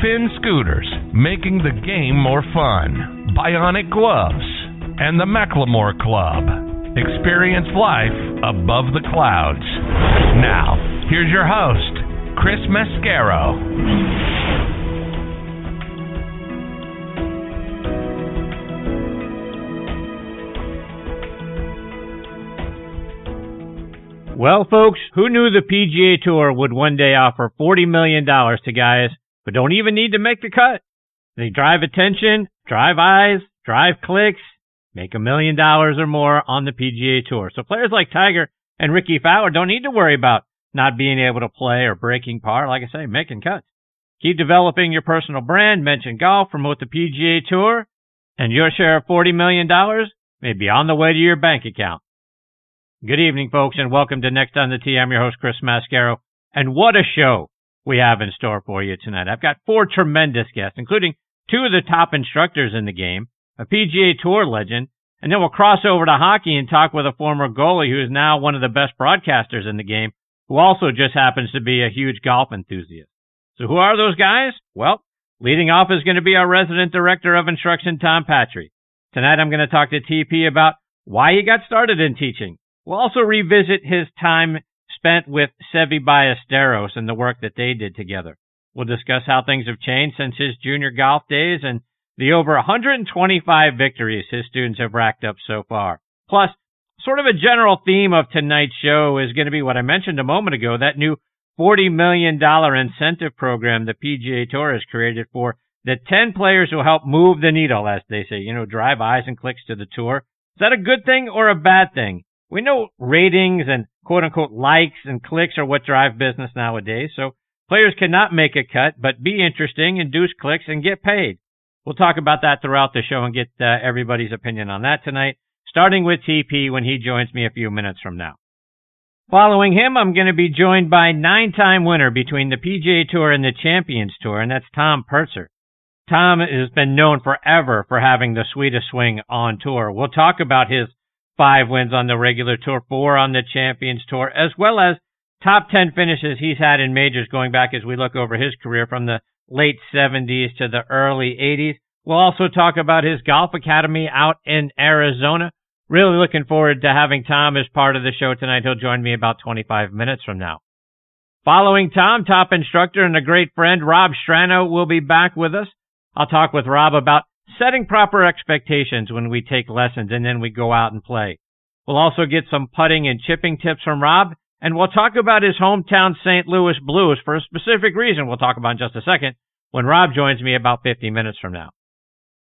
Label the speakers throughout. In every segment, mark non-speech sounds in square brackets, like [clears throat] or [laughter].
Speaker 1: Finn Scooters, making the game more fun, Bionic Gloves, and the McLemore Club. Experience life above the clouds. Now, here's your host, Chris Mascaro.
Speaker 2: Well, folks, who knew the PGA Tour would one day offer $40 million to guys who don't even need to make the cut? They drive attention, drive eyes, drive clicks, make a million dollars or more on the PGA Tour. So players like Tiger and Rickie Fowler don't need to worry about not being able to play or breaking par. Like I say, making cuts. Keep developing your personal brand, mention golf, promote the PGA Tour, and your share of $40 million may be on the way to your bank account. Good evening, folks, and welcome to Next on the Tee. I'm your host, Chris Mascaro. And what a show we have in store for you tonight. I've got four tremendous guests, including two of the top instructors in the game, a PGA Tour legend, and then we'll cross over to hockey and talk with a former goalie who is now one of the best broadcasters in the game, who also just happens to be a huge golf enthusiast. So who are those guys? Well, leading off is going to be our resident director of instruction, Tom Patri. Tonight I'm going to talk to TP about why he got started in teaching, We'll also revisit his time spent with Seve Ballesteros and the work that they did together. We'll discuss how things have changed since his junior golf days and the over 125 victories his students have racked up so far. Plus, sort of a general theme of tonight's show is going to be what I mentioned a moment ago, that new $40 million incentive program the PGA Tour has created for the 10 players who help move the needle, as they say, you know, drive eyes and clicks to the tour. Is that a good thing or a bad thing? We know ratings and quote unquote likes and clicks are what drive business nowadays. So players cannot make a cut, but be interesting, induce clicks, and get paid. We'll talk about that throughout the show and get uh, everybody's opinion on that tonight, starting with TP when he joins me a few minutes from now. Following him, I'm going to be joined by nine-time winner between the PGA Tour and the Champions Tour, and that's Tom Purtzer. Tom has been known forever for having the sweetest swing on tour. We'll talk about his five wins on the regular tour, four on the Champions Tour, as well as top 10 finishes he's had in majors going back as we look over his career from the late 70s to the early 80s. We'll also talk about his golf academy out in Arizona. Really looking forward to having Tom as part of the show tonight. He'll join me about 25 minutes from now. Following Tom, top instructor and a great friend, Rob Strano will be back with us. I'll talk with Rob about setting proper expectations when we take lessons and then we go out and play. We'll also get some putting and chipping tips from Rob, and we'll talk about his hometown St. Louis Blues for a specific reason we'll talk about in just a second when Rob joins me about 50 minutes from now.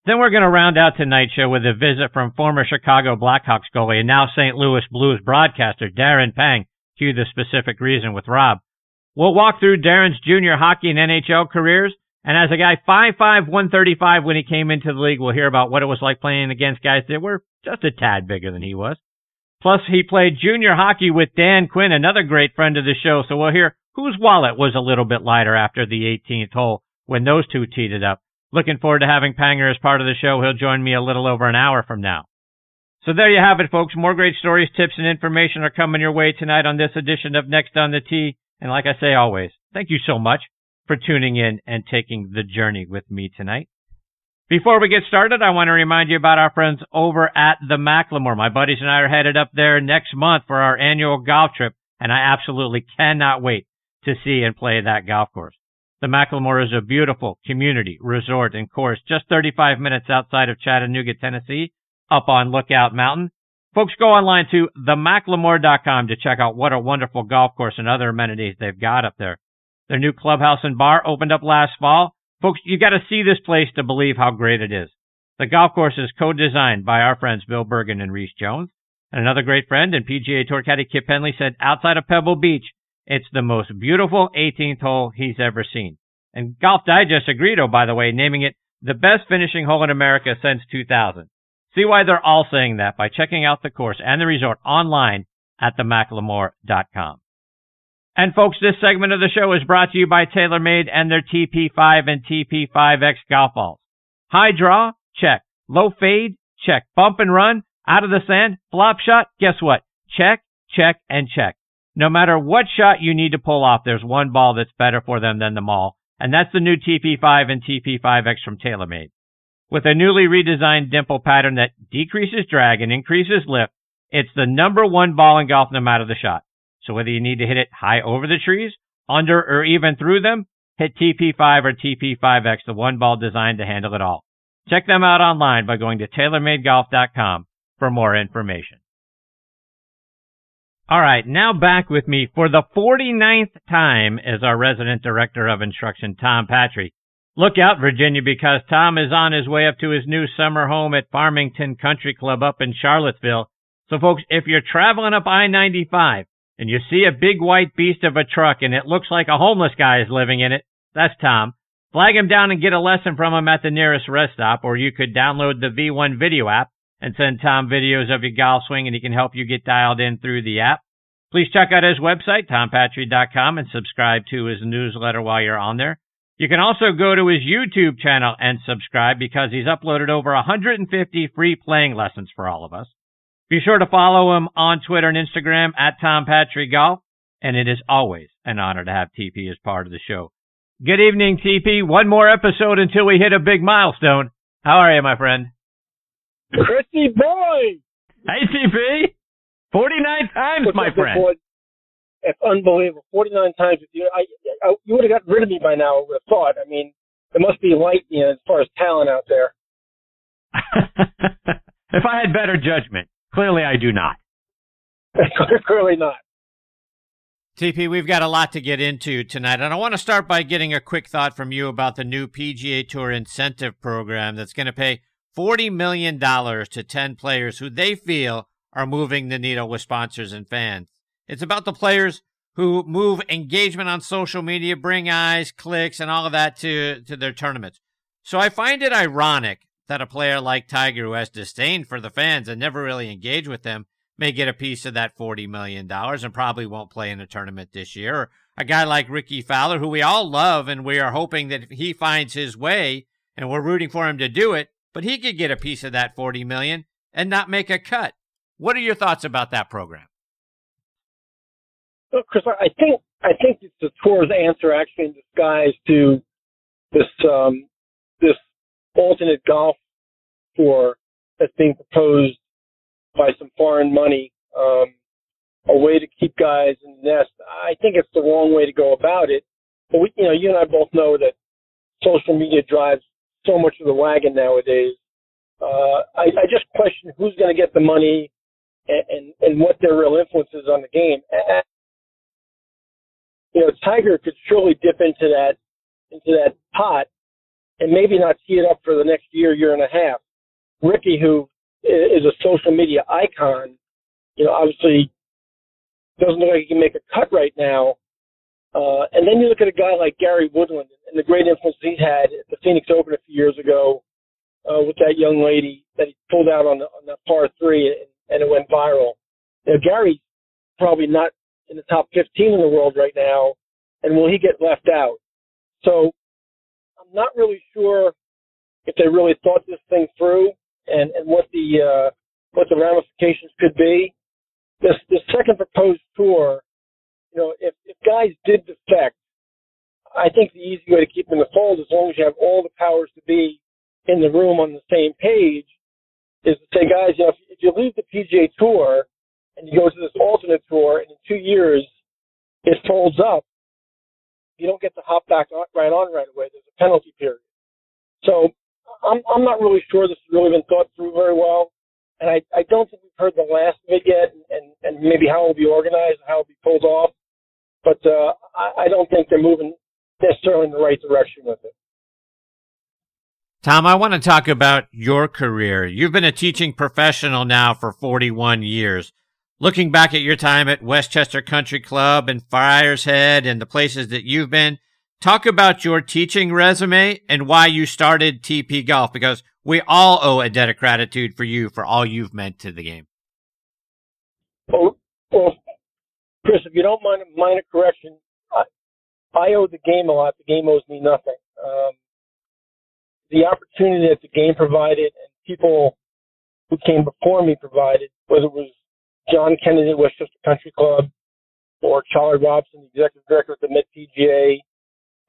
Speaker 2: Then we're going to round out tonight's show with a visit from former Chicago Blackhawks goalie and now St. Louis Blues broadcaster Darren Pang. Cue the specific reason with Rob. We'll walk through Darren's junior hockey and NHL careers and as a guy 5'5", 135 when he came into the league, we'll hear about what it was like playing against guys that were just a tad bigger than he was. Plus, he played junior hockey with Dan Quinn, another great friend of the show, so we'll hear whose wallet was a little bit lighter after the 18th hole when those two teed it up. Looking forward to having Panger as part of the show. He'll join me a little over an hour from now. So there you have it, folks. More great stories, tips, and information are coming your way tonight on this edition of Next on the Tee. And like I say always, thank you so much for tuning in and taking the journey with me tonight. Before we get started, I want to remind you about our friends over at the McLemore. My buddies and I are headed up there next month for our annual golf trip, and I absolutely cannot wait to see and play that golf course. The McLemore is a beautiful community resort and course just 35 minutes outside of Chattanooga, Tennessee, up on Lookout Mountain. Folks, go online to themclemore.com to check out what a wonderful golf course and other amenities they've got up there. Their new clubhouse and bar opened up last fall. Folks, you got to see this place to believe how great it is. The golf course is co-designed by our friends Bill Bergin and Rees Jones. And another great friend and PGA Tour caddy Kip Henley said outside of Pebble Beach, it's the most beautiful 18th hole he's ever seen. And Golf Digest agreed, oh, by the way, naming it the best finishing hole in America since 2000. See why they're all saying that by checking out the course and the resort online at themclemore.com. And folks, this segment of the show is brought to you by TaylorMade and their TP5 and TP5X golf balls. High draw? Check. Low fade? Check. Bump and run? Out of the sand? Flop shot? Guess what? Check, check, and check. No matter what shot you need to pull off, there's one ball that's better for them than them all, and that's the new TP5 and TP5X from TaylorMade. With a newly redesigned dimple pattern that decreases drag and increases lift, it's the number one ball in golf no matter the shot. So whether you need to hit it high over the trees, under, or even through them, hit TP5 or TP5X, the one ball designed to handle it all. Check them out online by going to TaylorMadeGolf.com for more information. All right, now back with me for the 49th time as our resident director of instruction, Tom Patri. Look out, Virginia, because Tom is on his way up to his new summer home at Farmington Country Club up in Charlottesville. So folks, if you're traveling up I-95 and you see a big white beast of a truck and it looks like a homeless guy is living in it, that's Tom. Flag him down and get a lesson from him at the nearest rest stop, or you could download the V1 video app and send Tom videos of your golf swing and he can help you get dialed in through the app. Please check out his website, tompatri.com, and subscribe to his newsletter while you're on there. You can also go to his YouTube channel and subscribe because he's uploaded over 150 free playing lessons for all of us. Be sure to follow him on Twitter and Instagram at Tom Patri Golf, and it is always an honor to have TP as part of the show. Good evening, TP. One more episode until we hit a big milestone. How are you, my friend?
Speaker 3: Chrissy boy!
Speaker 2: Hey, TP! 49 times, my friend.
Speaker 3: It's unbelievable. 49 times with you. I, I, you would have gotten rid of me by now, I would have thought. I mean, there must be light, you know, as far as talent out there. [laughs]
Speaker 2: if I had better judgment, clearly I do not. [laughs]
Speaker 3: clearly not.
Speaker 2: TP, we've got a lot to get into tonight, and I want to start by getting a quick thought from you about the new PGA Tour incentive program that's going to pay $40 million to 10 players who they feel are moving the needle with sponsors and fans. It's about the players who move engagement on social media, bring eyes, clicks, and all of that to, to their tournaments. So I find it ironic that a player like Tiger, who has disdain for the fans and never really engaged with them, may get a piece of that $40 million and probably won't play in a tournament this year. Or a guy like Rickie Fowler, who we all love and we are hoping that he finds his way and we're rooting for him to do it, but he could get a piece of that 40 million and not make a cut. What are your thoughts about that program?
Speaker 3: Chris, I think I think it's the tour's answer actually in disguise to this um, this alternate golf tour that's being proposed by some foreign money, um, a way to keep guys in the nest. I think it's the wrong way to go about it. But we, you know, you and I both know that social media drives so much of the wagon nowadays. Uh, I, I just question who's going to get the money and, and, and what their real influence is on the game. And, you know, Tiger could surely dip into that into that pot and maybe not see it up for the next year, year and a half. Rickie, who is a social media icon, you know, obviously doesn't look like he can make a cut right now. Uh, and then you look at a guy like Gary Woodland and the great influence he's had at the Phoenix Open a few years ago uh, with that young lady that he pulled out on the, on that par three and, and it went viral. Now, Gary's probably not in the top 15 in the world right now, and will he get left out? So I'm not really sure if they really thought this thing through and, and what the uh, what the ramifications could be. This this second proposed tour, you know, if, if guys did defect, I think the easy way to keep them in the fold, as long as you have all the powers to be in the room on the same page, is to say, guys, you know, if, if you leave the PGA Tour and you go to this alternate tour, and in two years it folds up, you don't get to hop back on, right on right away. There's a penalty period. So I'm I'm not really sure this has really been thought through very well, and I I don't think we've heard the last of it yet, and and maybe how it will be organized, and how it will be pulled off. But uh, I, I don't think they're moving necessarily in the right direction with it.
Speaker 2: Tom, I want to talk about your career. You've been a teaching professional now for 41 years. Looking back at your time at Westchester Country Club and Friars Head and the places that you've been, talk about your teaching resume and why you started TP Golf because we all owe a debt of gratitude for you for all you've meant to the game.
Speaker 3: Well, well Chris, if you don't mind a minor correction, I, I owe the game a lot. The game owes me nothing. Um, the opportunity that the game provided and people who came before me provided, whether it was John Kennedy at Westchester Country Club or Charlie Robson, the executive director at the Met PGA,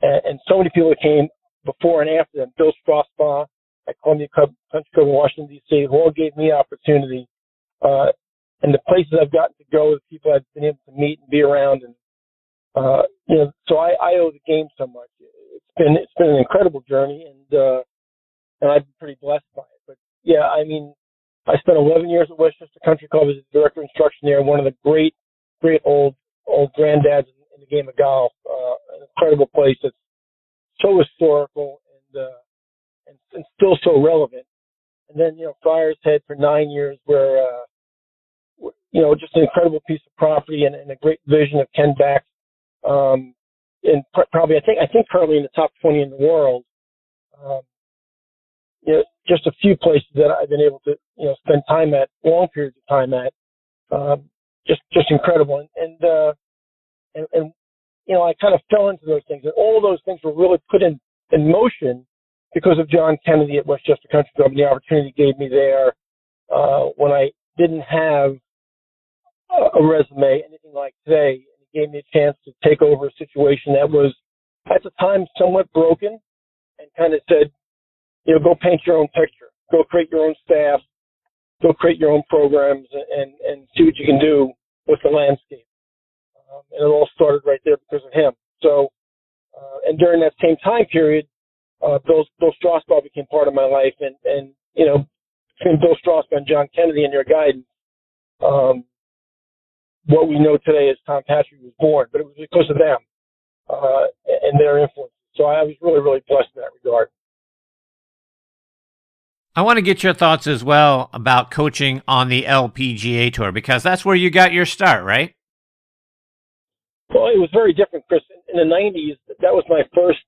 Speaker 3: and, and so many people that came before and after them, Bill Strausbaugh at Columbia Country Club in Washington, D.C., who all gave me opportunity. Uh, and the places I've gotten to go, the people I've been able to meet and be around, and uh, you know, so I, I owe the game so much. It's been it's been an incredible journey, and uh, and I've been pretty blessed by it. But yeah, I mean, I spent 11 years at Westchester Country Club as a director of instruction there, one of the great, great old old granddads in the game of golf. Uh, an incredible place that's so historical and, uh, and and still so relevant. And then you know, Friars Head for nine years, where uh, you know, just an incredible piece of property and, and a great vision of Ken Bakst. Um, and pr- probably, I think, I think probably in the top 20 in the world. Um, you know, just a few places that I've been able to, you know, spend time at, long periods of time at. Um, just, just incredible. And, and, uh, and, and, you know, I kind of fell into those things and all those things were really put in, in motion because of John Kennedy at Westchester Country Club and the opportunity he gave me there, uh, when I didn't have a resume, anything like today. He gave me a chance to take over a situation that was at the time somewhat broken and kind of said, you know, go paint your own picture, go create your own staff, go create your own programs and, and see what you can do with the landscape. Um, and it all started right there because of him. So, uh, and during that same time period, uh, Bill, Bill Strausbaugh became part of my life and, and, you know, between Bill Strausbaugh and John Kennedy and their guidance, um, what we know today as Tom Patrick was born, but it was because of them uh, and their influence. So I was really, really blessed in that regard.
Speaker 2: I want to get your thoughts as well about coaching on the LPGA tour because that's where you got your start, right?
Speaker 3: Well, it was very different, Chris. In the '90s, that was my first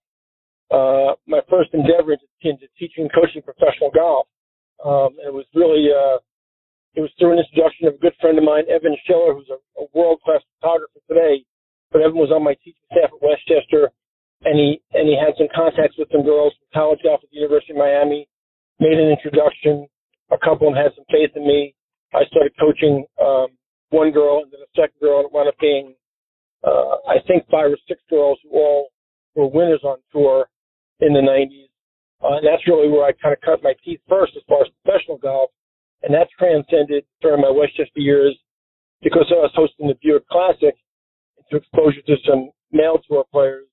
Speaker 3: uh, my first endeavor into, teaching coaching professional golf. Um, it was really uh, it was through an introduction of a good friend of mine, Evan Schiller, who's a, a world-class photographer today. But Evan was on my teaching staff at Westchester, and he and he had some contacts with some girls from college golf at the University of Miami. Made an introduction. A couple of them had some faith in me. I started coaching um, one girl, and then a second girl, and it wound up being, uh, I think, five or six girls who all were winners on tour in the 90s. Uh, and that's really where I kind of cut my teeth first as far as professional golf and that transcended during my Westchester years because I was hosting the Buick Classic to exposure to some male tour players,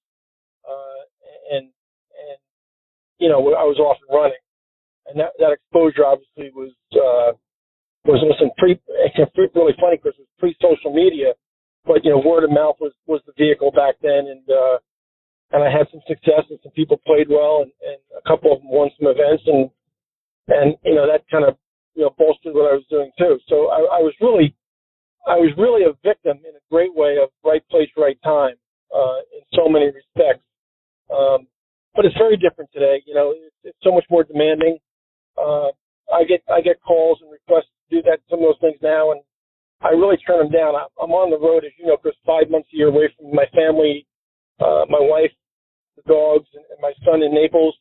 Speaker 3: uh, and and you know I was off and running, and that that exposure obviously was uh, was listen pre it's [laughs] really funny because it was pre social media, but you know word of mouth was was the vehicle back then, and uh, and I had some success and some people played well, and, and a couple of them won some events, and and you know that kind of you know, bolstered what I was doing too. So I, I was really, I was really a victim in a great way of right place, right time, uh, in so many respects. Um, but it's very different today. You know, it's, it's so much more demanding. Uh, I get, I get calls and requests to do that, some of those things now, and I really turn them down. I, I'm on the road, as you know, Chris, five months a year away from my family, uh, my wife, the dogs, and, and my son in Naples.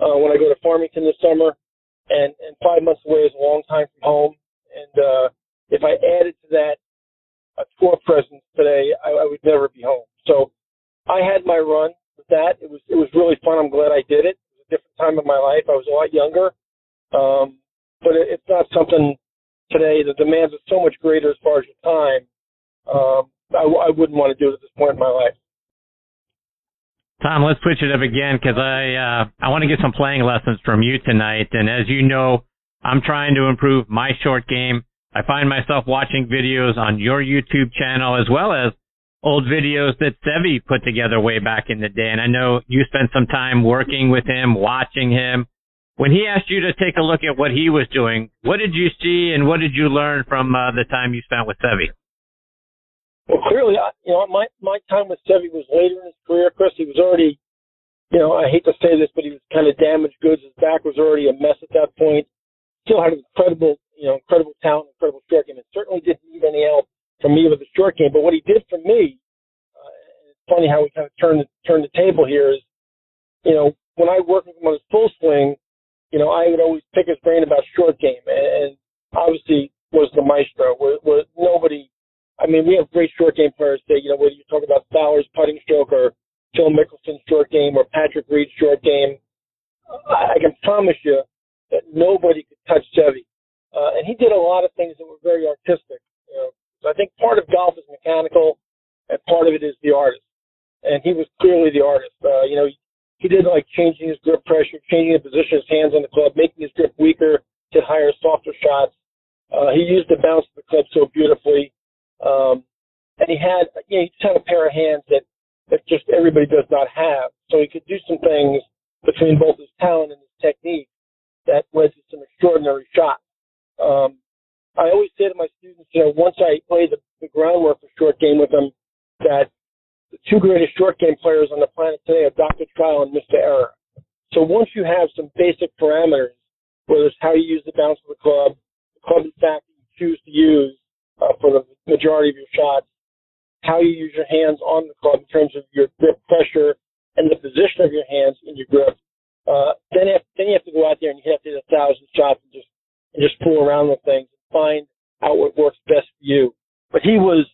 Speaker 3: Uh, when I go to Farmington this summer, and and five months away is a long time from home. And uh, if I added to that a tour presence today, I, I would never be home. So I had my run with that. It was it was really fun. I'm glad I did it. It was a different time of my life. I was a lot younger, um, but it, it's not something today. The demands are so much greater as far as your time. Um, I, I wouldn't want to do it at this point in my life.
Speaker 2: Tom, let's switch it up again because I uh, I want to get some playing lessons from you tonight. And as you know, I'm trying to improve my short game. I find myself watching videos on your YouTube channel as well as old videos that Seve put together way back in the day. And I know you spent some time working with him, watching him. When he asked you to take a look at what he was doing, what did you see and what did you learn from uh, the time you spent with Seve?
Speaker 3: Well, clearly, you know, my my time with Seve was later in his career. Chris, he was already you know, I hate to say this, but he was kind of damaged goods. His back was already a mess at that point. Still had incredible, you know, incredible talent, incredible short game. It certainly didn't need any help from me with the short game. But what he did for me, uh, it's funny how we kind of turned the, turn the table here is, you know, when I worked with him on his full swing, you know, I would always pick his brain about short game, and, obviously was the maestro. Was, was nobody. I mean, we have great short game players. That, you know, whether you talk about Fowler's putting stroke or Phil Mickelson's short game or Patrick Reed's short game, I, I can promise you that nobody could touch Seve. Uh, and he did a lot of things that were very artistic. You know, so I think part of golf is mechanical, and part of it is the artist. And he was clearly the artist. Uh, you know, he, did like changing his grip pressure, changing the position of his hands on the club, making his grip weaker to higher, softer shots. Uh, he used the bounce of the club so beautifully. Um, and he had, you know, he just had a pair of hands that that just everybody does not have. So he could do some things between both his talent and his technique that led to some extraordinary shots. Um, I always say to my students, you know, once I play the, the groundwork for short game with them, that the two greatest short game players on the planet today are Dr. Trial and Mr. Error. So once you have some basic parameters, whether it's how you use the bounce of the club, the club fact you choose to use uh, for the majority of your shots, how you use your hands on the club in terms of your grip pressure and the position of your hands in your grip. Uh, then, have, then you have to go out there and you have to hit a thousand shots and just and just fool around with things and find out what works best for you. But he was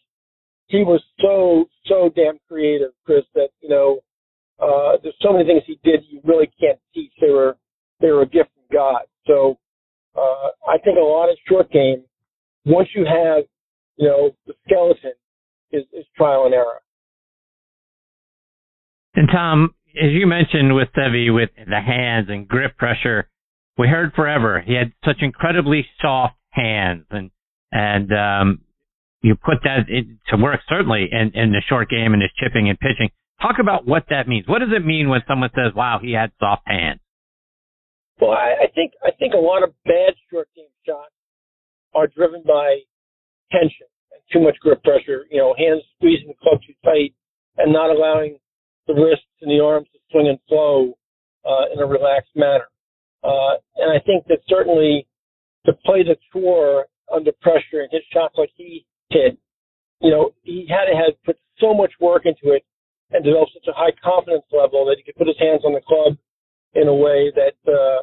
Speaker 3: he was so so damn creative, Chris. That you know, uh, there's so many things he did you really can't teach. They were they were a gift from God. So uh, I think a lot of short game. Once you have you know the skeleton is, is trial and error.
Speaker 2: And Tom, as you mentioned with Seve, with the hands and grip pressure, we heard forever he had such incredibly soft hands, and and um, you put that to work certainly in, in the short game and his chipping and pitching. Talk about what that means. What does it mean when someone says, "Wow, he had soft hands"?
Speaker 3: Well, I, I think I think a lot of bad short game shots are driven by tension and too much grip pressure, you know, hands squeezing the club too tight and not allowing the wrists and the arms to swing and flow uh, in a relaxed manner. Uh, and I think that certainly to play the tour under pressure and hit shots like he did, you know, he had have put so much work into it and develop such a high confidence level that he could put his hands on the club in a way that, uh,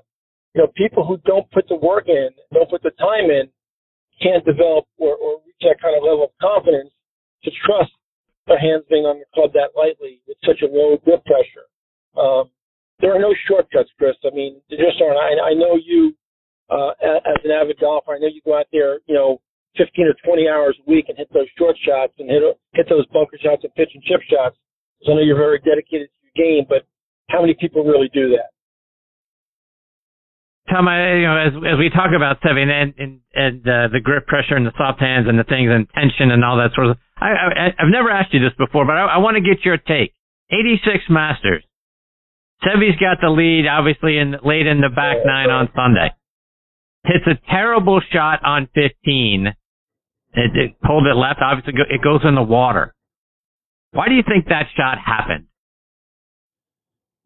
Speaker 3: you know, people who don't put the work in, don't put the time in, can't develop or, or reach that kind of level of confidence to trust their hands being on the club that lightly with such a low grip pressure. Um, there are no shortcuts, Chris. I mean, there just aren't. I, I know you, uh, as an avid golfer, I know you go out there, you know, 15 or 20 hours a week and hit those short shots and hit hit those bunker shots and pitch and chip shots. So I know you're very dedicated to your game, but how many people really do that?
Speaker 2: Tom, I, you know, as as we talk about Seve and and, and uh, the grip pressure and the soft hands and the things and tension and all that sort of, I, I I've never asked you this before, but I, I want to get your take. 86 Masters. Seve's got the lead, obviously, in late in the back nine on Sunday. Hits a terrible shot on 15. It, it pulled it left. Obviously, it goes in the water. Why do you think that shot happened?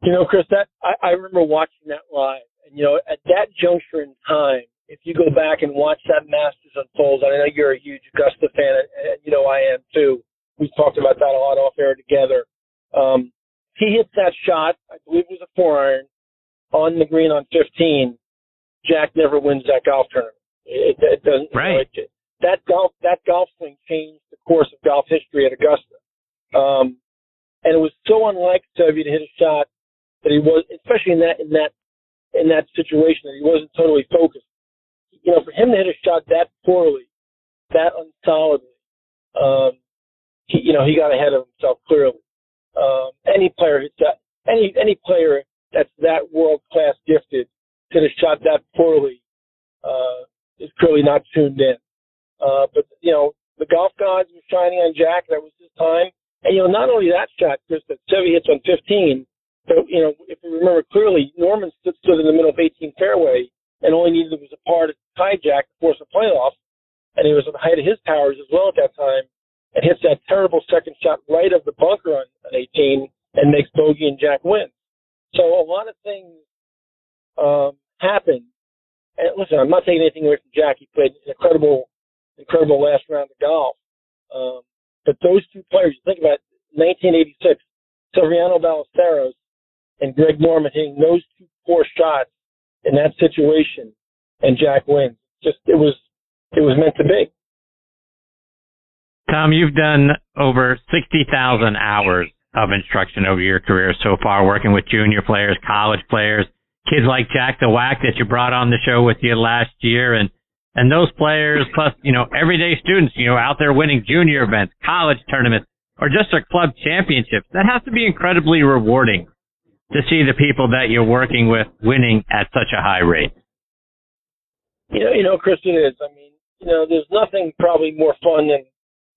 Speaker 3: You know, Chris, that I, I remember watching that live and, you know, at that juncture in time, if you go back and watch that Masters unfold, I know you're a huge Augusta fan, and you know I am too. We've talked about that a lot off air together. Um, he hits that shot, I believe it was a four iron, on the green on 15. Jack never wins that golf tournament. It, it doesn't.
Speaker 2: Right.
Speaker 3: You know, it, that golf that golf swing changed the course of golf history at Augusta. Um, and it was so unlike Seve to hit a shot that he was, especially in that in that in that situation that he wasn't totally focused. You know, for him to hit a shot that poorly, that unsolidly, um, he, you know, he got ahead of himself clearly. Um, any player hits that, any any player that's that world class gifted hit a shot that poorly uh, is clearly not tuned in. Uh, but you know, the golf gods were shining on Jack. That was his time. And you know, not only that shot, Chris, that Seve hits on 15, so, you know, if you remember clearly, Norman stood, stood in the middle of 18 fairway and only needed was a par to tie Jack to force a playoff. And he was at the height of his powers as well at that time and hits that terrible second shot right of the bunker on, on 18 and makes bogey and Jack wins. So a lot of things um, happen. And listen, I'm not taking anything away from Jack. He played an incredible, incredible last round of golf. Um, but those two players, you think about 1986, Severiano Ballesteros and Greg Norman hitting those two poor shots in that situation, and Jack wins. Just it was it was meant to be.
Speaker 2: Tom, you've done over 60,000 hours of instruction over your career so far, working with junior players, college players, kids like Jack the Whack that you brought on the show with you last year, and and those players plus you know everyday students, you know, out there winning junior events, college tournaments, or just a club championships. That has to be incredibly rewarding to see the people that you're working with winning at such a high rate.
Speaker 3: You know, you know, Chris, it is. I mean, you know, there's nothing probably more fun than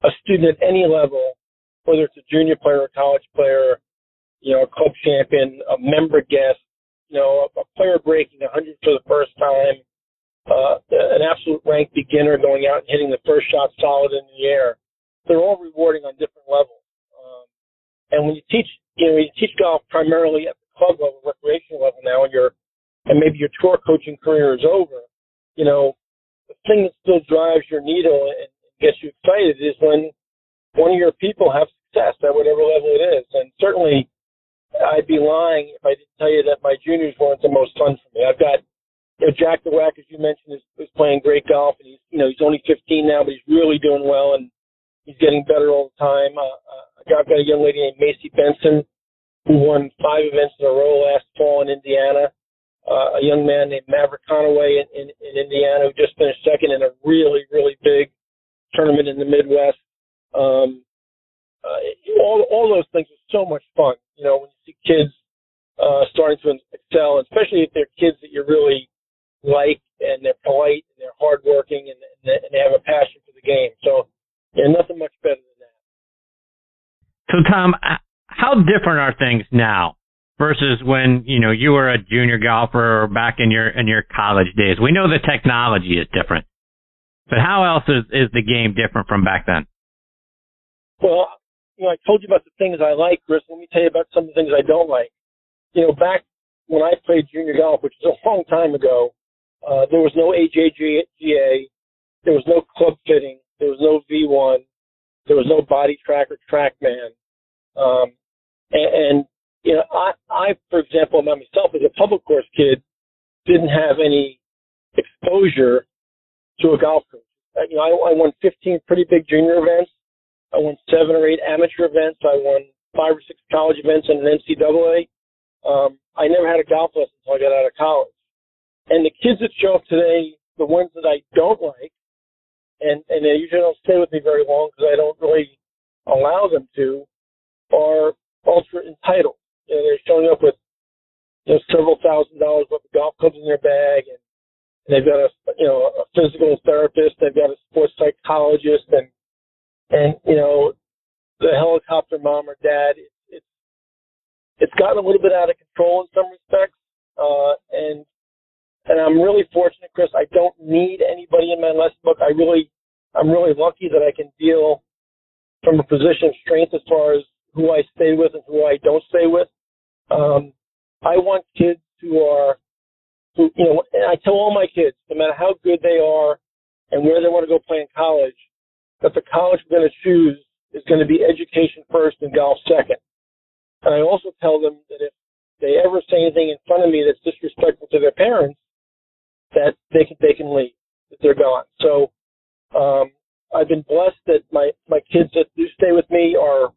Speaker 3: a student at any level, whether it's a junior player a college player, you know, a club champion, a member guest, you know, a player breaking 100 for the first time, uh, an absolute ranked beginner going out and hitting the first shot solid in the air. They're all rewarding on different levels. Um, and when you teach, you know, you teach golf primarily at the club level, recreational level now, and your and maybe your tour coaching career is over. You know, the thing that still drives your needle and gets you excited is when one of your people have success at whatever level it is. And certainly, I'd be lying if I didn't tell you that my juniors weren't the most fun for me. I've got you know, Jack the Whack, as you mentioned, is, is playing great golf, and he's you know he's only 15 now, but he's really doing well, and he's getting better all the time. Uh, uh, I've got a young lady named Macy Benson who won five events in a row last fall in Indiana. Uh, a young man named Maverick Conaway in, in, in Indiana who just finished second in a really, really big tournament in the Midwest. Um, uh, all, all those things are so much fun, you know, when you see kids uh, starting to excel, especially if they're kids that you really like and they're polite and they're hardworking and, and, they, have a passion for the game. So, yeah, nothing much better than that.
Speaker 2: So, Tom, how different are things now versus when you know you were a junior golfer or back in your in your college days? We know the technology is different, but how else is is the game different from back then?
Speaker 3: Well, you know, I told you about the things I like, Chris. Let me tell you about some of the things I don't like. You know, back when I played junior golf, which is a long time ago, uh, there was no AJGA, there was no club fitting, there was no V1, there was no body tracker TrackMan. Um, and, and, you know, I, I, for example, myself as a public course kid, didn't have any exposure to a golf course. Uh, you know, I, I won 15 pretty big junior events. I won seven or eight amateur events. I won five or six college events and an NCAA. Um, I never had a golf lesson until I got out of college. And the kids that show up today, the ones that I don't like, and and they usually don't stay with me very long because I don't really allow them to, are ultra entitled. You know, they're showing up with you know several thousand dollars worth of golf clubs in their bag, and, they've got a you know a physical therapist, they've got a sports psychologist, and and you know the helicopter mom or dad. It, it's it's gotten a little bit out of control in some respects, uh, and and I'm really fortunate, Chris. I don't need anybody in my lesson book. I really, I'm really lucky that I can deal from a position of strength as far as who I stay with and who I don't stay with. Um, I want kids who are, who you know, and I tell all my kids, no matter how good they are and where they want to go play in college, that the college we're going to choose is going to be education first and golf second. And I also tell them that if they ever say anything in front of me that's disrespectful to their parents, that they can they can leave that they're gone. So um, I've been blessed that my my kids that do stay with me are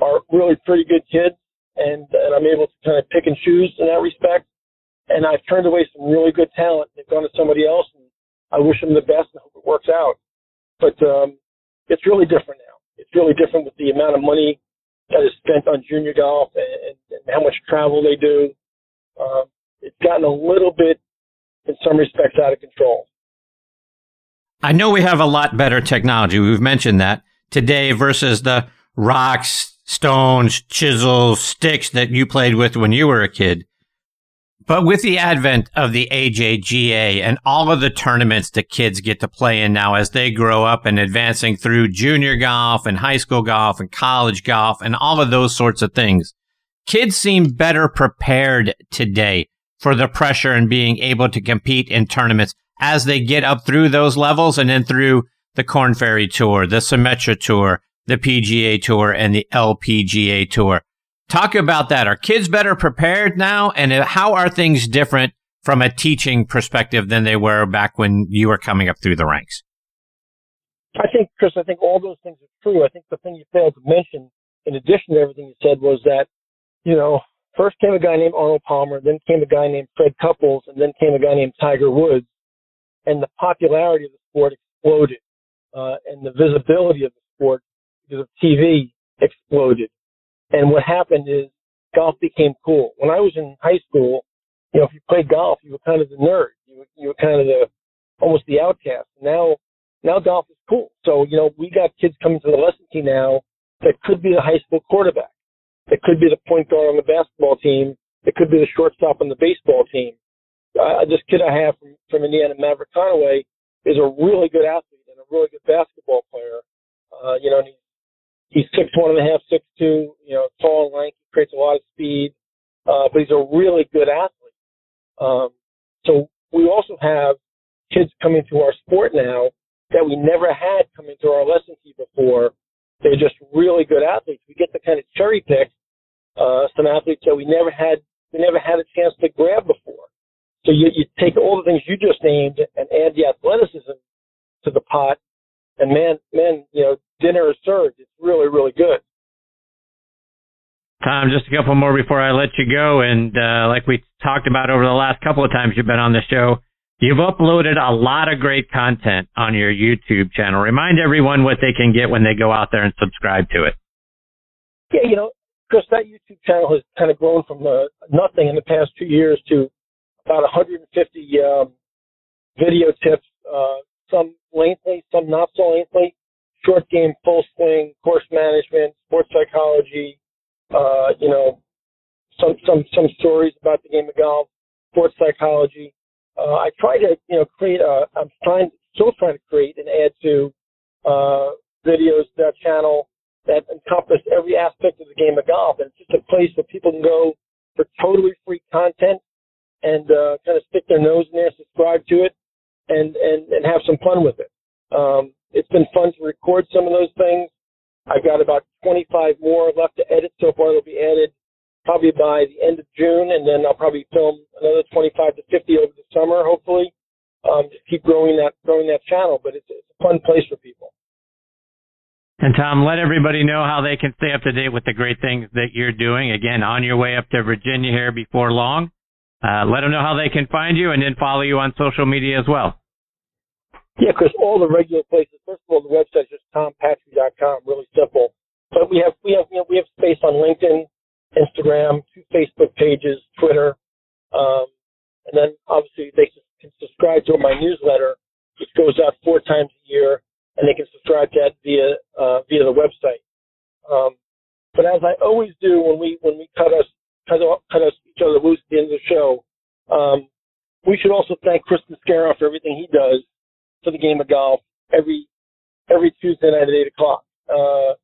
Speaker 3: are really pretty good kids, and and I'm able to kind of pick and choose in that respect. And I've turned away some really good talent. They've gone to somebody else, and I wish them the best and hope it works out. But um, it's really different now. It's really different with the amount of money that is spent on junior golf and, and how much travel they do. Um, it's gotten a little bit in some respects out of control.
Speaker 2: I know we have a lot better technology. We've mentioned that today versus the rocks, stones, chisels, sticks that you played with when you were a kid. But with the advent of the AJGA and all of the tournaments that kids get to play in now as they grow up and advancing through junior golf and high school golf and college golf and all of those sorts of things, kids seem better prepared today for the pressure and being able to compete in tournaments as they get up through those levels and then through the Corn Ferry Tour, the Symetra Tour, the PGA Tour, and the LPGA Tour. Talk about that. Are kids better prepared now? And how are things different from a teaching perspective than they were back when you were coming up through the ranks?
Speaker 3: I think, Chris, I think all those things are true. I think the thing you failed to mention, in addition to everything you said, was that, you know, first came a guy named Arnold Palmer, then came a guy named Fred Couples, and then came a guy named Tiger Woods. And the popularity of the sport exploded. Uh, and the visibility of the sport because of TV exploded. And what happened is golf became cool. When I was in high school, you know, if you played golf, you were kind of the nerd. You were, you were kind of the, almost the outcast. Now, now golf is cool. So, you know, we got kids coming to the lesson team now that could be the high school quarterback. That could be the point guard on the basketball team. It could be the shortstop on the baseball team. Uh, this kid I have from, from Indiana, Maverick Conaway, is a really good athlete and a really good basketball player. Uh, you know, and he's he's six one and a half, six two, you know, tall and lanky, creates a lot of speed, uh, but he's a really good athlete. Um, so we also have kids coming to our sport now that we never had coming to our lesson team before. They're just really good athletes. We get to kind of cherry pick uh, some athletes that we never had we never had a chance to grab before. So you, you take all the things you just named and add the athleticism to the pot, and man, man, you know, dinner is served. It's really, really good.
Speaker 2: Tom, just a couple more before I let you go. And uh, like we talked about over the last couple of times you've been on the show, you've uploaded a lot of great content on your YouTube channel. Remind everyone what they can get when they go out there and subscribe to it.
Speaker 3: Yeah, you know, Chris, that YouTube channel has kind of grown from uh, nothing in the past two years to about 150 um, video tips, uh, some lengthy, some not so lengthy, short game, full swing, course management, sports psychology, uh, you know, some, some, some stories about the game of golf, sports psychology. Uh, I try to, you know, create a, I'm trying, still trying to create and add to, uh, videos to that channel that encompass every aspect of the game of golf. And it's just a place where people can go for totally free content and, uh, kind of stick their nose in there, subscribe to it and, and, and have some fun with it. Um, it's been fun to record some of those things. I've got about 25 more left to edit so far. They'll be added probably by the end of June, and then I'll probably film another 25 to 50 over the summer, hopefully. Um, keep growing that growing that channel, but it's, it's a fun place for people.
Speaker 2: And Tom, let everybody know how they can stay up to date with the great things that you're doing. Again, on your way up to Virginia here before long. Uh, let them know how they can find you and then follow you on social media as well.
Speaker 3: Yeah, Chris, all the regular places. First of all, the website is just tompatri.com, really simple. But we have we have you know we have space on LinkedIn, Instagram, two Facebook pages, Twitter, um, and then obviously they can subscribe to my newsletter, which goes out four times a year, and they can subscribe to that via uh, via the website. Um, but as I always do when we when we cut us cut, cut us each other loose at the end of the show, um, we should also thank Chris Mascaro for everything he does for the game of golf every every Tuesday night at eight o'clock. Uh,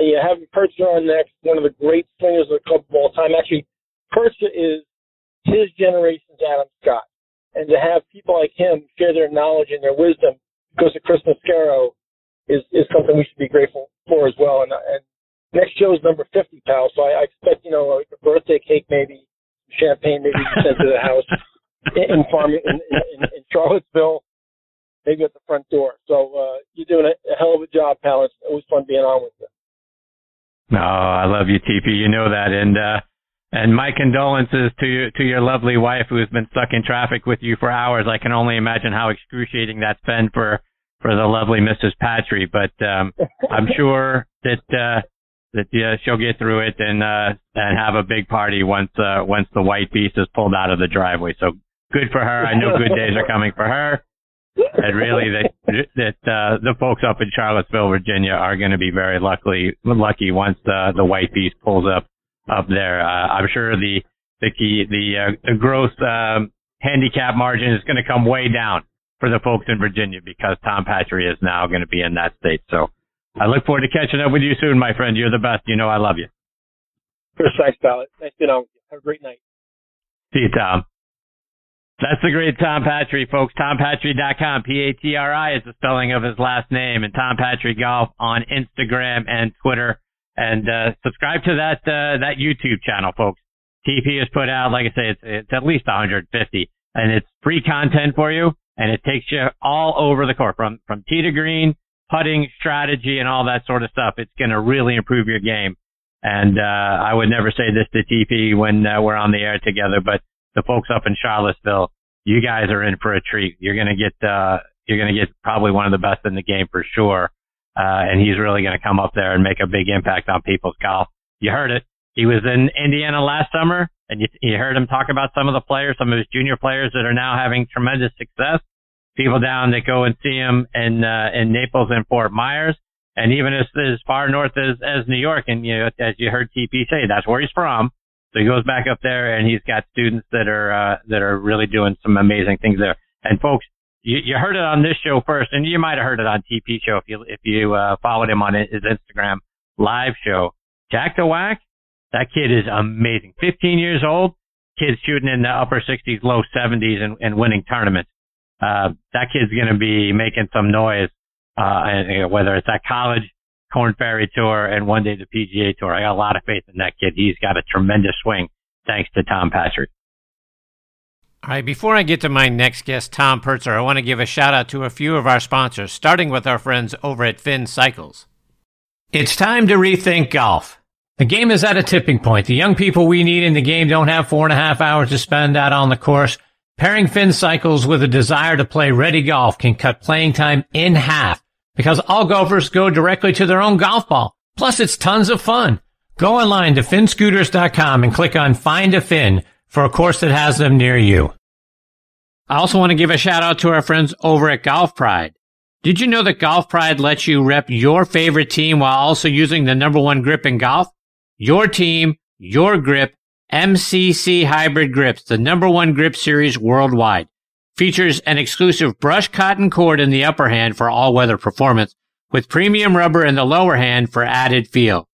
Speaker 3: you have Purtzer on next, one of the great swingers of the club of all time. Actually, Purtzer is his generation's Adam Scott, and to have people like him share their knowledge and their wisdom because of Chris Mascaro is is something we should be grateful for as well. And, and next show is number fifty, pal. So I, I expect you know a birthday cake, maybe champagne, maybe sent to the house in farming in, in, in Charlottesville maybe at the front door. So uh, you're doing a, a hell of a job, pal. It's always fun being on with you.
Speaker 2: No, oh, I love you, TP. You know that, and uh, and my condolences to you, to your lovely wife who has been stuck in traffic with you for hours. I can only imagine how excruciating that's been for for the lovely Mrs. Patri. But um, I'm [laughs] sure that uh, that yeah, she'll get through it and uh, and have a big party once uh, once the white beast is pulled out of the driveway. So good for her. I know good days are coming for her and really that that uh, the folks up in Charlottesville, Virginia, are going to be very lucky lucky once the the white beast pulls up up there. Uh, I'm sure the the key the uh, the gross um, handicap margin is going to come way down for the folks in Virginia because Tom Patri is now going to be in that state. So I look forward to catching up with you soon, my friend. You're the best. You know I love you.
Speaker 3: Chris Sykes-Ballot. Nice to know. Have a great night.
Speaker 2: See you, Tom. That's the great Tom Patri, folks. TomPatri.com. P-A-T-R-I is the spelling of his last name. And Tom Patri Golf on Instagram and Twitter. And uh, subscribe to that uh, that YouTube channel, folks. TP has put out, like I say, it's, it's at least 150, and it's free content for you, and it takes you all over the court from from tee to green, putting strategy, and all that sort of stuff. It's going to really improve your game. And uh, I would never say this to TP when uh, we're on the air together, but the folks up in Charlottesville, you guys are in for a treat. You're going to get uh, you're going to get probably one of the best in the game for sure. Uh, and he's really going to come up there and make a big impact on people's golf. You heard it. He was in Indiana last summer, and you, you heard him talk about some of the players, some of his junior players that are now having tremendous success. People down that go and see him in uh, in Naples and Fort Myers, and even as as far north as as New York. And you know, as you heard TP say, that's where he's from. So he goes back up there, and he's got students that are uh, that are really doing some amazing things there. And folks, you, you heard it on this show first, and you might have heard it on TP show if you if you uh, followed him on his Instagram live show. Jack the that kid is amazing. 15 years old, kid's shooting in the upper 60s, low 70s, and, and winning tournaments. Uh, that kid's going to be making some noise, uh, and, whether it's at college, Korn Ferry Tour, and one day the PGA Tour. I got a lot of faith in that kid. He's got a tremendous swing, thanks to Tom Patri. All right, before I get to my next guest, Tom Purtzer, I want to give a shout out to a few of our sponsors, starting with our friends over at Finn Cycles. It's time to rethink golf. The game is at a tipping point. The young people we need in the game don't have four and a half hours to spend out on the course. Pairing Finn Cycles with a desire to play ready golf can cut playing time in half because all golfers go directly to their own golf ball. Plus, it's tons of fun. Go online to finscooters.com and click on Find a Fin for a course that has them near you. I also want to give a shout out to our friends over at Golf Pride. Did you know that Golf Pride lets you rep your favorite team while also using the number one grip in golf? Your team, your grip, MCC Hybrid Grips, the number one grip series worldwide. Features an exclusive brush cotton cord in the upper hand for all weather performance, with premium rubber in the lower hand for added feel.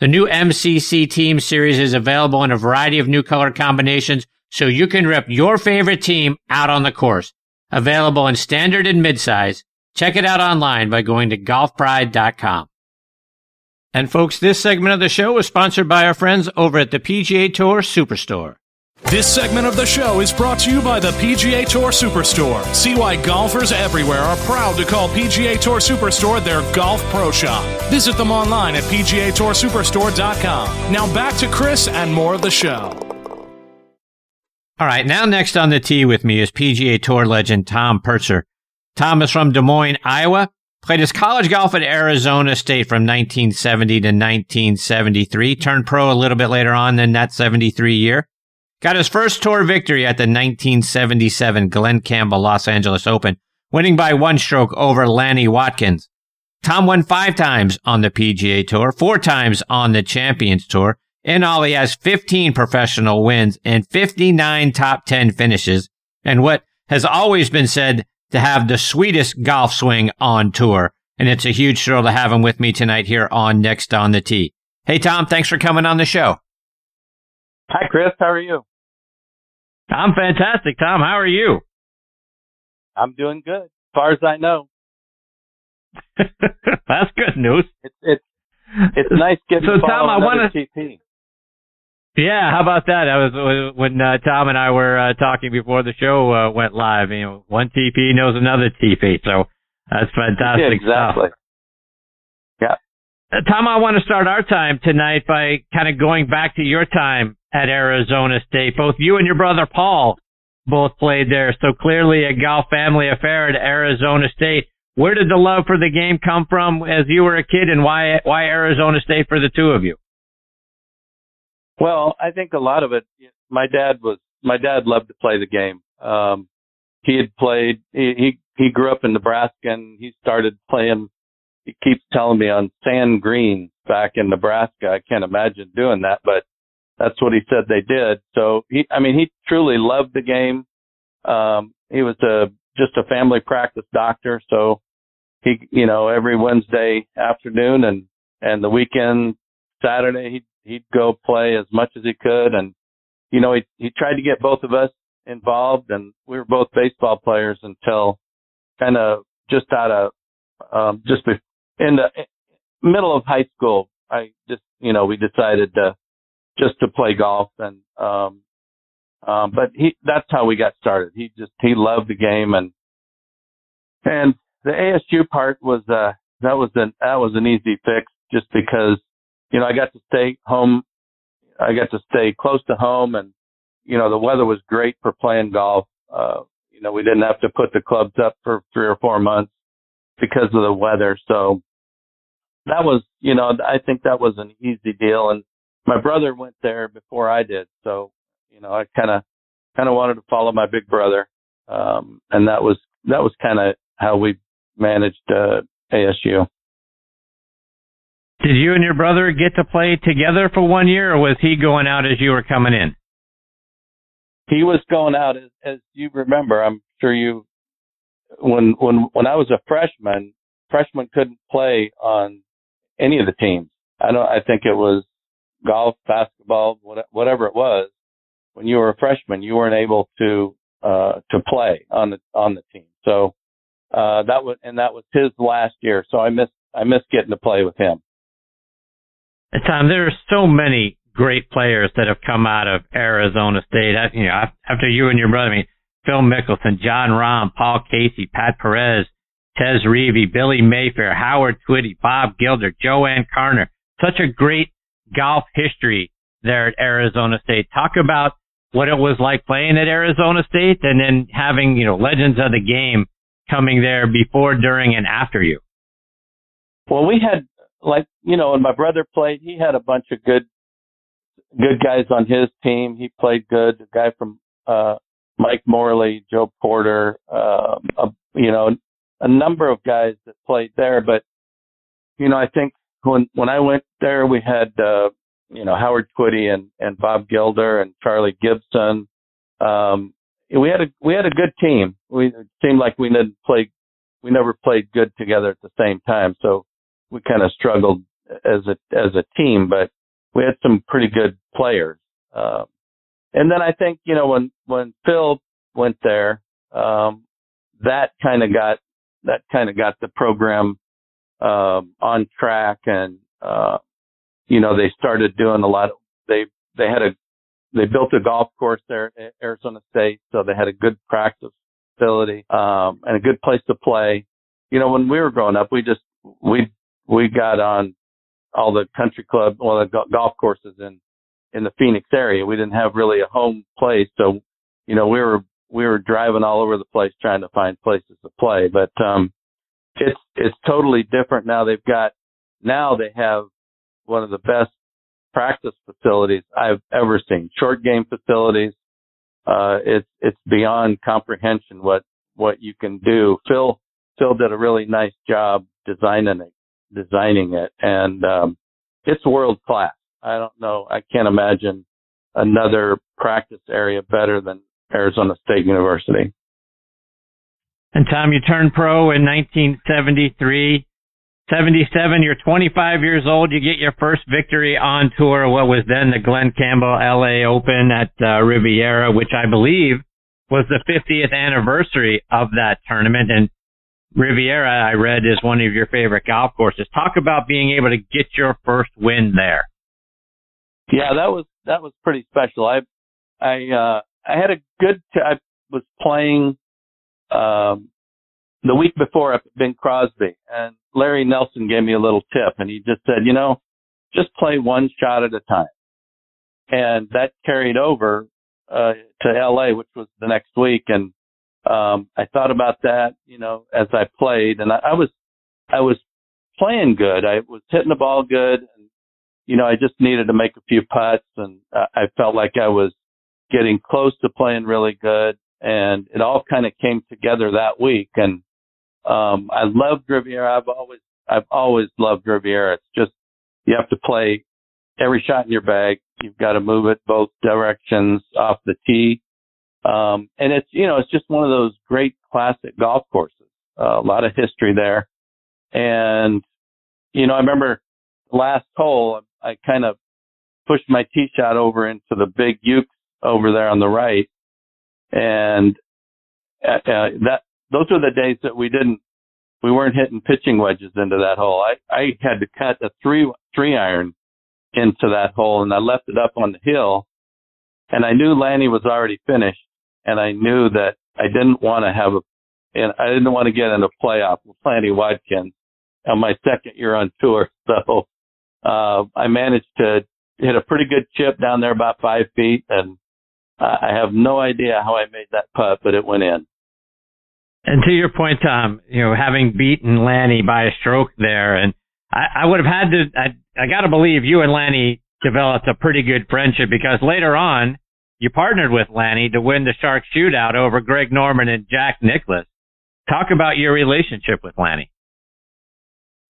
Speaker 2: The new MCC Team Series is available in a variety of new color combinations so you can rep your favorite team out on the course. Available in standard and midsize. Check it out online by going to golfpride.com. And folks, this segment of the show is sponsored by our friends over at the PGA Tour Superstore.
Speaker 4: This segment of the show is brought to you by the PGA Tour Superstore. See why golfers everywhere are proud to call PGA Tour Superstore their golf pro shop. Visit them online at PGATourSuperstore.com. Now back to Chris and more of the show.
Speaker 2: All right, now next on the tee with me is PGA Tour legend Tom Purtzer. Tom is from Des Moines, Iowa. Played his college golf at Arizona State from 1970 to 1973. Turned pro a little bit later on than that 73 year. Got his first tour victory at the 1977 Glen Campbell Los Angeles Open, winning by one stroke over Lanny Wadkins. Tom won five times on the PGA Tour, four times on the Champions Tour. In all, he has 15 professional wins and 59 top 10 finishes, and what has always been said to have the sweetest golf swing on tour. And it's a huge thrill to have him with me tonight here on Next on the Tee. Hey, Tom, thanks for coming on the show.
Speaker 5: Hi, Chris. How are you?
Speaker 2: I'm fantastic, Tom. How are you?
Speaker 5: I'm doing good, as far as I know. [laughs]
Speaker 2: That's good news.
Speaker 5: It's it's it's nice getting
Speaker 2: so, Tom, I
Speaker 5: want to TP.
Speaker 2: Yeah, how about that? That was when uh, Tom and I were uh, talking before the show uh, went live. You know, one TP knows another TP, so that's fantastic.
Speaker 5: Yeah, exactly.
Speaker 2: Stuff.
Speaker 5: Yeah.
Speaker 2: Uh, Tom, I want to start our time tonight by kind of going back to your time at Arizona State. Both you and your brother Paul both played there, so clearly a golf family affair at Arizona State. Where did the love for the game come from as you were a kid, and why why Arizona State for the two of you?
Speaker 5: Well, I think a lot of it. My dad was my dad loved to play the game. Um, he had played. He, he he grew up in Nebraska, and he started playing. He keeps telling me on sand green back in Nebraska. I can't imagine doing that, but that's what he said they did. So he, I mean, he truly loved the game. Um, he was a just a family practice doctor, so he, you know, every Wednesday afternoon and and the weekend Saturday, he'd he'd go play as much as he could, and you know he he tried to get both of us involved, and we were both baseball players until kind of just out of um, just in the middle of high school. I just you know we decided to just to play golf, and um, um, but he that's how we got started. He just he loved the game, and and the ASU part was uh that was an that was an easy fix just because you know I got to stay home, I got to stay close to home, and you know the weather was great for playing golf. Uh, you know we didn't have to put the clubs up for three or four months because of the weather, so that was you know I think that was an easy deal, and my brother went there before I did, so you know I kind of kind of wanted to follow my big brother, um, and that was that was kind of how we managed uh, ASU.
Speaker 2: Did you and your brother get to play together for one year, or was he going out as you were coming in?
Speaker 5: He was going out as, as you remember. I'm sure you when when when I was a freshman, freshmen couldn't play on any of the teams. I don't. I think it was golf, basketball, whatever it was. When you were a freshman, you weren't able to uh, to play on the on the team. So uh, that was and that was his last year. So I missed I missed getting to play with him.
Speaker 2: And Tom, there are so many great players that have come out of Arizona State. You know, after you and your brother, I mean, Phil Mickelson, Jon Rahm, Paul Casey, Pat Perez, Chez Reavie, Billy Mayfair, Howard Twitty, Bob Gilder, JoAnne Carner. Such a great golf history there at Arizona State. Talk about what it was like playing at Arizona State and then having, you know, legends of the game coming there before, during, and after you.
Speaker 5: Well, we had like you know, when my brother played, he had a bunch of good good guys on his team. He played good. The guy from uh Mike Morley, Joe Porter, uh, a, you know, a number of guys that played there. But you know, I think when when I went there, we had uh, you know Howard Twitty and and Bob Gilder and Charlie Gibson. Um, we had a we had a good team. We it seemed like we didn't play we never played good together at the same time. So we kind of struggled as a as a team, but we had some pretty good players. Uh, and then I think you know when when Phil went there, um, that kind of got that kind of got the program um, on track, and uh, you know they started doing a lot of they they had a they built a golf course there at Arizona State, so they had a good practice facility um, and a good place to play. You know, when we were growing up, we just we we got on all the country club, well, the golf courses in in the Phoenix area. We didn't have really a home place, so you know we were we were driving all over the place trying to find places to play. But um, it's it's totally different now. They've got now they have one of the best practice facilities I've ever seen. Short game facilities. Uh, it's it's beyond comprehension what what you can do. Phil Phil did a really nice job designing it designing it, and um, it's world class. I don't know. I can't imagine another practice area better than Arizona State University.
Speaker 2: And Tom, you turned pro in 1973. 77, you're 25 years old. You get your first victory on tour, what was then the Glen Campbell LA Open at uh, Riviera, which I believe was the 50th anniversary of that tournament. And Riviera, I read, is one of your favorite golf courses. Talk about being able to get your first win there.
Speaker 5: Yeah, that was that was pretty special. I I uh I had a good t- I was playing um the week before at Bing Crosby and Larry Nelson gave me a little tip and he just said, you know, just play one shot at a time. And that carried over uh to LA which was the next week and um, I thought about that, you know, as I played, and I, I was, I was playing good. I was hitting the ball good, and you know, I just needed to make a few putts, and uh, I felt like I was getting close to playing really good, and it all kind of came together that week. And um, I love Riviera. I've always, I've always loved Riviera. It's just you have to play every shot in your bag. You've got to move it both directions off the tee um, and it's, you know, it's just one of those great classic golf courses. Uh, a lot of history there. And, you know, I remember last hole, I kind of pushed my tee shot over into the big uke over there on the right, and uh, uh, that those were the days that we didn't we weren't hitting pitching wedges into that hole. I I had to cut a three three iron into that hole, and I left it up on the hill, and I knew Lanny was already finished, and I knew that I didn't want to have a and I didn't want to get in a playoff with Lanny Wadkins on my second year on tour. [laughs] So uh, I managed to hit a pretty good chip down there about five feet, and I have no idea how I made that putt, but it went in.
Speaker 2: And to your point, Tom, you know, having beaten Lanny by a stroke there, and I, I would have had to, I, I got to believe you and Lanny developed a pretty good friendship because later on, you partnered with Lanny to win the Shark Shootout over Greg Norman and Jack Nicklaus. Talk about your relationship with Lanny.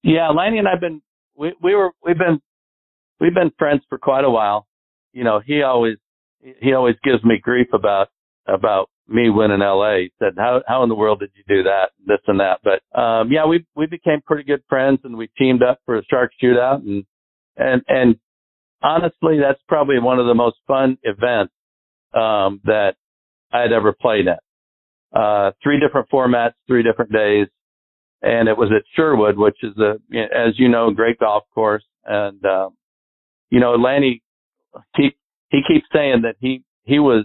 Speaker 5: Yeah, Lanny and I've been we we were we've been we've been friends for quite a while. You know, he always he always gives me grief about about me winning LA. He said, "How how in the world did you do that? This and that." But um yeah, we we became pretty good friends and we teamed up for a shark shootout and and and honestly, that's probably one of the most fun events um that I had ever played at. Uh three different formats, three different days, and it was at Sherwood, which is a as you know, great golf course and um you know, Lanny he he keeps saying that he he was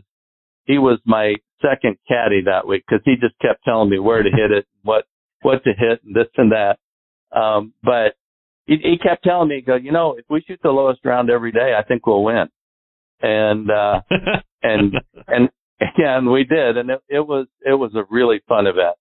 Speaker 5: he was my second caddy that week because he just kept telling me where to hit it, what what to hit, and this and that. Um, but he, he kept telling me, "Go, you know, if we shoot the lowest round every day, I think we'll win." And uh, [laughs] and and yeah, and we did, and it, it was it was a really fun event.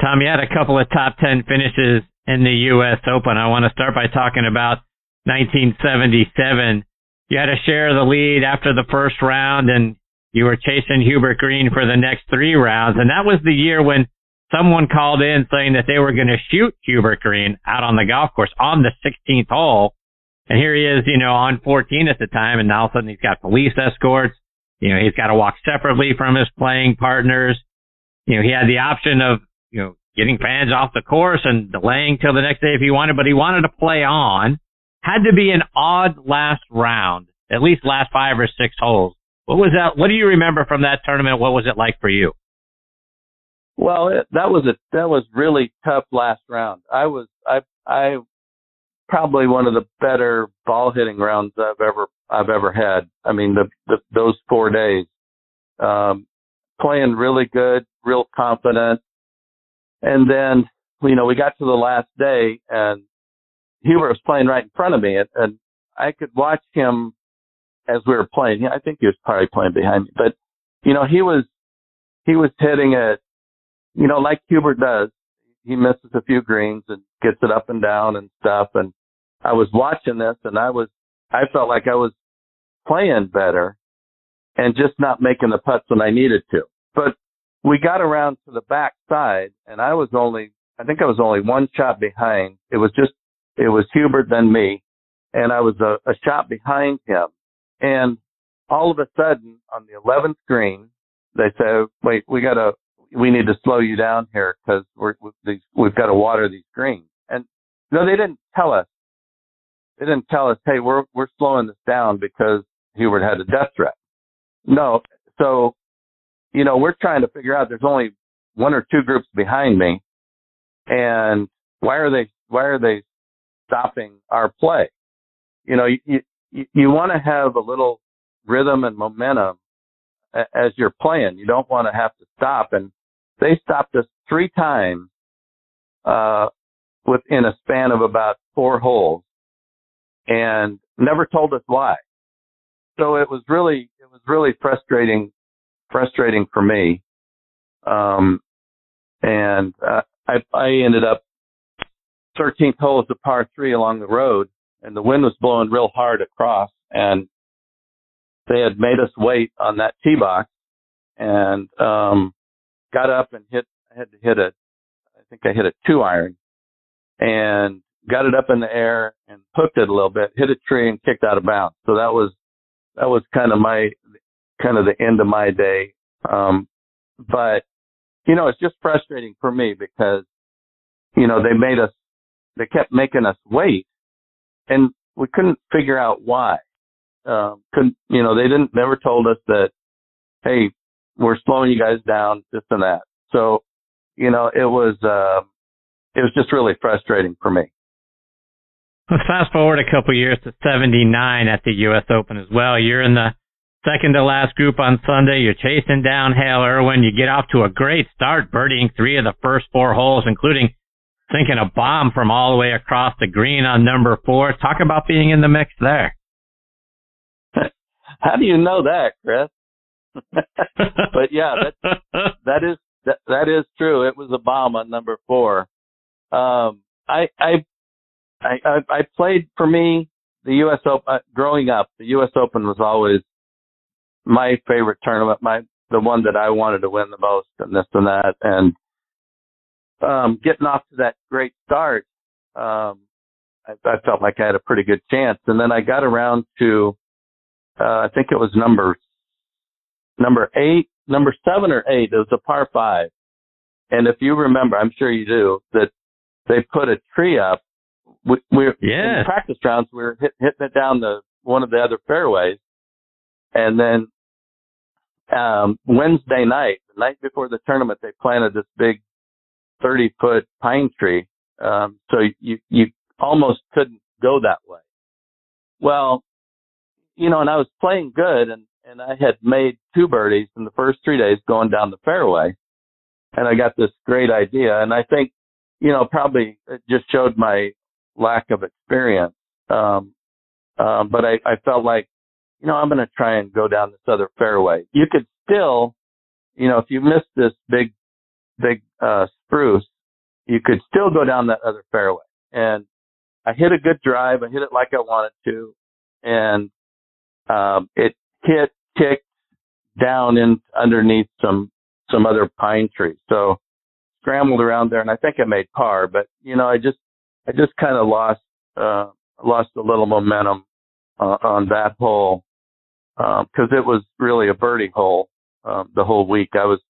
Speaker 2: Tom, you had a couple of top ten finishes in the U.S. Open. I want to start by talking about 1977. You had a share of the lead after the first round, and you were chasing Hubert Green for the next three rounds. And that was the year when someone called in saying that they were going to shoot Hubert Green out on the golf course on the 16th hole. And here he is, you know, on 14 at the time, and all of a sudden he's got police escorts. You know, he's got to walk separately from his playing partners. You know, he had the option of, you know, getting fans off the course and delaying till the next day if he wanted, but he wanted to play on. Had to be an odd last round, at least last five or six holes. What was that? What do you remember from that tournament? What was it like for you?
Speaker 5: Well, it, that was a that was really tough last round. I was I I probably one of the better ball hitting rounds I've ever I've ever had. I mean the, the those four days, um, playing really good, real confident, and then you know we got to the last day and Hubert was playing right in front of me and, and I could watch him as we were playing. I think he was probably playing behind me, but you know, he was, he was hitting it, you know, like Hubert does. He misses a few greens and gets it up and down and stuff. And I was watching this and I was, I felt like I was playing better and just not making the putts when I needed to. But we got around to the back side and I was only, I think I was only one shot behind. It was just, it was Hubert then me and I was a, a shot behind him and all of a sudden, on the 11th green, they said, "Wait, we gotta, we need to slow you down here because we're we've got to water these greens." And no, they didn't tell us. They didn't tell us, "Hey, we're we're slowing this down because Hubert had a death threat." No, so you know, we're trying to figure out. There's only one or two groups behind me, and why are they why are they stopping our play? You know, you, you, you want to have a little rhythm and momentum as you're playing. You don't want to have to stop. And they stopped us three times uh, within a span of about four holes, and never told us why. So it was really it was really frustrating frustrating for me. Um, and uh, I I ended up 13th hole is a par three along the road, and the wind was blowing real hard across and they had made us wait on that tee box and um got up and hit I had to hit a I think I hit a two iron and got it up in the air and hooked it a little bit, hit a tree and kicked out of bounds. So that was that was kind of my kind of the end of my day. Um but you know, it's just frustrating for me because you know, they made us they kept making us wait and we couldn't figure out why. Um, couldn't you know they didn't never told us that hey we're slowing you guys down this and that. So you know it was uh, it was just really frustrating for me.
Speaker 2: Let's fast forward a couple years to 79 at the U.S. Open as well. You're in the second to last group on Sunday. You're chasing down Hale Irwin. You get off to a great start, birdieing three of the first four holes, including sinking a bomb from all the way across the green on number four. Talk about being in the mix there. [laughs]
Speaker 5: How do you know that, Chris? [laughs] but yeah, that that is that, that is true. It was a bomb on number four. Um, I I I I played for me the U.S. Open uh, growing up. The U.S. Open was always my favorite tournament, my the one that I wanted to win the most, and this and that, and um, getting off to that great start, um, I, I felt like I had a pretty good chance. And then I got around to, uh, I think it was number number eight, number seven or eight. It was a par five, and if you remember, I'm sure you do, that they put a tree up. We, we're
Speaker 2: yeah.
Speaker 5: in practice rounds. We were hit, hitting it down the one of the other fairways, and then um, Wednesday night, the night before the tournament, they planted this big 30 foot pine tree. Um, so you, you almost couldn't go that way. Well, you know, and I was playing good and, and I had made two birdies in the first three days going down the fairway. And I got this great idea. And I think, you know, probably it just showed my lack of experience. Um, um, but I, I felt like you know, I'm going to try and go down this other fairway. You could still, you know, if you missed this big, big, uh, spruce, you could still go down that other fairway. And I hit a good drive. I hit it like I wanted to. And, um, it hit, kicked down in underneath some, some other pine trees. So scrambled around there and I think I made par, but you know, I just, I just kind of lost, uh, lost a little momentum uh, on that hole um, it was really a birdie hole um, the whole week. I was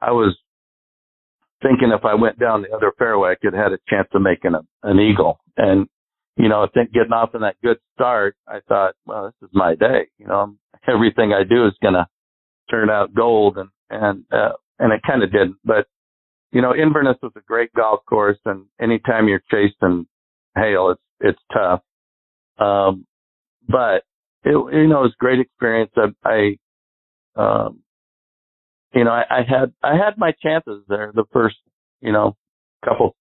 Speaker 5: I was thinking if I went down the other fairway, I could have had a chance of making a, an eagle. And you know, I think getting off in that good start, I thought, well, this is my day. You know, everything I do is going to turn out gold, and and uh, and it kind of didn't. But you know, Inverness was a great golf course, and anytime you're chasing Hale, it's it's tough. Um, but it, you know, it was a great experience. I, I um, you know, I, I had, I had my chances there the first, you know, couple,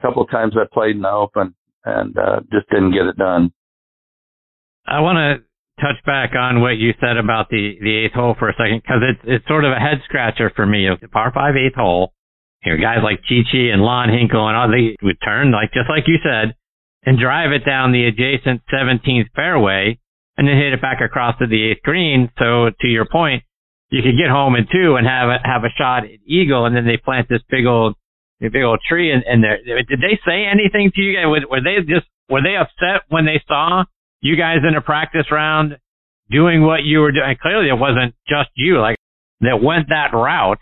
Speaker 5: couple times I played in the open and, uh, just didn't get it done.
Speaker 2: I want to touch back on what you said about the, the eighth hole for a second, cause it's, it's sort of a head scratcher for me. The par five eighth hole, you know, guys like Chi Chi and Lon Hinkle and all, they would turn like, just like you said, and drive it down the adjacent 17th fairway and then hit it back across to the eighth green. So to your point, you could get home in two and have a, have a shot at eagle, and then they plant this big old big old tree and there. Did they say anything to you guys? Were they just were they upset when they saw you guys in a practice round doing what you were doing? Clearly, it wasn't just you like that went that route.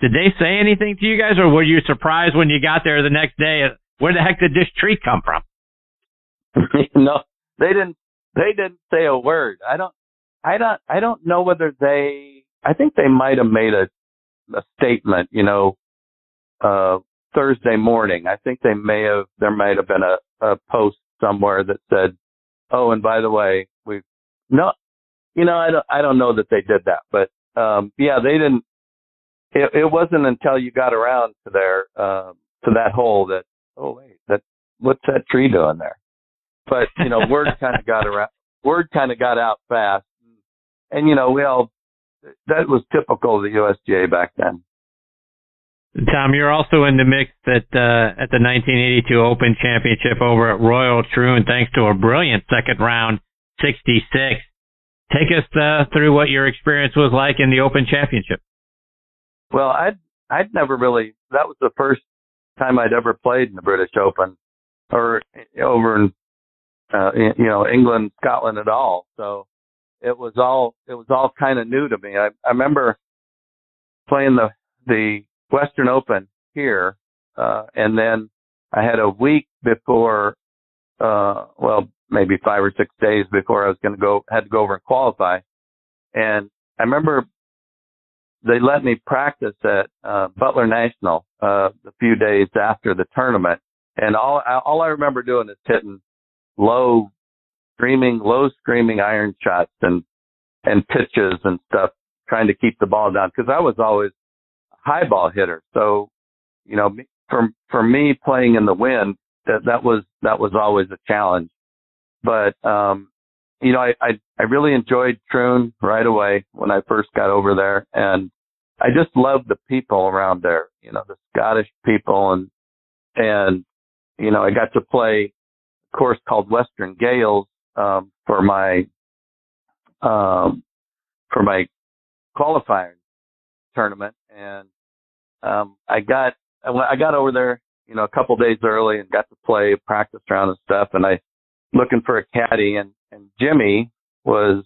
Speaker 2: Did they say anything to you guys, or were you surprised when you got there the next day? Where the heck did this tree come from? [laughs]
Speaker 5: no, they didn't they didn't say a word. I don't, I don't, I don't know whether they, I think they might have made a, a statement, you know, uh, Thursday morning. I think they may have, there might have been a, a post somewhere that said, oh, and by the way, we, no, you know, I don't, I don't know that they did that, but, um, yeah, they didn't, it, it wasn't until you got around to there, um, to that hole that, oh, wait, that, what's that tree doing there? but you know, word [laughs] kind of got around. Word kind of got out fast, and you know, we all that was typical of the USGA back then.
Speaker 2: Tom, you're also in the mix at uh, at the 1982 Open Championship over at Royal Troon, thanks to a brilliant second round 66. Take us uh, through what your experience was like in the Open Championship.
Speaker 5: Well, I'd I'd never really. That was the first time I'd ever played in the British Open, or over in uh, you know, England, Scotland at all. So it was all, it was all kind of new to me. I, I remember playing the, the Western Open here, uh, and then I had a week before, uh, well, maybe five or six days before I was going to go, had to go over and qualify. And I remember they let me practice at uh, Butler National uh, a few days after the tournament, and all all I remember doing is hitting low, screaming, low screaming iron shots and and pitches and stuff, trying to keep the ball down because I was always a high ball hitter. So, you know, for for me playing in the wind, that that was that was always a challenge. But um, you know, I, I I really enjoyed Troon right away when I first got over there, and I just loved the people around there. You know, the Scottish people, and and you know, I got to play a course called Western Gailes um, for my um, for my qualifying tournament, and um, I got I got over there, you know, a couple days early and got to play practice round and stuff, and I looking for a caddy, and and Jimmy was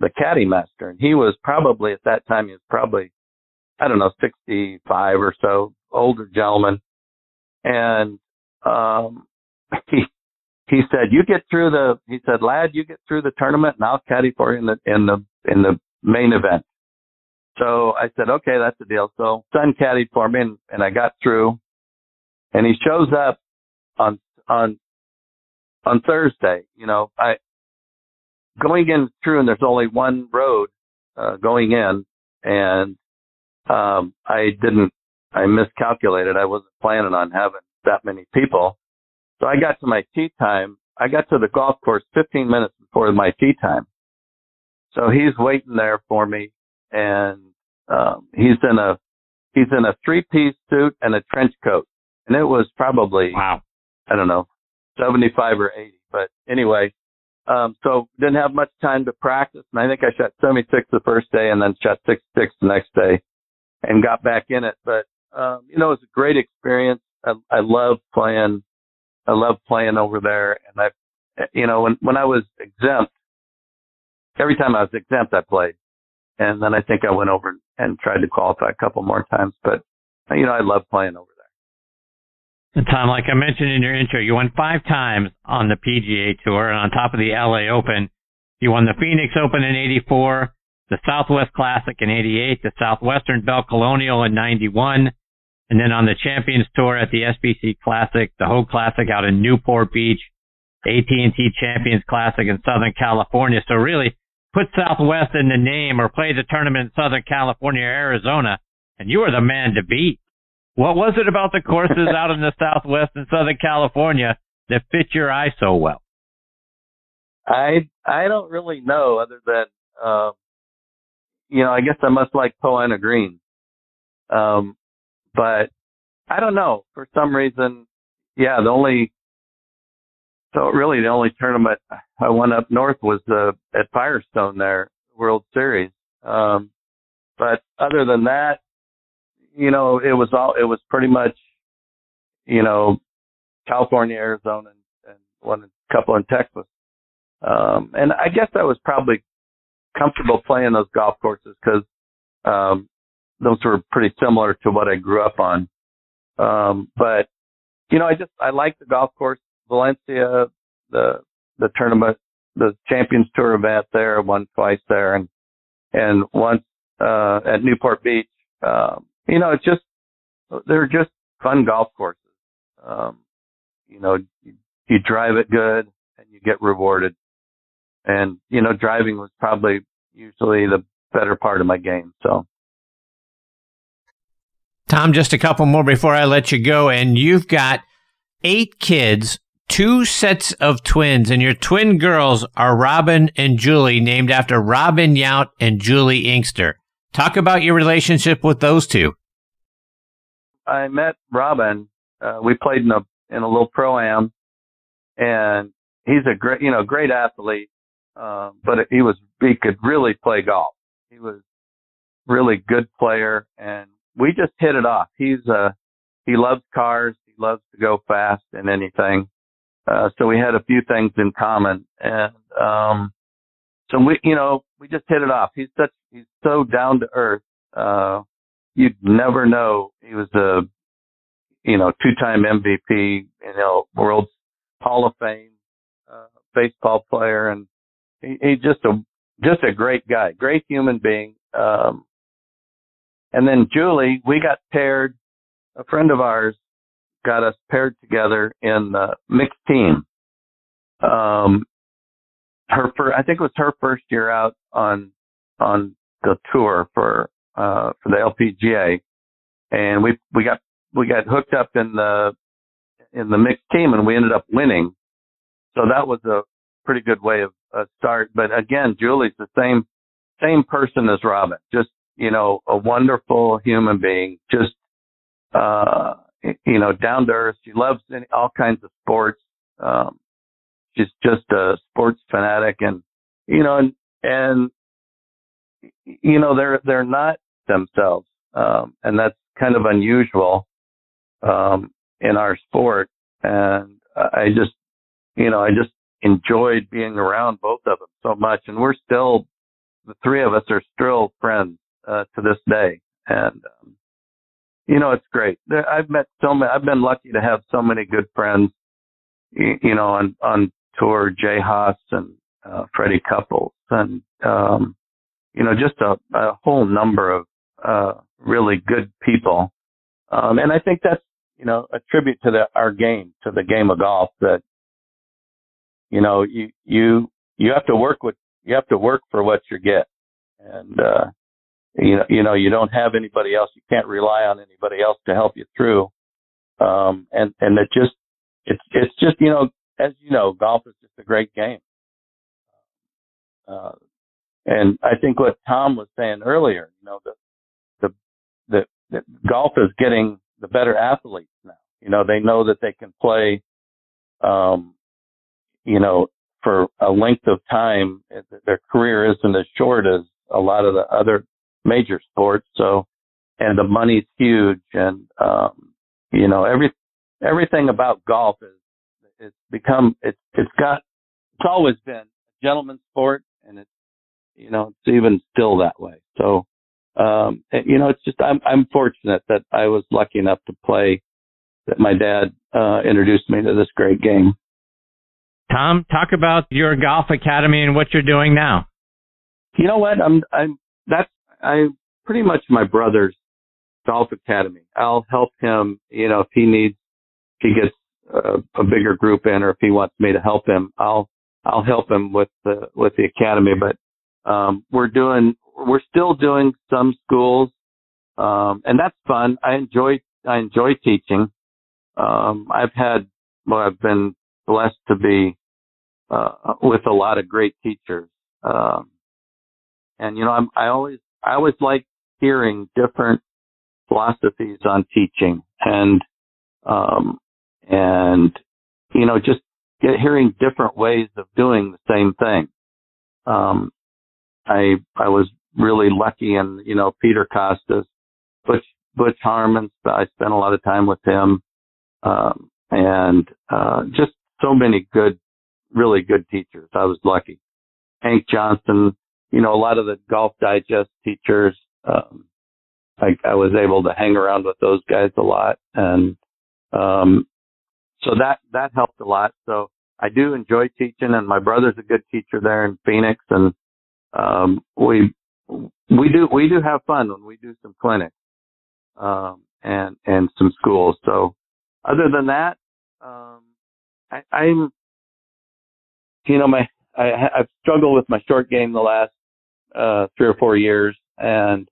Speaker 5: the caddy master, and he was probably at that time he was probably I don't know 65 or so, older gentleman, and um, [laughs] he he said, "You get through the," he said, "Lad, you get through the tournament, and I'll caddy for you in the in the in the main event." So I said, "Okay, that's the deal." So son caddied for me, and, and I got through. And he shows up on on on Thursday. You know, I going in through, and there's only one road uh, going in, and um, I didn't. I miscalculated. I wasn't planning on having that many people. So I got to my tee time. I got to the golf course 15 minutes before my tee time. So he's waiting there for me and um, he's in a he's in a three piece suit and a trench coat. And it was probably
Speaker 2: wow.
Speaker 5: I don't know, 75 or 80. But anyway, um, so didn't have much time to practice. And I think I shot 76 the first day and then shot 66 the next day and got back in it. But, um, you know, it was a great experience. I, I love playing I love playing over there. And I, you know, when, when I was exempt, every time I was exempt, I played. And then I think I went over and tried to qualify a couple more times, but you know, I love playing over there.
Speaker 2: And Tom, like I mentioned in your intro, you won five times on the PGA Tour, and on top of the LA Open, you won the Phoenix Open in '84, the Southwest Classic in '88, the Southwestern Bell Colonial in '91, and then on the Champions Tour at the SBC Classic, the Hogue Classic out in Newport Beach, AT&T Champions Classic in Southern California. So really, put Southwest in the name or play the tournament in Southern California or Arizona, and you are the man to beat. What was it about the courses [laughs] out in the Southwest and Southern California that fit your eye so well?
Speaker 5: I I don't really know, other than uh, you know, I guess I must like Poa annua Green. Um, but I don't know. For some reason, yeah, the only so really the only tournament I went up north was uh, at Firestone there, World Series. Um, but other than that, you know, it was all it was pretty much, you know, California, Arizona, and, and one couple in Texas. Um, and I guess I was probably comfortable playing those golf courses because um, those were pretty similar to what I grew up on. Um, but you know, I just I like the golf course, Valencia, the the tournament, the Champions Tour event there, won twice there, and and once uh, at Newport Beach. Um, you know, it's just they're just fun golf courses. Um, you know, you, you drive it good and you get rewarded. And you know, driving was probably usually the better part of my game. So
Speaker 2: Tom, just a couple more before I let you go. And you've got eight kids, two sets of twins, and your twin girls are Robin and Julie, named after Robin Yount and Juli Inkster. Talk about your relationship with those two.
Speaker 5: I met Robin. Uh, we played in a in a little pro am, and he's a great, you know, great athlete. Uh, but he was he could really play golf. He was really good player, and we just hit it off. He's uh he loves cars. He loves to go fast in anything. Uh, so we had a few things in common, and um, so we, you know, we just hit it off. He's such, he's so down to earth. Uh, you'd never know he was a, you know, two-time MVP, you know, World Hall of Fame uh, baseball player, and he, he's just a just a great guy, great human being. Um, and then Julie, we got paired. A friend of ours got us paired together in the mixed team. Um, her first, I think it was her first year out on on the tour for uh for the LPGA, and we we got we got hooked up in the in the mixed team, and we ended up winning. So that was a pretty good way of a start. But again, Julie's the same same person as Robin, just you know, a wonderful human being, just uh you know, down to earth. She loves any, all kinds of sports. Um, she's just a sports fanatic, and you know, and and you know, they're they're not themselves, um, and that's kind of unusual um, in our sport. And I just, you know, I just enjoyed being around both of them so much, and we're still the three of us are still friends uh, to this day, and um, you know, it's great. I've met so many. I've been lucky to have so many good friends. You know, on on tour, Jay Haas and uh, Freddie Couples, and um, you know, just a, a whole number of uh, really good people. Um, and I think that's you know a tribute to the our game, to the game of golf. That you know, you you you have to work with you have to work for what you get, and uh, you know, you know, you don't have anybody else. You can't rely on anybody else to help you through. Um, and, and it just, it's, it's just, you know, as you know, golf is just a great game. Uh, and I think what Tom was saying earlier, you know, the, the, the, the golf is getting the better athletes now. You know, they know that they can play, um, you know, for a length of time. Their career isn't as short as a lot of the other major sports. So, and the money's huge, and um, you know every everything about golf is it's become it's it's got it's always been a gentleman's sport, and it's you know it's even still that way. So, um, you know, it's just I'm I'm fortunate that I was lucky enough to play. That my dad uh, introduced me to this great game.
Speaker 2: Tom, talk about your golf academy and what you're doing now.
Speaker 5: You know what? I'm I'm that's I pretty much my brother's golf academy. I'll help him, you know, if he needs, if he gets a, a bigger group in, or if he wants me to help him, I'll I'll help him with the with the academy. But um, we're doing, we're still doing some schools, um, and that's fun. I enjoy I enjoy teaching. Um, I've had, well, I've been blessed to be uh, with a lot of great teachers. Um, and you know, I'm, I always I always like hearing different philosophies on teaching and um, and you know just get, hearing different ways of doing the same thing. Um, I I was really lucky, and you know Peter Kostis, Butch Butch Harmon. I spent a lot of time with him, um, and uh, just so many good, really good teachers. I was lucky. Hank Johnson, you know, a lot of the Golf Digest teachers, um, I, I was able to hang around with those guys a lot. And, um, so that, that helped a lot. So I do enjoy teaching and my brother's a good teacher there in Phoenix and, um, we, we do, we do have fun when we do some clinics, um, and, and some schools. So other than that, um, I, I'm, you know, my, I, I've struggled with my short game the last uh, three or four years, and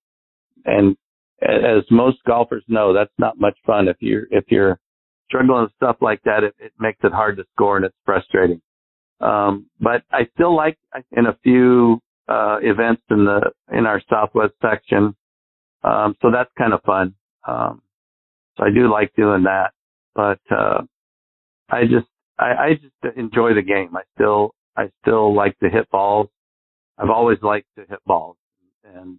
Speaker 5: and as most golfers know, that's not much fun. If you're if you're struggling with stuff like that, it, it makes it hard to score and it's frustrating. Um, but I still like in a few uh, events in the in our Southwest section, um, so that's kind of fun. Um, so I do like doing that, but uh, I just I, I just enjoy the game. I still I still like to hit balls. I've always liked to hit balls and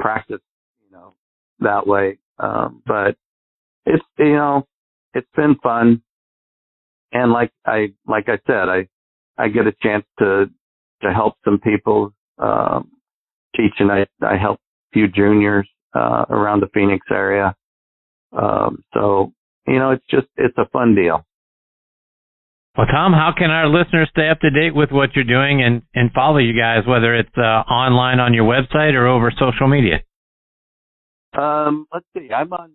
Speaker 5: practice, you know, that way. Um, but it's, you know, it's been fun. And like I, like I said, I, I get a chance to, to help some people, um, teach and I, I help a few juniors, uh, around the Phoenix area. Um, so, you know, it's just, it's a fun deal.
Speaker 2: Well, Tom, how can our listeners stay up to date with what you're doing and, and follow you guys, whether it's uh, online on your website or over social media?
Speaker 5: Um, let's see. I'm on.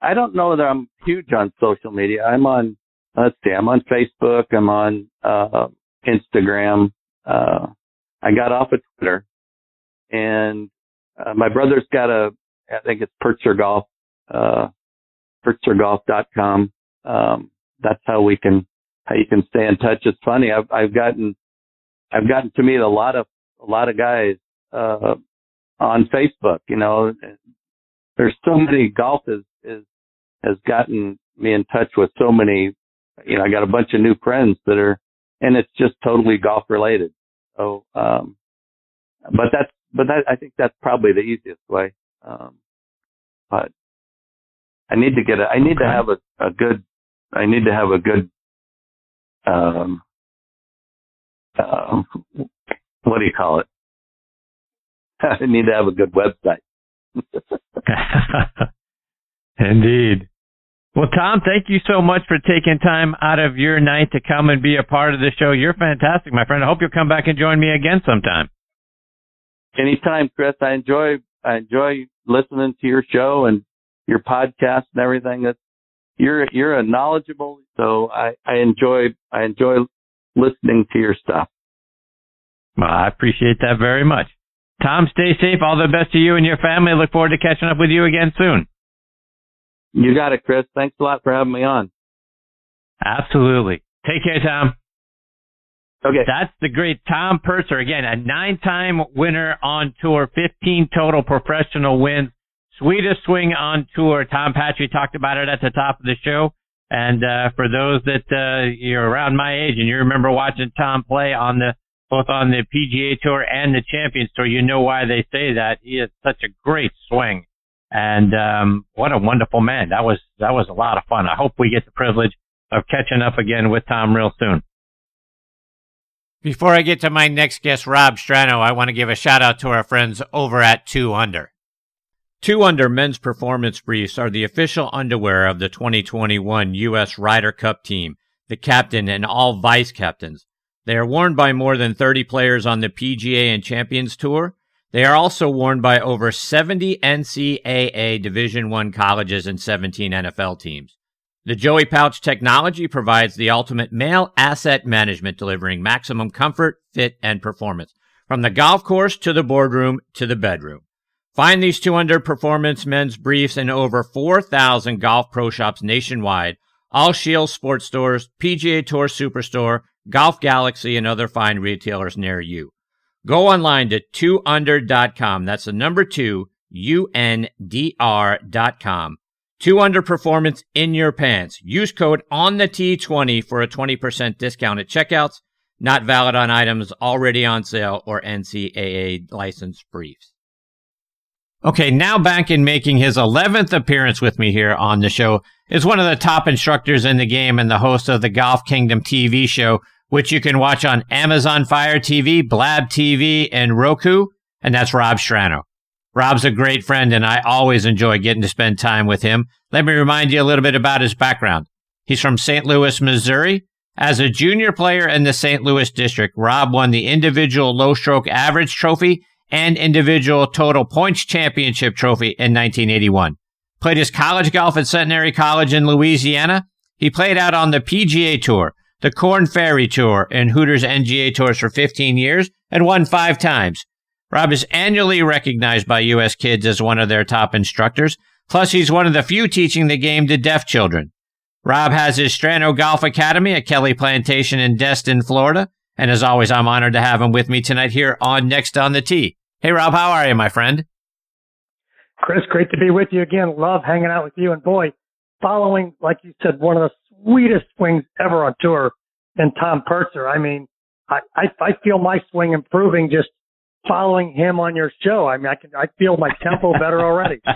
Speaker 5: I don't know that I'm huge on social media. I'm on. Let's see. I'm on Facebook. I'm on uh, Instagram. Uh, I got off of Twitter, and uh, my brother's got a. I think it's Purtzer Golf. Uh. Um, that's how we can how you can stay in touch. It's funny. I've I've gotten I've gotten to meet a lot of a lot of guys uh, on Facebook. You know, there's so many golf is is has gotten me in touch with so many. You know, I got a bunch of new friends that are, and it's just totally golf related. So, um, but that's but that I think that's probably the easiest way. Um, but I need to get a I need to have a, a good I need to have a good um, uh, what do you call it? [laughs] I need to have a good website. [laughs]
Speaker 2: Indeed. Well, Tom, thank you so much for taking time out of your night to come and be a part of the show. You're fantastic, my friend. I hope you'll come back and join me again sometime.
Speaker 5: Anytime, Chris. I enjoy I enjoy listening to your show and your podcast and everything. That's you're you're a knowledgeable, so I I enjoy I enjoy listening to your stuff.
Speaker 2: Well, I appreciate that very much. Tom, stay safe. All the best to you and your family. I look forward to catching up with you again soon.
Speaker 5: You got it, Chris. Thanks a lot for having me on.
Speaker 2: Absolutely. Take care, Tom.
Speaker 5: Okay.
Speaker 2: That's the great Tom Purtzer. Again, a nine time winner on tour, 15 total professional wins. Sweetest swing on tour. Tom Patri talked about it at the top of the show. And uh, for those that uh, you're around my age and you remember watching Tom play on the both on the PGA Tour and the Champions Tour, you know why they say that. He has such a great swing, and um, what a wonderful man. That was that was a lot of fun. I hope we get the privilege of catching up again with Tom real soon. Before I get to my next guest, Rob Strano, I want to give a shout out to our friends over at Two Under. Two Under men's performance briefs are the official underwear of the 2021 U.S. Ryder Cup team, the captain and all vice captains. They are worn by more than 30 players on the PGA and Champions Tour. They are also worn by over 70 NCAA Division I colleges and 17 NFL teams. The Joey Pouch technology provides the ultimate male asset management, delivering maximum comfort, fit, and performance from the golf course to the boardroom to the bedroom. Find these two under performance men's briefs in over 4,000 golf pro shops nationwide, all Shield sports stores, PGA Tour Superstore, Golf Galaxy, and other fine retailers near you. Go online to 2under.com. That's the number two, U-N-D-R.com. Two under performance in your pants. Use code on the T20 for a 20% discount at checkouts. Not valid on items already on sale or NCAA licensed briefs. Okay, now back in making his 11th appearance with me here on the show is one of the top instructors in the game and the host of the Golf Kingdom TV show, which you can watch on Amazon Fire TV, Blab TV, and Roku. And that's Rob Strano. Rob's a great friend and I always enjoy getting to spend time with him. Let me remind you a little bit about his background. He's from St. Louis, Missouri. As a junior player in the St. Louis district, Rob won the individual low stroke average trophy and individual total points championship trophy in 1981. Played his college golf at Centenary College in Louisiana. He played out on the PGA Tour, the Korn Ferry Tour, and Hooters NGA Tours for 15 years and won five times. Rob is annually recognized by U.S. kids as one of their top instructors. Plus, he's one of the few teaching the game to deaf children. Rob has his Strano Golf Academy at Kelly Plantation in Destin, Florida. And as always, I'm honored to have him with me tonight here on Next on the Tee. Hey, Rob, how are you, my friend?
Speaker 6: Chris, great to be with you again. Love hanging out with you. And boy, following, like you said, one of the sweetest swings ever on tour in Tom Purtzer. I mean, I, I, I feel my swing improving just following him on your show. I mean, I can, I feel my tempo better already. [laughs]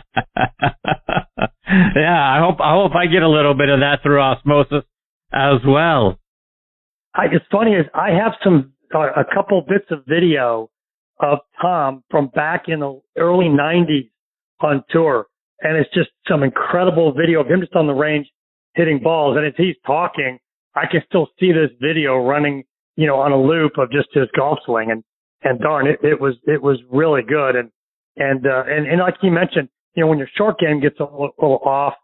Speaker 2: yeah, I hope, I hope I get a little bit of that through osmosis as well.
Speaker 6: I, it's funny is I have some, uh, a couple bits of video of Tom from back in the early 90s on tour. And it's just some incredible video of him just on the range hitting balls. And as he's talking, I can still see this video running, you know, on a loop of just his golf swing. And, and darn, it, it was, it was really good. And, and, uh, and, and like you mentioned, you know, when your short game gets a little, little off,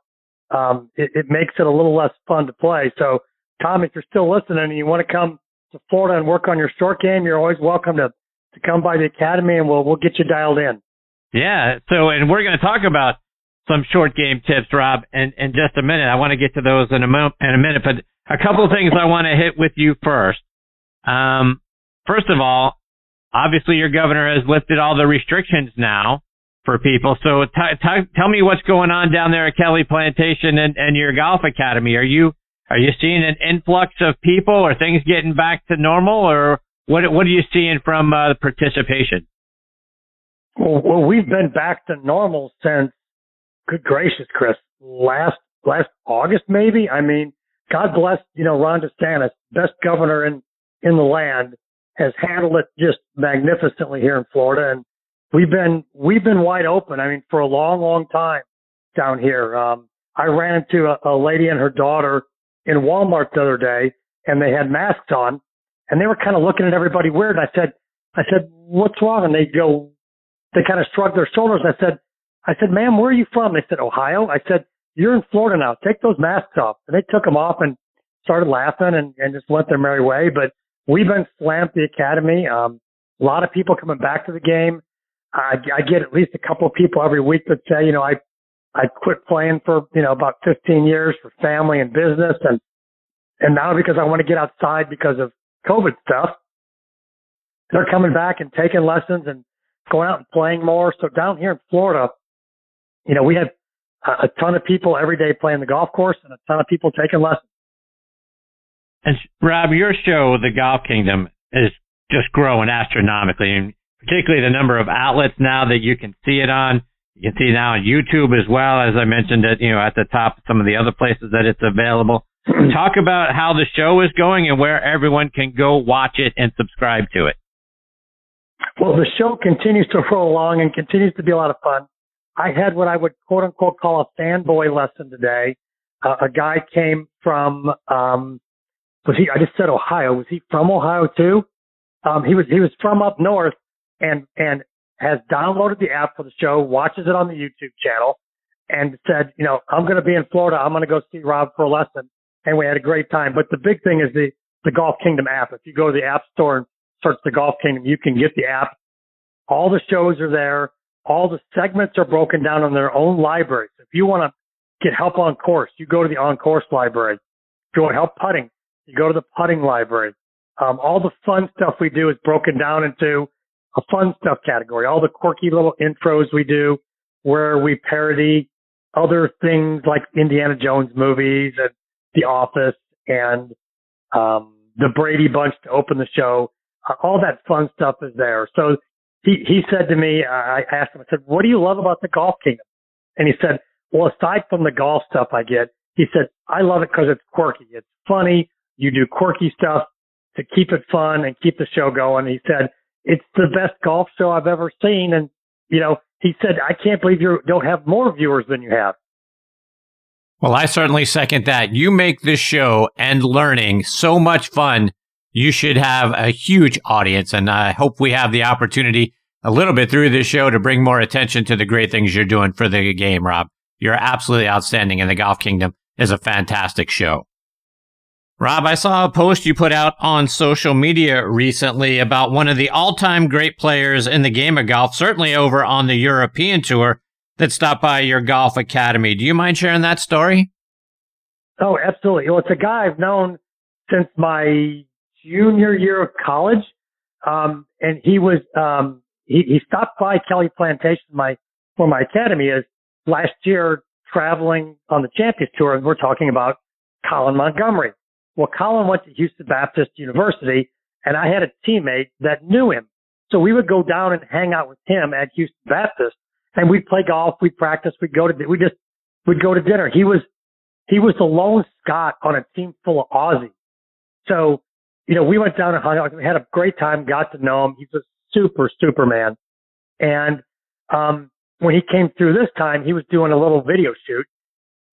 Speaker 6: um, it, it makes it a little less fun to play. So, Tom, if you're still listening and you want to come to Florida and work on your short game, you're always welcome to, to come by the academy and we'll, we'll get you dialed in.
Speaker 2: Yeah. So, and we're going to talk about some short game tips, Rob, in, in just a minute. I want to get to those in a, mo- in a minute, but a couple of things I want to hit with you first. Um, first of all, obviously your governor has lifted all the restrictions now for people. So t- t- tell me what's going on down there at Kelly Plantation and, and your golf academy. Are you are you seeing an influx of people? Are things getting back to normal, or what what are you seeing from uh, participation?
Speaker 6: Well, well, we've been back to normal since. Good gracious, Chris! Last last August, maybe. I mean, God bless you know Ron DeSantis, best governor in in the land, has handled it just magnificently here in Florida, and we've been we've been wide open. I mean, for a long, long time down here. Um, I ran into a, a lady and her daughter in Walmart the other day, and they had masks on, and they were kind of looking at everybody weird. And I said, I said, what's wrong? And they go, they kind of shrugged their shoulders. I said, I said, ma'am, where are you from? They said, Ohio. I said, you're in Florida now. Take those masks off. And they took them off and started laughing and, and just went their merry way. But we've been slammed the academy. Um, a lot of people coming back to the game. I, I get at least a couple of people every week that say, you know, I, I quit playing for, you know, about 15 years for family and business. And, and now because I want to get outside because of COVID stuff, they're coming back and taking lessons and going out and playing more. So down here in Florida, you know, we had a, a ton of people every day playing the golf course and a ton of people taking lessons.
Speaker 2: And Rob, your show, The Golf Kingdom, is just growing astronomically, and particularly the number of outlets now that you can see it on. You can see now on YouTube as well, as I mentioned it, you know, at the top of some of the other places that it's available. [clears throat] Talk about how the show is going and where everyone can go watch it and subscribe to it.
Speaker 6: Well, the show continues to roll along and continues to be a lot of fun. I had what I would quote unquote call a fanboy lesson today. Uh, a guy came from, um, was he, I just said Ohio. Was he from Ohio too? Um, he was, he was from up north and, and has downloaded the app for the show, watches it on the YouTube channel and said, you know, I'm going to be in Florida. I'm going to go see Rob for a lesson. And we had a great time. But the big thing is the, the Golf Kingdom app. If you go to the app store and search the Golf Kingdom, you can get the app. All the shows are there. All the segments are broken down on their own libraries. If you want to get help on course, you go to the on course library. If you want help putting, you go to the putting library. Um, all the fun stuff we do is broken down into a fun stuff category. All the quirky little intros we do where we parody other things like Indiana Jones movies and The Office and um, the Brady Bunch to open the show. Uh, all that fun stuff is there. So he, he said to me, I asked him, I said, what do you love about the golf kingdom? And he said, well, aside from the golf stuff I get, he said, I love it because it's quirky. It's funny. You do quirky stuff to keep it fun and keep the show going. He said, it's the best golf show I've ever seen. And, you know, he said, I can't believe you don't have more viewers than you have.
Speaker 2: Well, I certainly second that. You make this show and learning so much fun you should have a huge audience. And I hope we have the opportunity a little bit through this show to bring more attention to the great things you're doing for the game, Rob. You're absolutely outstanding, and the Golf Kingdom is a fantastic show. Rob, I saw a post you put out on social media recently about one of the all time great players in the game of golf, certainly over on the European tour, that stopped by your golf academy. Do you mind sharing that story?
Speaker 6: Oh, absolutely. Well, it's a guy I've known since my junior year of college. Um, and he was, um, he, he stopped by Kelly Plantation, my, for my academy is last year traveling on the Champions Tour. And we're talking about Colin Montgomerie. Well, Colin went to Houston Baptist University and I had a teammate that knew him. So we would go down and hang out with him at Houston Baptist and we'd play golf. We'd practice. We'd go to, we just, we'd go to dinner. He was, he was the lone Scot on a team full of Aussies. So you know, we went down and hung out. We had a great time, got to know him. He's a super, super man. And, um, when he came through this time, he was doing a little video shoot.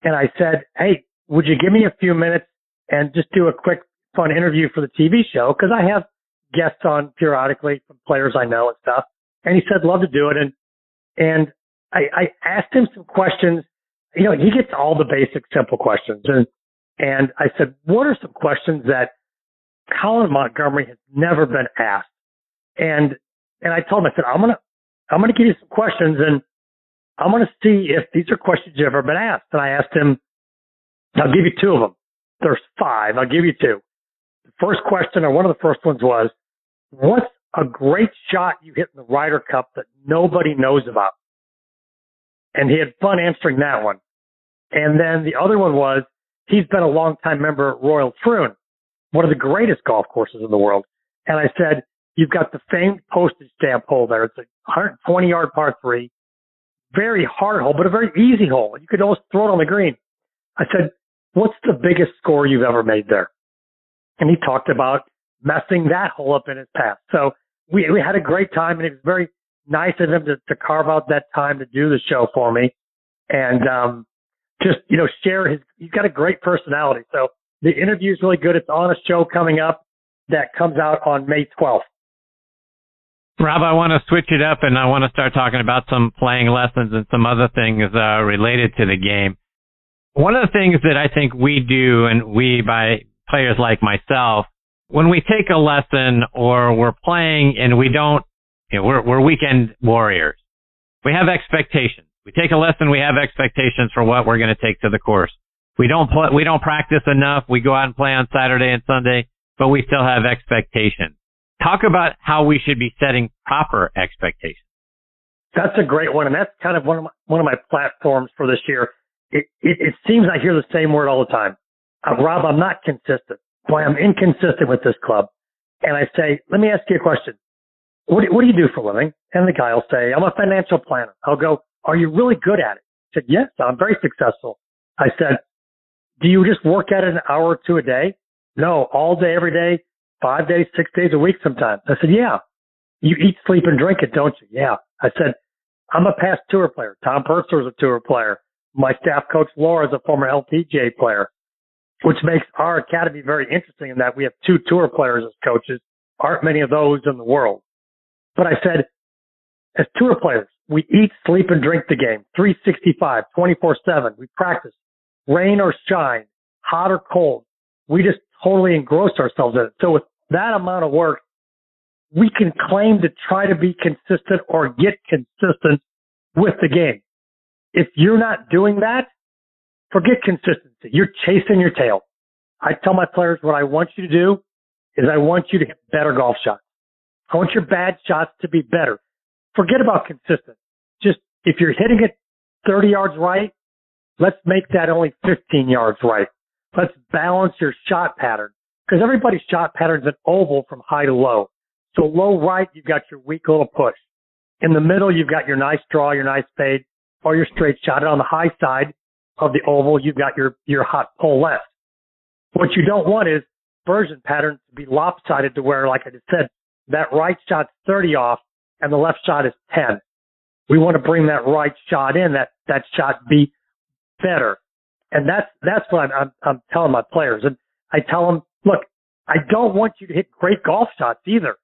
Speaker 6: And I said, Hey, would you give me a few minutes and just do a quick fun interview for the TV show because I have guests on periodically from players I know and stuff. And he said, love to do it. And, and I, I asked him some questions. You know, he gets all the basic simple questions. And, and I said, what are some questions that Colin Montgomerie has never been asked? And, and I told him, I said, I'm going to, I'm going to give you some questions and I'm going to see if these are questions you've ever been asked. And I asked him, I'll give you two of them. There's five. I'll give you two. The first question, or one of the first ones was, what's a great shot you hit in the Ryder Cup that nobody knows about? And he had fun answering that one. And then the other one was, he's been a longtime member at Royal Troon, one of the greatest golf courses in the world. And I said, you've got the famed postage stamp hole there. It's a 120 yard par three, very hard hole, but a very easy hole. You could almost throw it on the green. I said, what's the biggest score you've ever made there? And he talked about messing that hole up in his past. So we, we had a great time and it was very nice of him to, to carve out that time to do the show for me. And, um, just, you know, share his, he's got a great personality. So the interview is really good. It's on a show coming up that comes out on May 12th.
Speaker 2: Rob, I want to switch it up and I want to start talking about some playing lessons and some other things uh, related to the game. One of the things that I think we do, and we by players like myself, when we take a lesson or we're playing and we don't, you know, we're, we're weekend warriors. We have expectations. We take a lesson, we have expectations for what we're going to take to the course. We don't play, we don't practice enough. We go out and play on Saturday and Sunday, but we still have expectations. Talk about how we should be setting proper expectations.
Speaker 6: That's a great one, and that's kind of one of my, one of my platforms for this year. It, it, it seems I hear the same word all the time. Uh, Rob, I'm not consistent. Boy, I'm inconsistent with this club. And I say, let me ask you a question. What do, what do you do for a living? And the guy will say, I'm a financial planner. I'll go, are you really good at it? He said, yes, I'm very successful. I said, do you just work at it an hour or two a day? No, all day, every day, five days, six days a week sometimes. I said, yeah. You eat, sleep, and drink it, don't you? Yeah. I said, I'm a past tour player. Tom Purtzer is a tour player. My staff coach Laura is a former LPGA player, which makes our academy very interesting in that we have two tour players as coaches. Aren't many of those in the world. But I said, as tour players, we eat, sleep, and drink the game 365, 24 7. We practice rain or shine, hot or cold. We just totally engross ourselves in it. So with that amount of work, we can claim to try to be consistent or get consistent with the game. If you're not doing that, forget consistency. You're chasing your tail. I tell my players what I want you to do is I want you to hit better golf shots. I want your bad shots to be better. Forget about consistent. Just if you're hitting it 30 yards right, let's make that only 15 yards right. Let's balance your shot pattern because everybody's shot pattern is an oval from high to low. So low right, you've got your weak little push. In the middle, you've got your nice draw, your nice fade, or your straight shot. And on the high side of the oval, you've got your, your hot pull left. What you don't want is version patterns to be lopsided to where, like I just said, that right shot's 30 off and the left shot is 10. We want to bring that right shot in, that, that shot be better. And that's, that's what I'm, I'm, I'm telling my players. And I tell them, look, I don't want you to hit great golf shots either.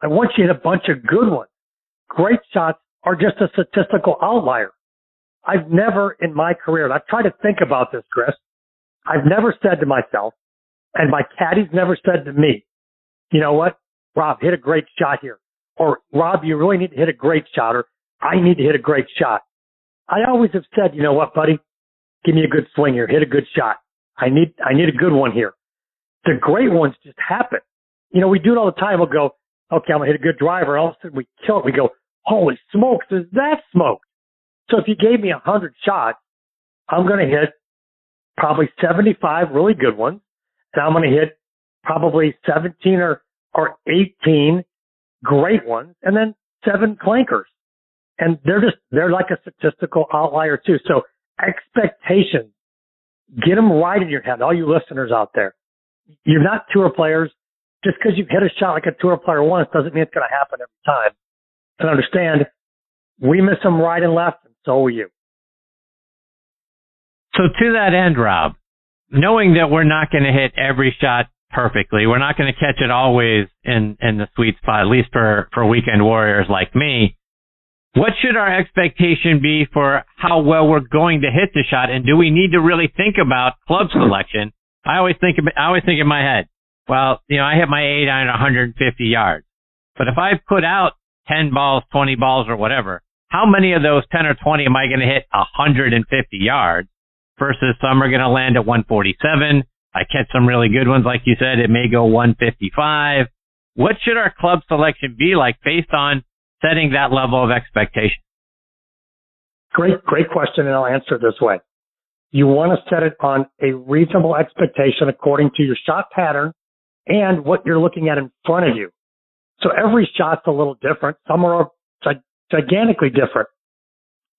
Speaker 6: I want you to hit a bunch of good ones. Great shots are just a statistical outlier. I've never in my career, and I've tried to think about this, Chris, I've never said to myself, and my caddies never said to me, you know what, Rob, hit a great shot here. Or Rob, you really need to hit a great shot, or I need to hit a great shot. I always have said, you know what, buddy, give me a good swing here, hit a good shot. I need, I need a good one here. The great ones just happen. You know, we do it all the time. We'll go, okay, I'm gonna hit a good driver. All of a sudden we kill it. We go, holy smokes, is that smoke? So if you gave me a hundred shots, I'm gonna hit probably 75 really good ones, and I'm gonna hit probably 17 or or 18 great ones, and then seven clankers. And they're just they're like a statistical outlier too. So expectations, get them right in your head. All you listeners out there, you're not tour players. Just because you've hit a shot like a tour player once doesn't mean it's going to happen every time. And understand, we miss them right and left, and so you.
Speaker 2: So to that end, Rob, knowing that we're not going to hit every shot perfectly, we're not going to catch it always in, in the sweet spot, at least for, for weekend warriors like me. What should our expectation be for how well we're going to hit the shot? And do we need to really think about club selection? I always think, I always think in my head, well, you know, I hit my eight iron 150 yards, but if I put out 10 balls, 20 balls or whatever, how many of those 10 or 20 am I going to hit 150 yards versus some are going to land at 147? I catch some really good ones. Like you said, it may go 155. What should our club selection be like based on setting that level of expectation?
Speaker 6: Great, great question. And I'll answer it this way. You want to set it on a reasonable expectation according to your shot pattern and what you're looking at in front of you. So every shot's a little different. Some are gigantically different,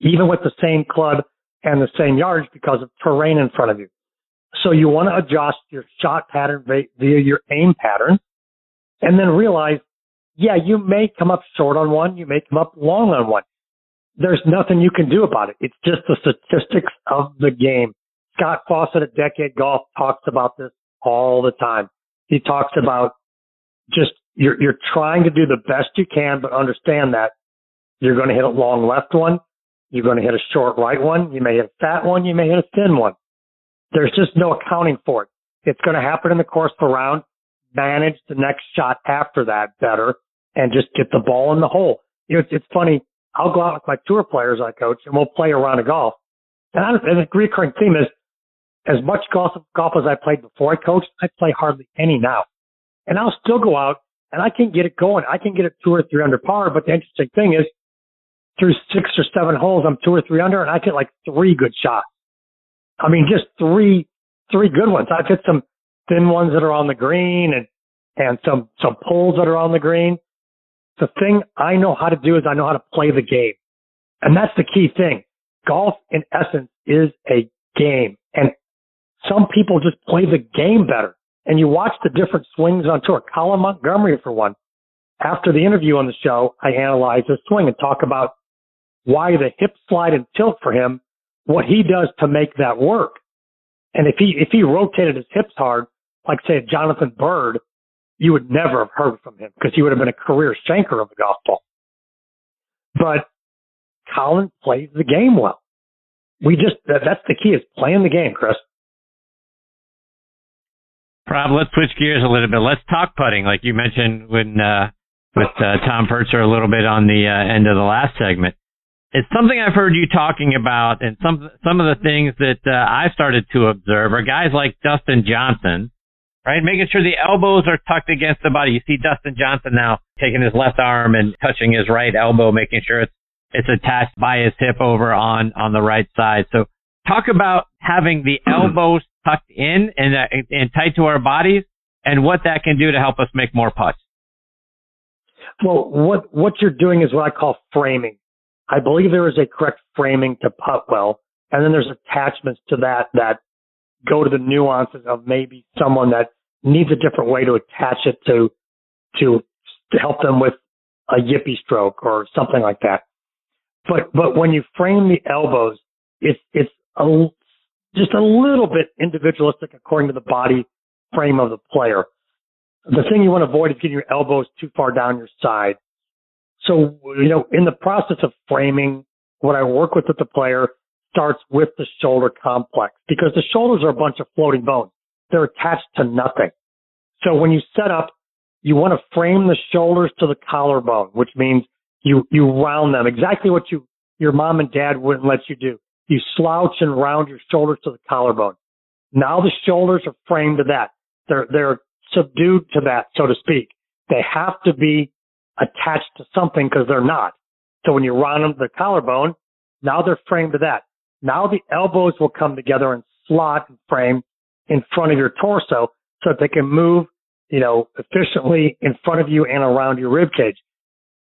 Speaker 6: even with the same club and the same yards because of terrain in front of you. So you want to adjust your shot pattern via your aim pattern and then realize, yeah, you may come up short on one. You may come up long on one. There's nothing you can do about it. It's just the statistics of the game. Scott Fawcett at Decade Golf talks about this all the time. He talks about just you're, you're trying to do the best you can, but understand that you're going to hit a long left one. You're going to hit a short right one. You may hit a fat one. You may hit a thin one. There's just no accounting for it. It's going to happen in the course of the round. Manage the next shot after that better and just get the ball in the hole. You know, it's, it's funny. I'll go out with my tour players I coach and we'll play a round of golf. And, I, and the recurring theme is as much golf, golf as I played before I coached, I play hardly any now. And I'll still go out and I can get it going. I can get it two or three under par. But the interesting thing is through six or seven holes, I'm two or three under and I get like three good shots. I mean, just three, three good ones. I've hit some thin ones that are on the green and, and some, some pulls that are on the green. The thing I know how to do is I know how to play the game. And that's the key thing. Golf in essence is a game and some people just play the game better. And you watch the different swings on tour. Colin Montgomerie, for one, after the interview on the show, I analyze his swing and talk about why the hip slide and tilt for him what he does to make that work. And if he if he rotated his hips hard, like say Jonathan Byrd, you would never have heard from him because he would have been a career shanker of the golf ball. But Colin plays the game well. We just that, that's the key is playing the game, Chris.
Speaker 2: Rob, let's switch gears a little bit. Let's talk putting, like you mentioned when uh, with uh, Tom Purtzer a little bit on the uh, end of the last segment it's something I've heard you talking about, and some some of the things that uh, I started to observe are guys like Dustin Johnson, right? Making sure the elbows are tucked against the body. You see Dustin Johnson now taking his left arm and touching his right elbow, making sure it's it's attached by his hip over on on the right side. So talk about having the [clears throat] elbows tucked in and uh, and tight to our bodies, and what that can do to help us make more putts.
Speaker 6: Well, what what you're doing is what I call framing. I believe there is a correct framing to putt well, and then there's attachments to that that go to the nuances of maybe someone that needs a different way to attach it to to to help them with a yippy stroke or something like that. But but when you frame the elbows, it's it's a, just a little bit individualistic according to the body frame of the player. The thing you want to avoid is getting your elbows too far down your side. So, you know, in the process of framing, what I work with with the player starts with the shoulder complex because the shoulders are a bunch of floating bones. They're attached to nothing. So when you set up, you want to frame the shoulders to the collarbone, which means you, you round them exactly what you, your mom and dad wouldn't let you do. You slouch and round your shoulders to the collarbone. Now the shoulders are framed to that. They're, they're subdued to that, so to speak. They have to be attached to something because they're not. So when you round them to the collarbone, now they're framed to that. Now the elbows will come together and slot and frame in front of your torso so that they can move, you know, efficiently in front of you and around your rib cage.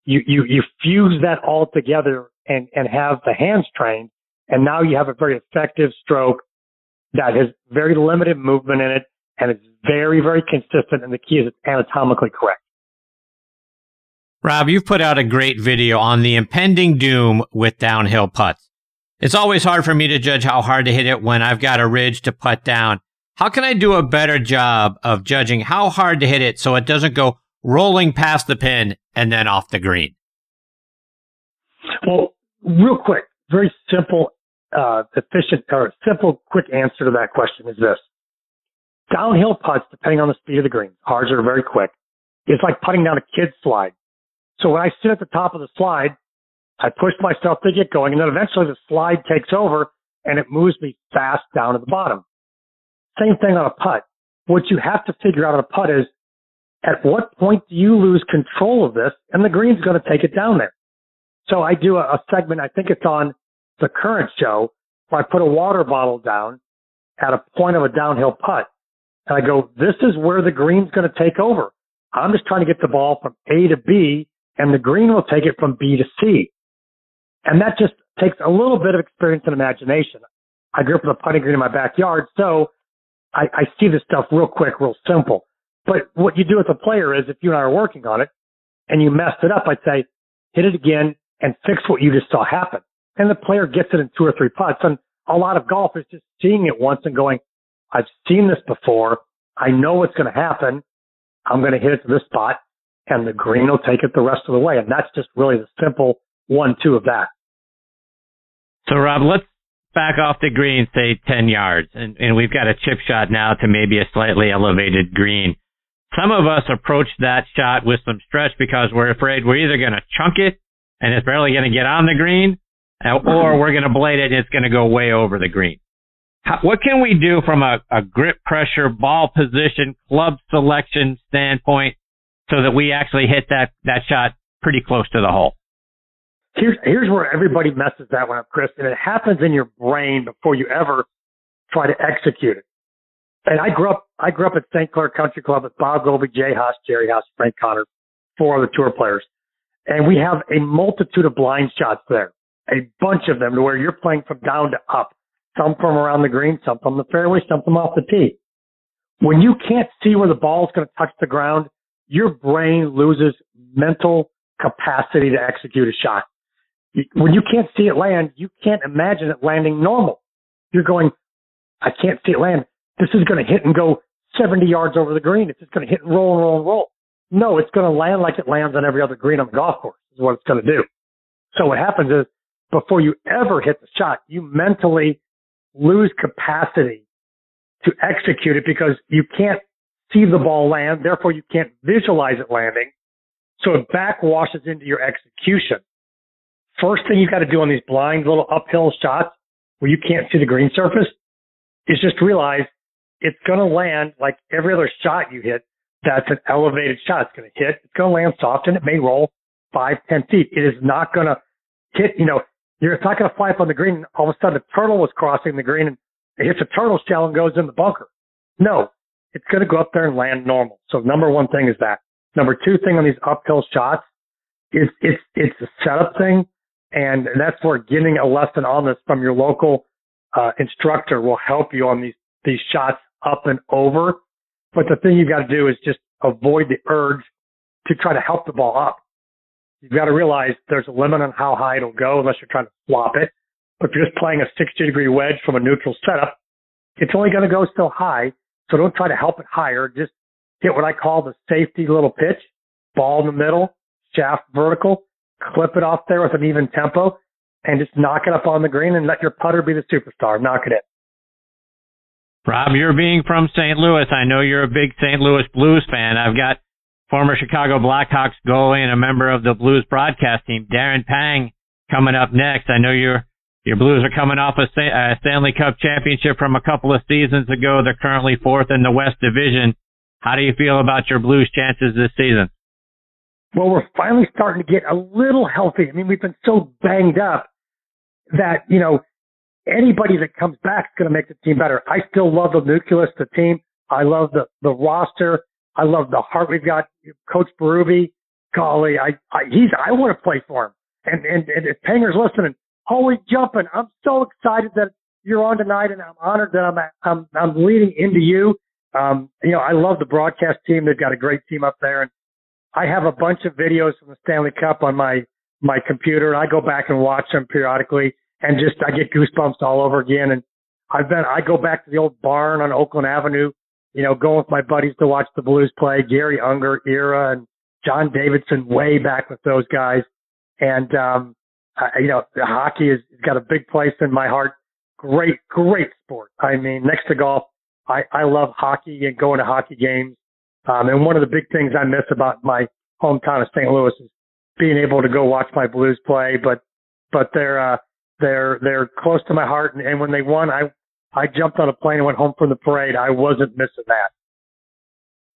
Speaker 6: You, you, you fuse that all together and, and have the hands trained. And now you have a very effective stroke that has very limited movement in it and it's very, very consistent. And the key is it's anatomically correct.
Speaker 2: Rob, you've put out a great video on the impending doom with downhill putts. It's always hard for me to judge how hard to hit it when I've got a ridge to putt down. How can I do a better job of judging how hard to hit it so it doesn't go rolling past the pin and then off the green?
Speaker 6: Well, real quick, very simple, uh, efficient, or simple, quick answer to that question is this. Downhill putts, depending on the speed of the green, ours are very quick. It's like putting down a kid's slide. So when I sit at the top of the slide, I push myself to get going, and then eventually the slide takes over and it moves me fast down to the bottom. Same thing on a putt. What you have to figure out on a putt is at what point do you lose control of this and the green's going to take it down there. So I do a, a segment, I think it's on the current show, where I put a water bottle down at a point of a downhill putt. And I go, this is where the green's going to take over. I'm just trying to get the ball from A to B and the green will take it from B to C. And that just takes a little bit of experience and imagination. I grew up with a putting green in my backyard, so I, I see this stuff real quick, real simple. But what you do as a player is if you and I are working on it and you messed it up, I'd say, hit it again and fix what you just saw happen. And the player gets it in two or three putts. And a lot of golfers just seeing it once and going, I've seen this before. I know what's going to happen. I'm going to hit it to this spot and the green will take it the rest of the way. And that's just really the simple one, two of that.
Speaker 2: So Rob, let's back off the green, say 10 yards, and, and we've got a chip shot now to maybe a slightly elevated green. Some of us approach that shot with some stretch because we're afraid we're either going to chunk it and it's barely going to get on the green, or we're going to blade it and it's going to go way over the green. How, what can we do from a, a grip pressure, ball position, club selection standpoint so that we actually hit that, that shot pretty close to the hole?
Speaker 6: Here's, here's where everybody messes that one up, Chris, and it happens in your brain before you ever try to execute it. And I grew up, I grew up at St. Clair Country Club with Bob Goalby, Jay Haas, Jerry Haas, Frank Connor, four other tour players. And we have a multitude of blind shots there, a bunch of them to where you're playing from down to up, some from around the green, some from the fairway, some from off the tee. When you can't see where the ball is going to touch the ground, your brain loses mental capacity to execute a shot. When you can't see it land, you can't imagine it landing normal. You're going, I can't see it land. This is going to hit and go 70 yards over the green. It's just going to hit and roll and roll and roll. No, it's going to land like it lands on every other green on the golf course is what it's going to do. So what happens is before you ever hit the shot, you mentally lose capacity to execute it because you can't see the ball land. Therefore, you can't visualize it landing. So it backwashes into your execution. First thing you've got to do on these blind little uphill shots where you can't see the green surface is just realize it's going to land like every other shot you hit that's an elevated shot. It's going to hit. It's going to land soft and it may roll five, ten feet. It is not going to hit, you know, you're, it's not going to fly up on the green. All of a sudden a turtle was crossing the green and it hits a turtle shell and goes in the bunker. No, it's going to go up there and land normal. So number one thing is that. Number two thing on these uphill shots is it's, it's a setup thing. And that's where getting a lesson on this from your local uh, instructor will help you on these, these shots up and over but the thing you've got to do is just avoid the urge to try to help the ball up. You've got to realize there's a limit on how high it'll go unless you're trying to flop it. But if you're just playing a 60 degree wedge from a neutral setup, it's only going to go so high. So don't try to help it higher. Just hit what I call the safety little pitch, ball in the middle, shaft vertical, clip it off there with an even tempo and just knock it up on the green and let your putter be the superstar. Knock it in.
Speaker 2: Rob, you're being from St. Louis. I know you're a big St. Louis Blues fan. I've got former Chicago Blackhawks goalie and a member of the Blues broadcast team, Darren Pang, coming up next. I know your your Blues are coming off a Stanley Cup championship from a couple of seasons ago. They're currently fourth in the West Division. How do you feel about your Blues chances this season?
Speaker 6: Well, we're finally starting to get a little healthy. I mean, we've been so banged up that, you know, anybody that comes back is going to make the team better. I still love the nucleus, the team. I love the, the roster. I love the heart we've got. Coach Berube, golly, I, I, he's, I want to play for him. And, and, and if Panger's listening, always jumping. I'm so excited that you're on tonight and I'm honored that I'm, I'm, I'm leading into you. Um, you know, I love the broadcast team. They've got a great team up there and I have a bunch of videos from the Stanley Cup on my, my computer. and I go back and watch them periodically and just I get goosebumps all over again. And I've been, I go back to the old barn on Oakland Avenue, you know, going with my buddies to watch the Blues play, Garry Unger era and John Davidson way back with those guys. And, um, I, you know, hockey has got a big place in my heart. Great, great sport. I mean, next to golf, I, I love hockey and going to hockey games. Um, and one of the big things I miss about my hometown of St. Louis is being able to go watch my Blues play. But, but they're, uh, they're, they're close to my heart. And, and when they won, I, I jumped on a plane and went home from the parade. I wasn't missing that.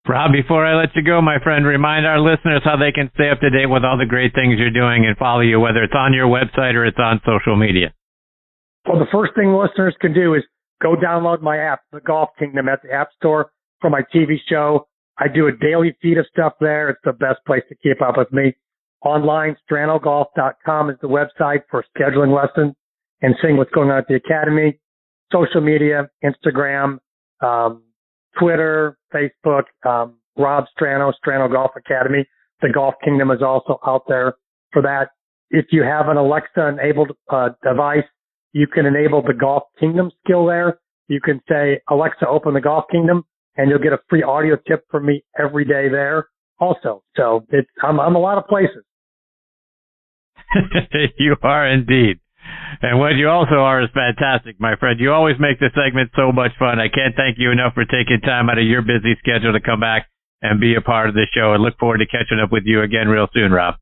Speaker 2: Rob, before I let you go, my friend, remind our listeners how they can stay up to date with all the great things you're doing and follow you, whether it's on your website or it's on social media.
Speaker 6: Well, the first thing listeners can do is go download my app, The Golf Kingdom, at the App Store for my TV show. I do a daily feed of stuff there. It's the best place to keep up with me. Online, stranogolf.com is the website for scheduling lessons and seeing what's going on at the academy. Social media, Instagram, um, Twitter, Facebook, um, Rob Strano, Strano Golf Academy. The Golf Kingdom is also out there for that. If you have an Alexa enabled uh, device, you can enable the Golf Kingdom skill there. You can say, Alexa, open the Golf Kingdom and you'll get a free audio tip from me every day there also. So it's, I'm, I'm a lot of places. [laughs]
Speaker 2: you are indeed. And what you also are is fantastic, my friend. You always make the segment so much fun. I can't thank you enough for taking time out of your busy schedule to come back and be a part of the show. I look forward to catching up with you again real soon, Rob.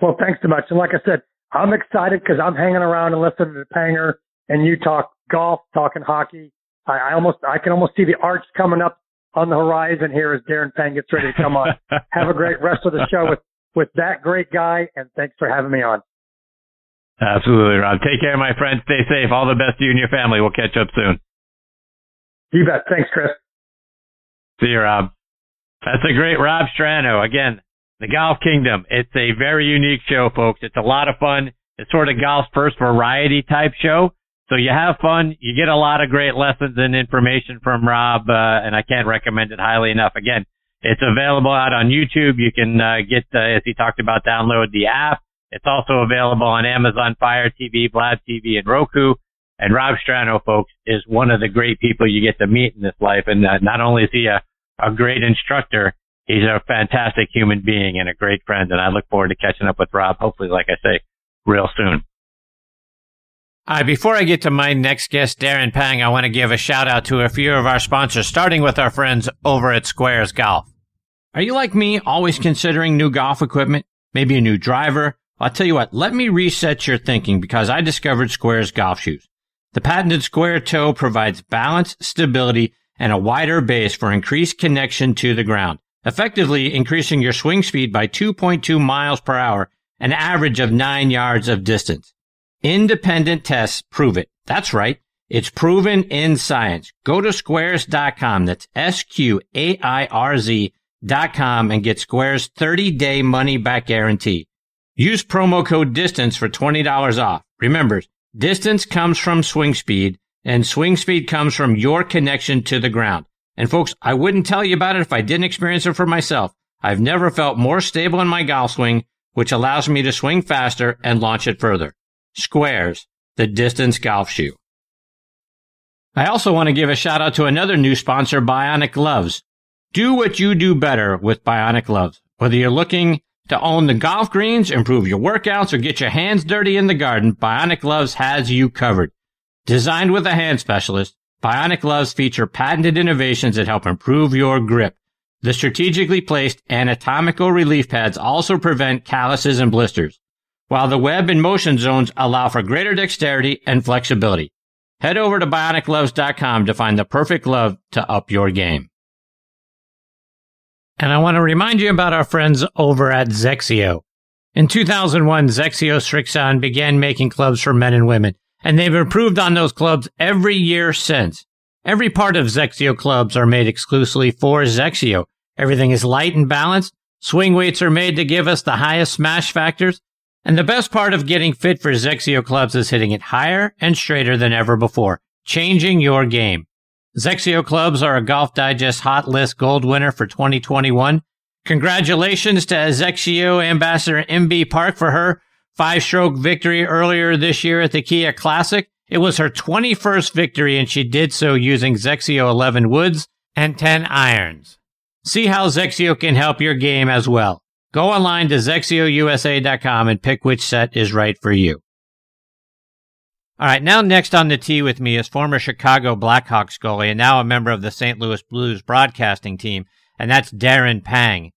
Speaker 6: Well, thanks so much. And like I said, I'm excited because I'm hanging around and listening to Panger and you talk golf, talking hockey. I, I almost, I can almost see the arch coming up on the horizon here as Darren Pang gets ready to come on. [laughs] Have a great rest of the show with, with that great guy. And thanks for having me on.
Speaker 2: Absolutely, Rob. Take care, my friend. Stay safe. All the best to you and your family. We'll catch up soon.
Speaker 6: You bet. Thanks, Chris.
Speaker 2: See you, Rob. That's a great Rob Strano. Again, the Golf Kingdom. It's a very unique show, folks. It's a lot of fun. It's sort of golf's first variety type show. So you have fun. You get a lot of great lessons and information from Rob, uh, and I can't recommend it highly enough. Again, it's available out on YouTube. You can uh, get, uh, as he talked about, download the app. It's also available on Amazon Fire TV, Blab TV, and Roku. And Rob Strano, folks, is one of the great people you get to meet in this life. And uh, not only is he a, a great instructor, he's a fantastic human being and a great friend. And I look forward to catching up with Rob, hopefully, like I say, real soon. Right, before I get to my next guest, Darren Pang, I want to give a shout out to a few of our sponsors, starting with our friends over at Sqairz Golf. Are you like me, always considering new golf equipment? Maybe a new driver? I'll tell you what, let me reset your thinking because I discovered Sqairz golf shoes. The patented Square Toe provides balance, stability, and a wider base for increased connection to the ground, effectively increasing your swing speed by 2.2 miles per hour, an average of 9 yards of distance. Independent tests prove it. That's right. It's proven in science. Go to sqairz.com. That's S-Q-A-I-R-Z dot com and get Sqairz 30 day money back guarantee. Use promo code DISTANCE for $20 off. Remember, distance comes from swing speed and swing speed comes from your connection to the ground. And folks, I wouldn't tell you about it if I didn't experience it for myself. I've never felt more stable in my golf swing, which allows me to swing faster and launch it further. Sqairz, the distance golf shoe. I also want to give a shout out to another new sponsor, Bionic Gloves. Do what you do better with Bionic Gloves. Whether you're looking to own the golf greens, improve your workouts, or get your hands dirty in the garden, Bionic Gloves has you covered. Designed with a hand specialist, Bionic Gloves feature patented innovations that help improve your grip. The strategically placed anatomical relief pads also prevent calluses and blisters, while the web and motion zones allow for greater dexterity and flexibility. Head over to bionicgloves.com to find the perfect glove to up your game. And I want to remind you about our friends over at XXIO. In 2001, XXIO Srixon began making clubs for men and women, and they've improved on those clubs every year since. Every part of XXIO clubs are made exclusively for XXIO. Everything is light and balanced. Swing weights are made to give us the highest smash factors. And the best part of getting fit for XXIO clubs is hitting it higher and straighter than ever before, changing your game. XXIO clubs are a Golf Digest Hot List Gold winner for 2021. Congratulations to XXIO Ambassador Inbee Park for her five stroke victory earlier this year at the Kia Classic. It was her 21st victory, and she did so using XXIO 11 woods and 10 irons. See how XXIO can help your game as well. Go online to XXIOUSA.com and pick which set is right for you. All right, now next on the tee with me is former Chicago Blackhawks goalie and now a member of the St. Louis Blues broadcasting team, and that's Darren Pang.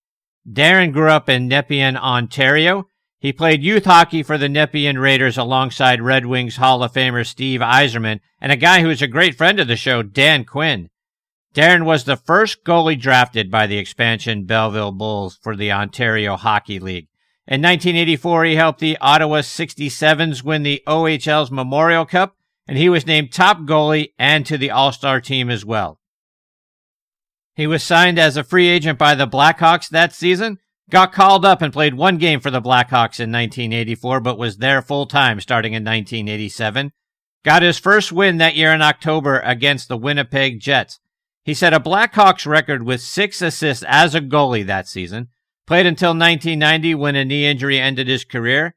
Speaker 2: Darren grew up in Nepean, Ontario. He played youth hockey for the Nepean Raiders alongside Red Wings Hall of Famer Steve Yzerman and a guy who's a great friend of the show, Dan Quinn. Darren was the first goalie drafted by the expansion Belleville Bulls for the Ontario Hockey League. In 1984, he helped the Ottawa 67s win the OHL's Memorial Cup, and he was named top goalie and to the All-Star team as well. He was signed as a free agent by the Blackhawks that season, got called up and played one game for the Blackhawks in 1984, but was there full time starting in 1987. Got his first win that year in October against the Winnipeg Jets. He set a Blackhawks record with six assists as a goalie that season Played until 1990 when a knee injury ended his career.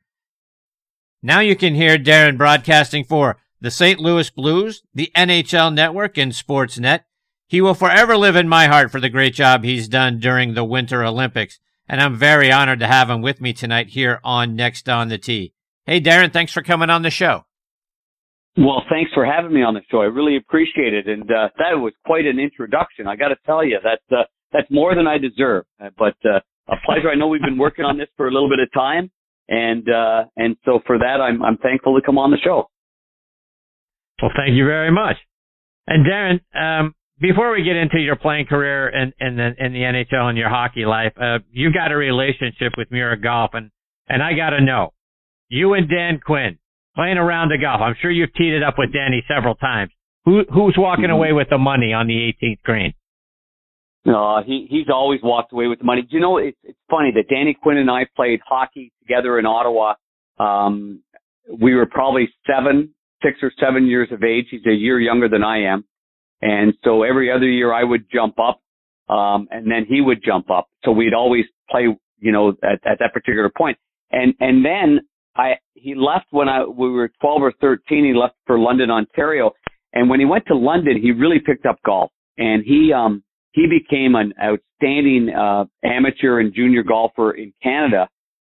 Speaker 2: Now you can hear Darren broadcasting for the St. Louis Blues, the NHL Network, and Sportsnet. He will forever live in my heart for the great job he's done during the Winter Olympics, and I'm very honored to have him with me tonight here on Next on the Tee. Hey, Darren, thanks for coming on the show.
Speaker 7: Well, thanks for having me on the show. I really appreciate it, and uh, that was quite an introduction. I got to tell you that uh, that's more than I deserve. But uh, a pleasure. I know we've been working on this for a little bit of time, and uh, and so for that, I'm I'm thankful to come on the show.
Speaker 2: Well, thank you very much. And Darren, um, before we get into your playing career in in the, in the NHL and your hockey life, uh, you got a relationship with Miura Golf, and and I got to know, you and Dan Quinn playing around the golf. I'm sure you've teed it up with Danny several times. Who who's walking mm-hmm. away with the money on the 18th green?
Speaker 7: No, he he's always walked away with the money. You know it's it's funny that Danny Quinn and I played hockey together in Ottawa. Um, we were probably seven, six or seven years of age. He's a year younger than I am, and so every other year I would jump up, um, and then he would jump up. So we'd always play, you know, at, at that particular point. And and then I he left when I we were 12 or 13. He left for London, Ontario, and when he went to London, he really picked up golf, and he um he became an outstanding uh, amateur and junior golfer in Canada.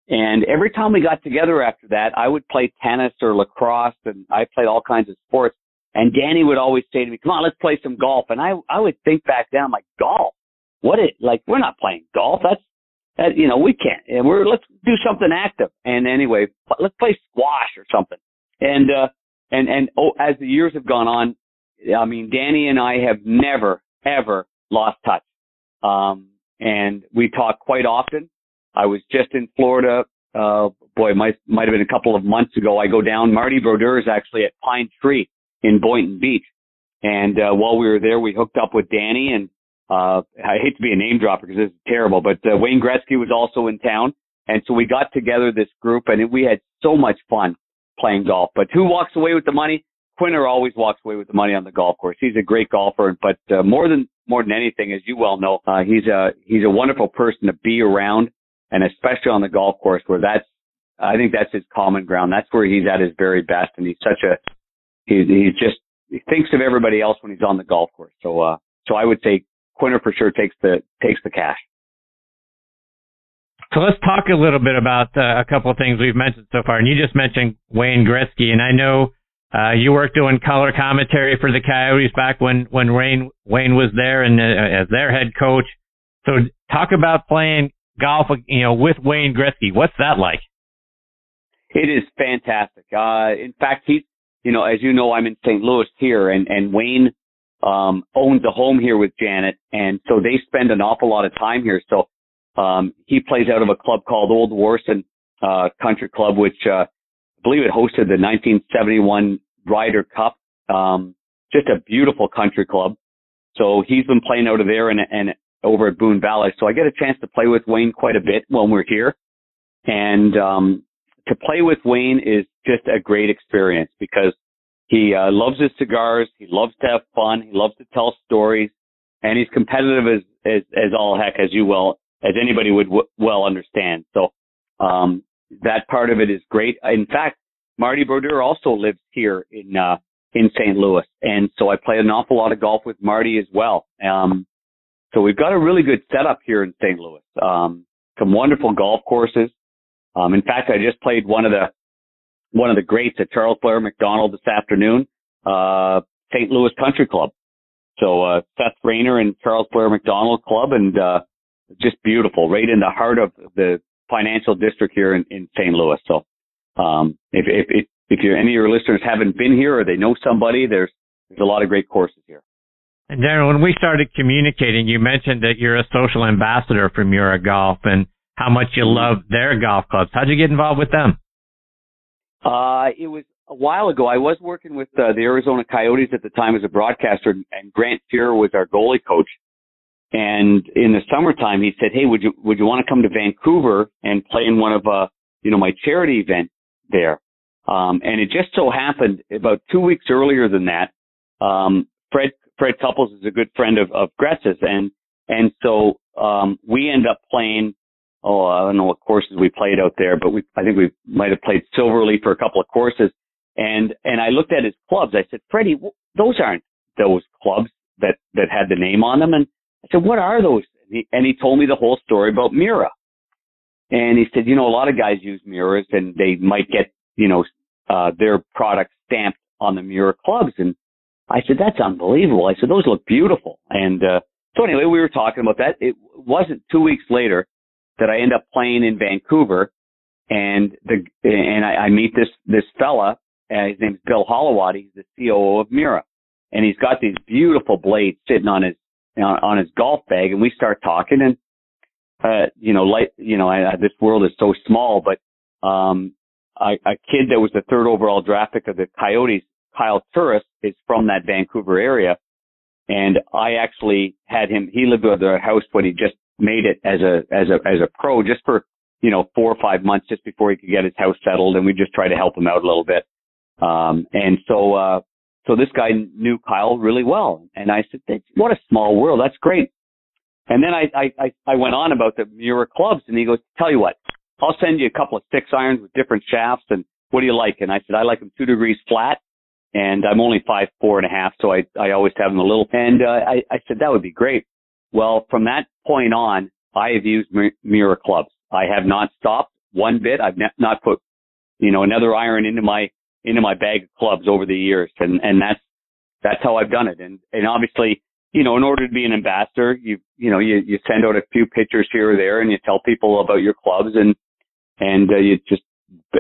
Speaker 7: And every time we got together after that, I would play tennis or lacrosse, and I played all kinds of sports. And Danny would always say to me, "Come on, let's play some golf." And I I would think back then, like golf. What it like? We're not playing golf. That's that you know we can't. And we're let's do something active. And anyway, let's play squash or something. And uh and and oh, as the years have gone on, I mean, Danny and I have never ever lost touch. Um, and we talk quite often. I was just in Florida. Uh, boy, might might have been a couple of months ago. I go down. Marty Brodeur is actually at Pine Tree in Boynton Beach, and uh, while we were there, we hooked up with Danny. And uh, I hate to be a name dropper because this is terrible, but uh, Wayne Gretzky was also in town, and so we got together this group, and we had so much fun playing golf. But who walks away with the money? Quinner always walks away with the money on the golf course. He's a great golfer, but uh, more than more than anything, as you well know, uh, he's a he's a wonderful person to be around, and especially on the golf course where that's I think that's his common ground. That's where he's at his very best, and he's such a he he just he thinks of everybody else when he's on the golf course. So uh so I would say Quinner for sure takes the takes the cash.
Speaker 2: So let's talk a little bit about uh, a couple of things we've mentioned so far. And you just mentioned Wayne Gretzky, and I know uh, you worked doing color commentary for the Coyotes back when when Wayne Wayne was there and uh, as their head coach. So talk about playing golf, you know, with Wayne Gretzky. What's that like?
Speaker 7: It is fantastic. Uh, in fact, he's, you know, as you know, I'm in St. Louis here, and and Wayne um, owns a home here with Janet, and so they spend an awful lot of time here. So um, he plays out of a club called Old Warson uh, Country Club, which uh, believe it hosted the 1971 Ryder Cup. Um, just a beautiful country club. So he's been playing out of there and, and over at Boone Valley. So I get a chance to play with Wayne quite a bit when we're here. And, um, to play with Wayne is just a great experience because he uh, loves his cigars. He loves to have fun. He loves to tell stories and he's competitive as, as, as all heck, as you well, as anybody would w- well understand. So, um, that part of it is great. In fact, Marty Brodeur also lives here in uh, in St. Louis. And so I play an awful lot of golf with Marty as well. Um, so we've got a really good setup here in St. Louis. Um, some wonderful golf courses. Um, in fact, I just played one of the, one of the greats at Charles Blair Macdonald this afternoon, uh, St. Louis Country Club. So, uh, Seth Rayner and Charles Blair Macdonald Club and, uh, just beautiful, right in the heart of the financial district here in, in St. Louis. So, um, if, if, if, if you any of your listeners haven't been here or they know somebody, there's, there's a lot of great courses here.
Speaker 2: And Darren, when we started communicating, you mentioned that you're a social ambassador for Miura Golf and how much you love their golf clubs. How'd you get involved with them?
Speaker 7: Uh, it was a while ago. I was working with uh, the Arizona Coyotes at the time as a broadcaster, and Grant Fuhr was our goalie coach. And in the summertime, he said, "Hey, would you would you want to come to Vancouver and play in one of uh you know my charity event there?" Um, and it just so happened about two weeks earlier than that, um, Fred Fred Couples is a good friend of of Gretz's, and and so um, we end up playing. Oh, I don't know what courses we played out there, but we I think we might have played Silverleaf for a couple of courses. And and I looked at his clubs. I said, Freddie, those aren't those clubs that that had the name on them. And I said, what are those? And he, and he told me the whole story about Miura. And he said, you know, a lot of guys use Miuras and they might get, you know, uh, their product stamped on the Miura clubs. And I said, that's unbelievable. I said, those look beautiful. And, uh, so anyway, we were talking about that. It wasn't two weeks later that I end up playing in Vancouver and the, and I, I meet this, this fella, uh, his name's Bill Holloway. He's the COO of Miura and he's got these beautiful blades sitting on his on, on his golf bag, and we start talking, and uh, you know, like you know, I, I, this world is so small, but um, a, a kid that was the third overall draft pick of the Coyotes, Kyle Turris, is from that Vancouver area, and I actually had him. He lived with our house when he just made it as a as a as a pro, just for you know four or five months, just before he could get his house settled, and we just try to help him out a little bit. Um, and so uh, so this guy knew Kyle really well. And I said, what a small world. That's great. And then I, I, I went on about the Miura clubs and he goes, tell you what, I'll send you a couple of six irons with different shafts and what do you like? And I said, I like them two degrees flat and I'm only five, four and a half. So I, I always have them a little, and, uh, I, I said, that would be great. Well, from that point on, I have used Miura clubs. I have not stopped one bit. I've not put, you know, another iron into my into my bag of clubs over the years, and and that's that's how I've done it. And and obviously, you know, in order to be an ambassador, you you know you you send out a few pictures here or there, and you tell people about your clubs, and and uh, you just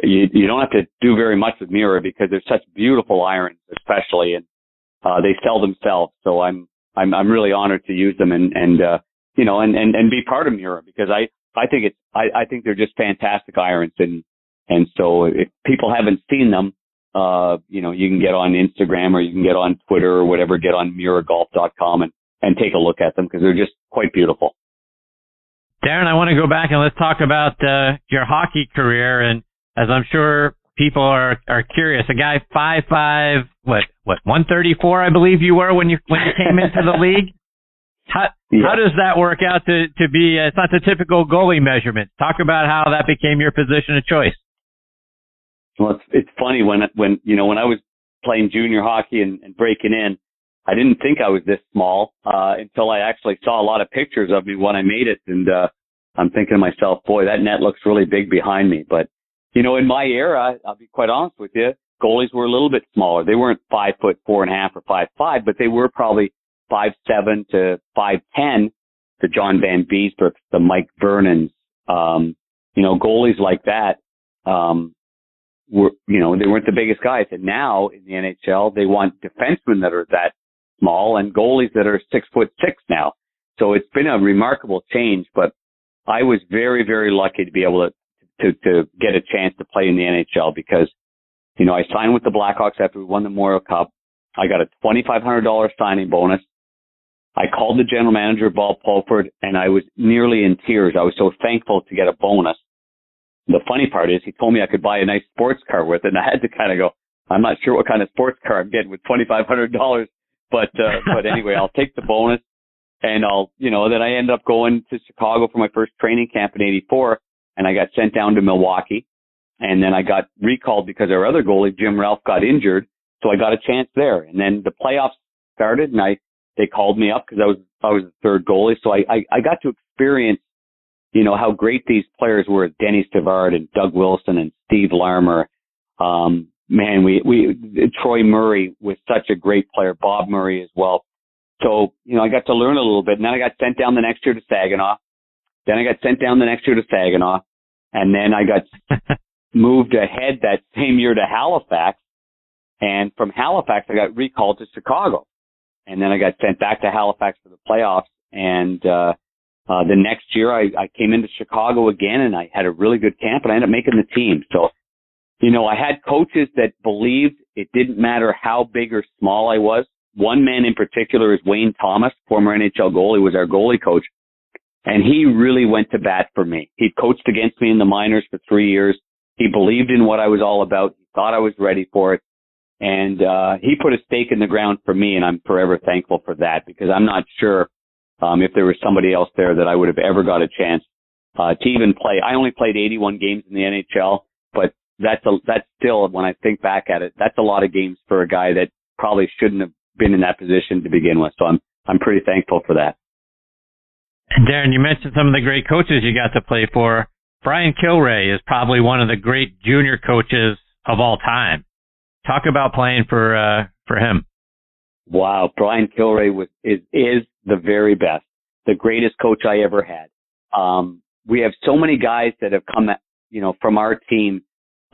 Speaker 7: you you don't have to do very much with Miura because they're such beautiful irons, especially, and uh, they sell themselves. So I'm I'm I'm really honored to use them and and uh, you know and and and be part of Miura because I I think it's I I think they're just fantastic irons and and so if people haven't seen them, uh, you know, you can get on Instagram or you can get on Twitter or whatever, get on miuragolf.com and, and take a look at them because they're just quite beautiful.
Speaker 2: Darren, I want to go back and let's talk about uh, your hockey career. And as I'm sure people are are curious, a guy five five, what what one thirty four, I believe you were when you when you came into the league. [laughs] How yeah. how does that work out to to be? Uh, it's not the typical goalie measurement. Talk about how that became your position of choice.
Speaker 7: Well, it's, it's funny when, when, you know, when I was playing junior hockey and, and breaking in, I didn't think I was this small, uh, until I actually saw a lot of pictures of me when I made it. And, uh, I'm thinking to myself, boy, that net looks really big behind me. But, you know, in my era, I'll be quite honest with you, goalies were a little bit smaller. They weren't five foot four and a half or five five, but they were probably five seven to five ten. The John Vanbiesbrouck, the Mike Vernons, um, you know, goalies like that, um, were, you know, they weren't the biggest guys. And now in the NHL, they want defensemen that are that small and goalies that are six foot six now. So it's been a remarkable change, but I was very, very lucky to be able to, to, to get a chance to play in the NHL because, you know, I signed with the Blackhawks after we won the Memorial Cup. I got a $2,500 signing bonus. I called the general manager, Bob Pulford, and I was nearly in tears. I was so thankful to get a bonus the funny part is he told me I could buy a nice sports car with it, and I had to kind of go, I'm not sure what kind of sports car I'm getting with twenty five hundred dollars, but uh, [laughs] but anyway, I'll take the bonus, and I'll you know then I ended up going to Chicago for my first training camp in '84, and I got sent down to Milwaukee, and then I got recalled because our other goalie Jim Ralph got injured, so I got a chance there. And then the playoffs started, and I they called me up because I was I was the third goalie, so I, I I got to experience, you know, how great these players were. Denny Savard and Doug Wilson and Steve Larmer. Um, man, we we Troy Murray was such a great player. Bob Murray as well. So you know, I got to learn a little bit, and then I got sent down the next year to Saginaw. Then I got sent down the next year to Saginaw, and then I got [laughs] moved ahead that same year to Halifax. And from Halifax, I got recalled to Chicago. And then I got sent back to Halifax for the playoffs. And, uh, uh, the next year I, I came into Chicago again and I had a really good camp and I ended up making the team. So, you know, I had coaches that believed it didn't matter how big or small I was. One man in particular is Wayne Thomas, former NHL goalie, was our goalie coach. And he really went to bat for me. He coached against me in the minors for three years. He believed in what I was all about. He thought I was ready for it. And, uh, he put a stake in the ground for me and I'm forever thankful for that because I'm not sure, um, if there was somebody else there that I would have ever got a chance, uh, to even play. I only played 81 games in the NHL, but that's a, that's still, when I think back at it, that's a lot of games for a guy that probably shouldn't have been in that position to begin with. So I'm, I'm pretty thankful for that.
Speaker 2: And Darren, you mentioned some of the great coaches you got to play for. Brian Kilrea is probably one of the great junior coaches of all time. Talk about playing for uh, for him.
Speaker 7: Wow, Brian Kilrea was is is the very best, the greatest coach I ever had. Um, we have so many guys that have come, at, you know, from our team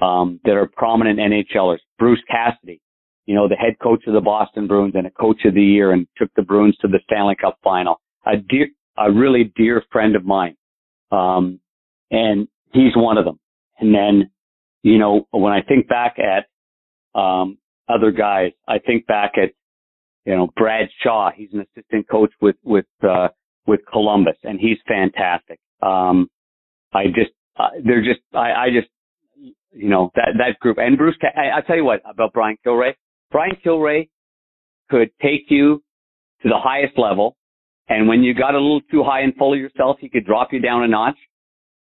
Speaker 7: um, that are prominent NHLers. Bruce Cassidy, you know, the head coach of the Boston Bruins and a coach of the year, and took the Bruins to the Stanley Cup final. A dear, a really dear friend of mine. Um, and he's one of them. And then, you know, when I think back at, um, other guys, I think back at, you know, Brad Shaw. He's an assistant coach with, with, uh, with Columbus and he's fantastic. Um, I just, uh, they're just, I, I just, you know, that, that group and Bruce, I, I'll tell you what about Brian Kilrea. Brian Kilrea could take you to the highest level. And when you got a little too high and full of yourself, he could drop you down a notch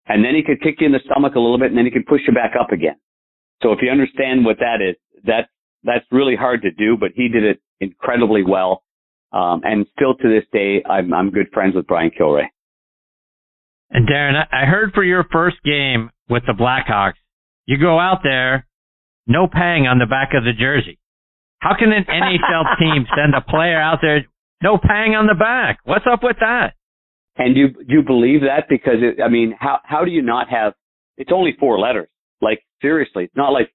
Speaker 7: and then he could kick you in the stomach a little bit and then he could push you back up again. So if you understand what that is, that's, that's really hard to do, but he did it incredibly well. Um, and still to this day, I'm, I'm good friends with Brian Kilrea.
Speaker 2: And Darren, I heard for your first game with the Blackhawks, you go out there, no pang on the back of the jersey. How can an NHL [laughs] team send a player out there, no pang on the back? What's up with that?
Speaker 7: And you do you believe that? Because it, I mean, how how do you not have? It's only four letters. Like seriously, it's not like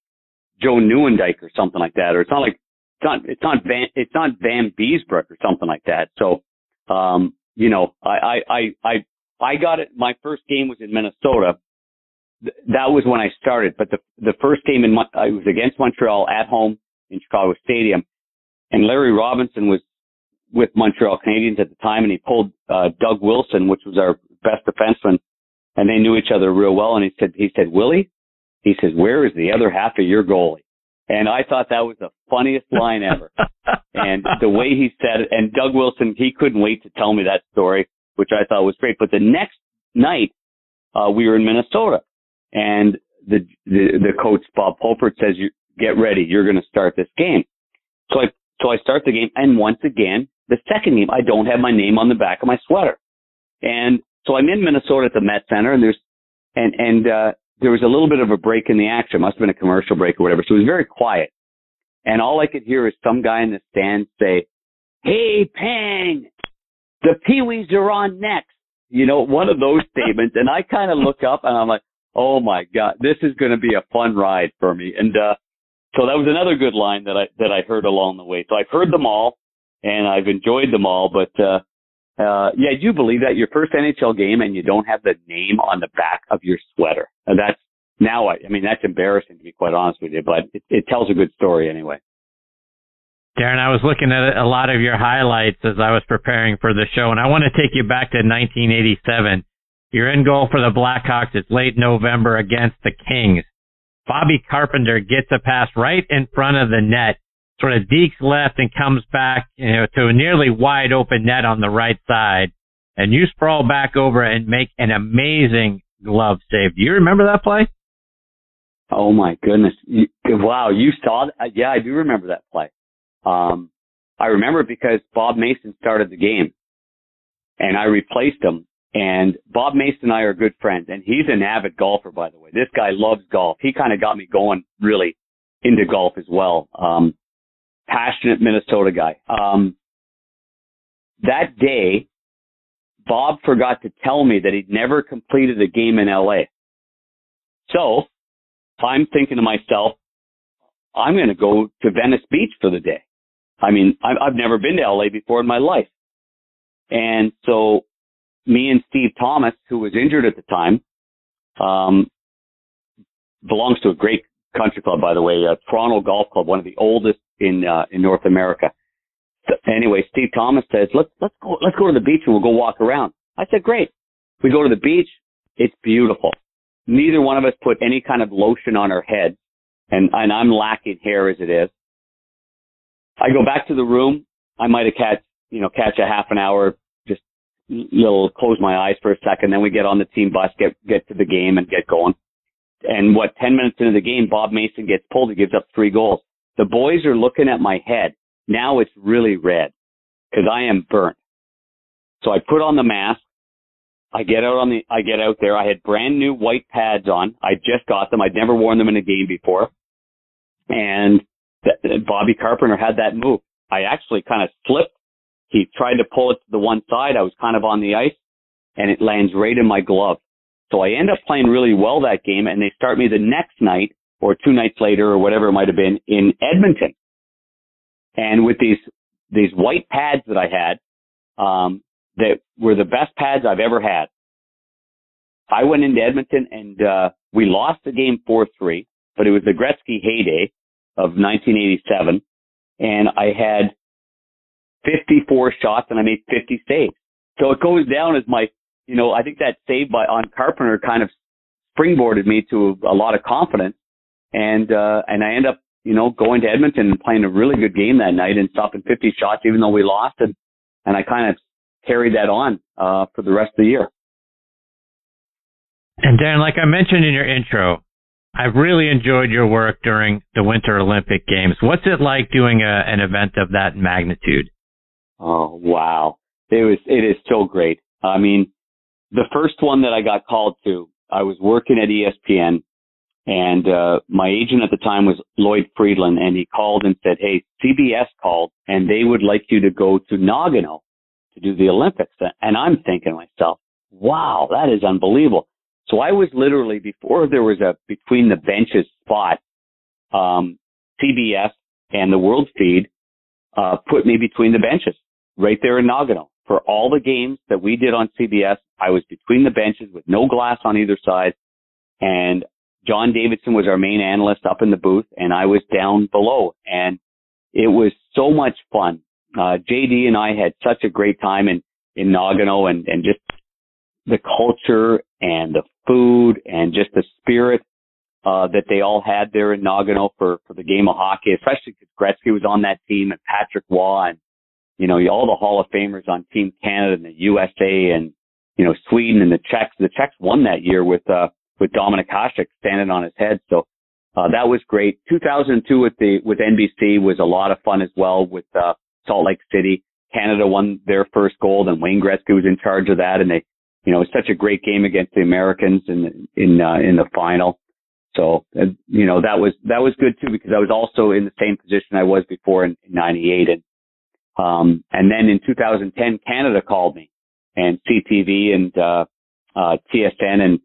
Speaker 7: Joe Nieuwendyk or something like that, or it's not like it's not it's not Van it's not Vanbiesbrouck or something like that. So, um, you know, I I I I got it. My first game was in Minnesota. That was when I started. But the the first game in I was against Montreal at home in Chicago Stadium, and Larry Robinson was with Montreal Canadiens at the time, and he pulled uh, Doug Wilson, which was our best defenseman, and they knew each other real well. And he said, he said, Willie, he says, where is the other half of your goalie? And I thought that was the funniest line ever. and the way he said it, and Doug Wilson, he couldn't wait to tell me that story, which I thought was great. But the next night, uh, we were in Minnesota, and the the, the coach Bob Pulford says, "You get ready, you're going to start this game." So I so I start the game, and once again, the second game, I don't have my name on the back of my sweater. And so I'm in Minnesota at the Met Center and there's, and, and, uh, there was a little bit of a break in the action. Must have been a commercial break or whatever. So it was very quiet. And all I could hear is some guy in the stands say, Hey, Pang, the Pee-wees are on next. You know, one of those statements. And I kind of look up and I'm like, Oh my God, this is going to be a fun ride for me. And, uh, so that was another good line that I, that I heard along the way. So I've heard them all and I've enjoyed them all. But uh, uh, yeah, I do believe that your first NHL game and you don't have the name on the back of your sweater. And that's now. I, I mean, that's embarrassing to be quite honest with you, but it, it tells a good story anyway.
Speaker 2: Darren, I was looking at a lot of your highlights as I was preparing for the show, and I want to take you back to 1987. You're in goal for the Blackhawks. It's late November against the Kings. Bobby Carpenter gets a pass right in front of the net sort of dekes left and comes back, you know, to a nearly wide open net on the right side. And you sprawl back over and make an amazing glove save. Do you remember that play?
Speaker 7: Oh my goodness! You, wow, you saw that? Yeah, I do remember that play. Um, I remember because Bob Mason started the game, and I replaced him. And Bob Mason and I are good friends, and he's an avid golfer, by the way. This guy loves golf. He kind of got me going really into golf as well. Um, passionate Minnesota guy. Um, that day, Bob forgot to tell me that he'd never completed a game in LA. So I'm thinking to myself, I'm going to go to Venice Beach for the day. I mean, I've never been to LA before in my life. And so me and Steve Thomas, who was injured at the time, um, belongs to a great country club, by the way, uh, Toronto Golf Club, one of the oldest in, uh, in North America. So anyway, Steve Thomas says, let's, let's go, let's go to the beach and we'll go walk around. I said, great. We go to the beach. It's beautiful. Neither one of us put any kind of lotion on our head and, and I'm lacking hair as it is. I go back to the room. I might have catch, you know, catch a half an hour, just you'll close my eyes for a second. Then we get on the team bus, get, get to the game and get going. And what, 10 minutes into the game, Bob Mason gets pulled. He gives up three goals. The boys are looking at my head. Now it's really red because I am burnt. So I put on the mask. I get out on the, I get out there. I had brand new white pads on. I just got them. I'd never worn them in a game before. And Bobby Carpenter had that move. I actually kind of slipped. He tried to pull it to the one side. I was kind of on the ice and it lands right in my glove. So I end up playing really well that game and they start me the next night or two nights later or whatever it might have been in Edmonton. And with these, these white pads that I had, um, that were the best pads I've ever had. I went into Edmonton and, uh, we lost the game 4-3, but it was the Gretzky heyday of 1987. And I had 54 shots and I made 50 saves. So it goes down as my, you know, I think that save by on Carpenter kind of springboarded me to a lot of confidence. And, uh, and I end up, you know, going to Edmonton and playing a really good game that night and stopping 50 shots, even though we lost. And, and I kind of carried that on, uh, for the rest of the year.
Speaker 2: And Dan, like I mentioned in your intro, I've really enjoyed your work during the Winter Olympic Games. What's it like doing a, an event of that magnitude?
Speaker 7: Oh, wow. It was, it is so great. I mean, the first one that I got called to, I was working at ESPN and, uh, my agent at the time was Lloyd Friedland and he called and said, Hey, CBS called and they would like you to go to Nagano to do the Olympics. And I'm thinking to myself, wow, that is unbelievable. So I was literally before there was a between the benches spot, um, CBS and the World Feed uh, put me between the benches right there in Nagano for all the games that we did on CBS. I was between the benches with no glass on either side, and John Davidson was our main analyst up in the booth, and I was down below, and it was so much fun. Uh, JD and I had such a great time in in Nagano, and and just the culture and the food and just the spirit uh, that they all had there in Nagano for, for the game of hockey, especially because Gretzky was on that team and Patrick Roy and, you know, all the Hall of Famers on Team Canada and the USA and, you know, Sweden and the Czechs. The Czechs won that year with, uh, with Dominik Hasek standing on his head. So, uh, that was great. 2002 with the, with NBC was a lot of fun as well with, uh, Salt Lake City. Canada won their first gold and Wayne Gretzky was in charge of that and they, you know, it was such a great game against the Americans in in uh, in the final. So uh, you know that was that was good too because I was also in the same position I was before in, '98 and um and then in 2010 Canada called me and CTV and uh, uh, TSN and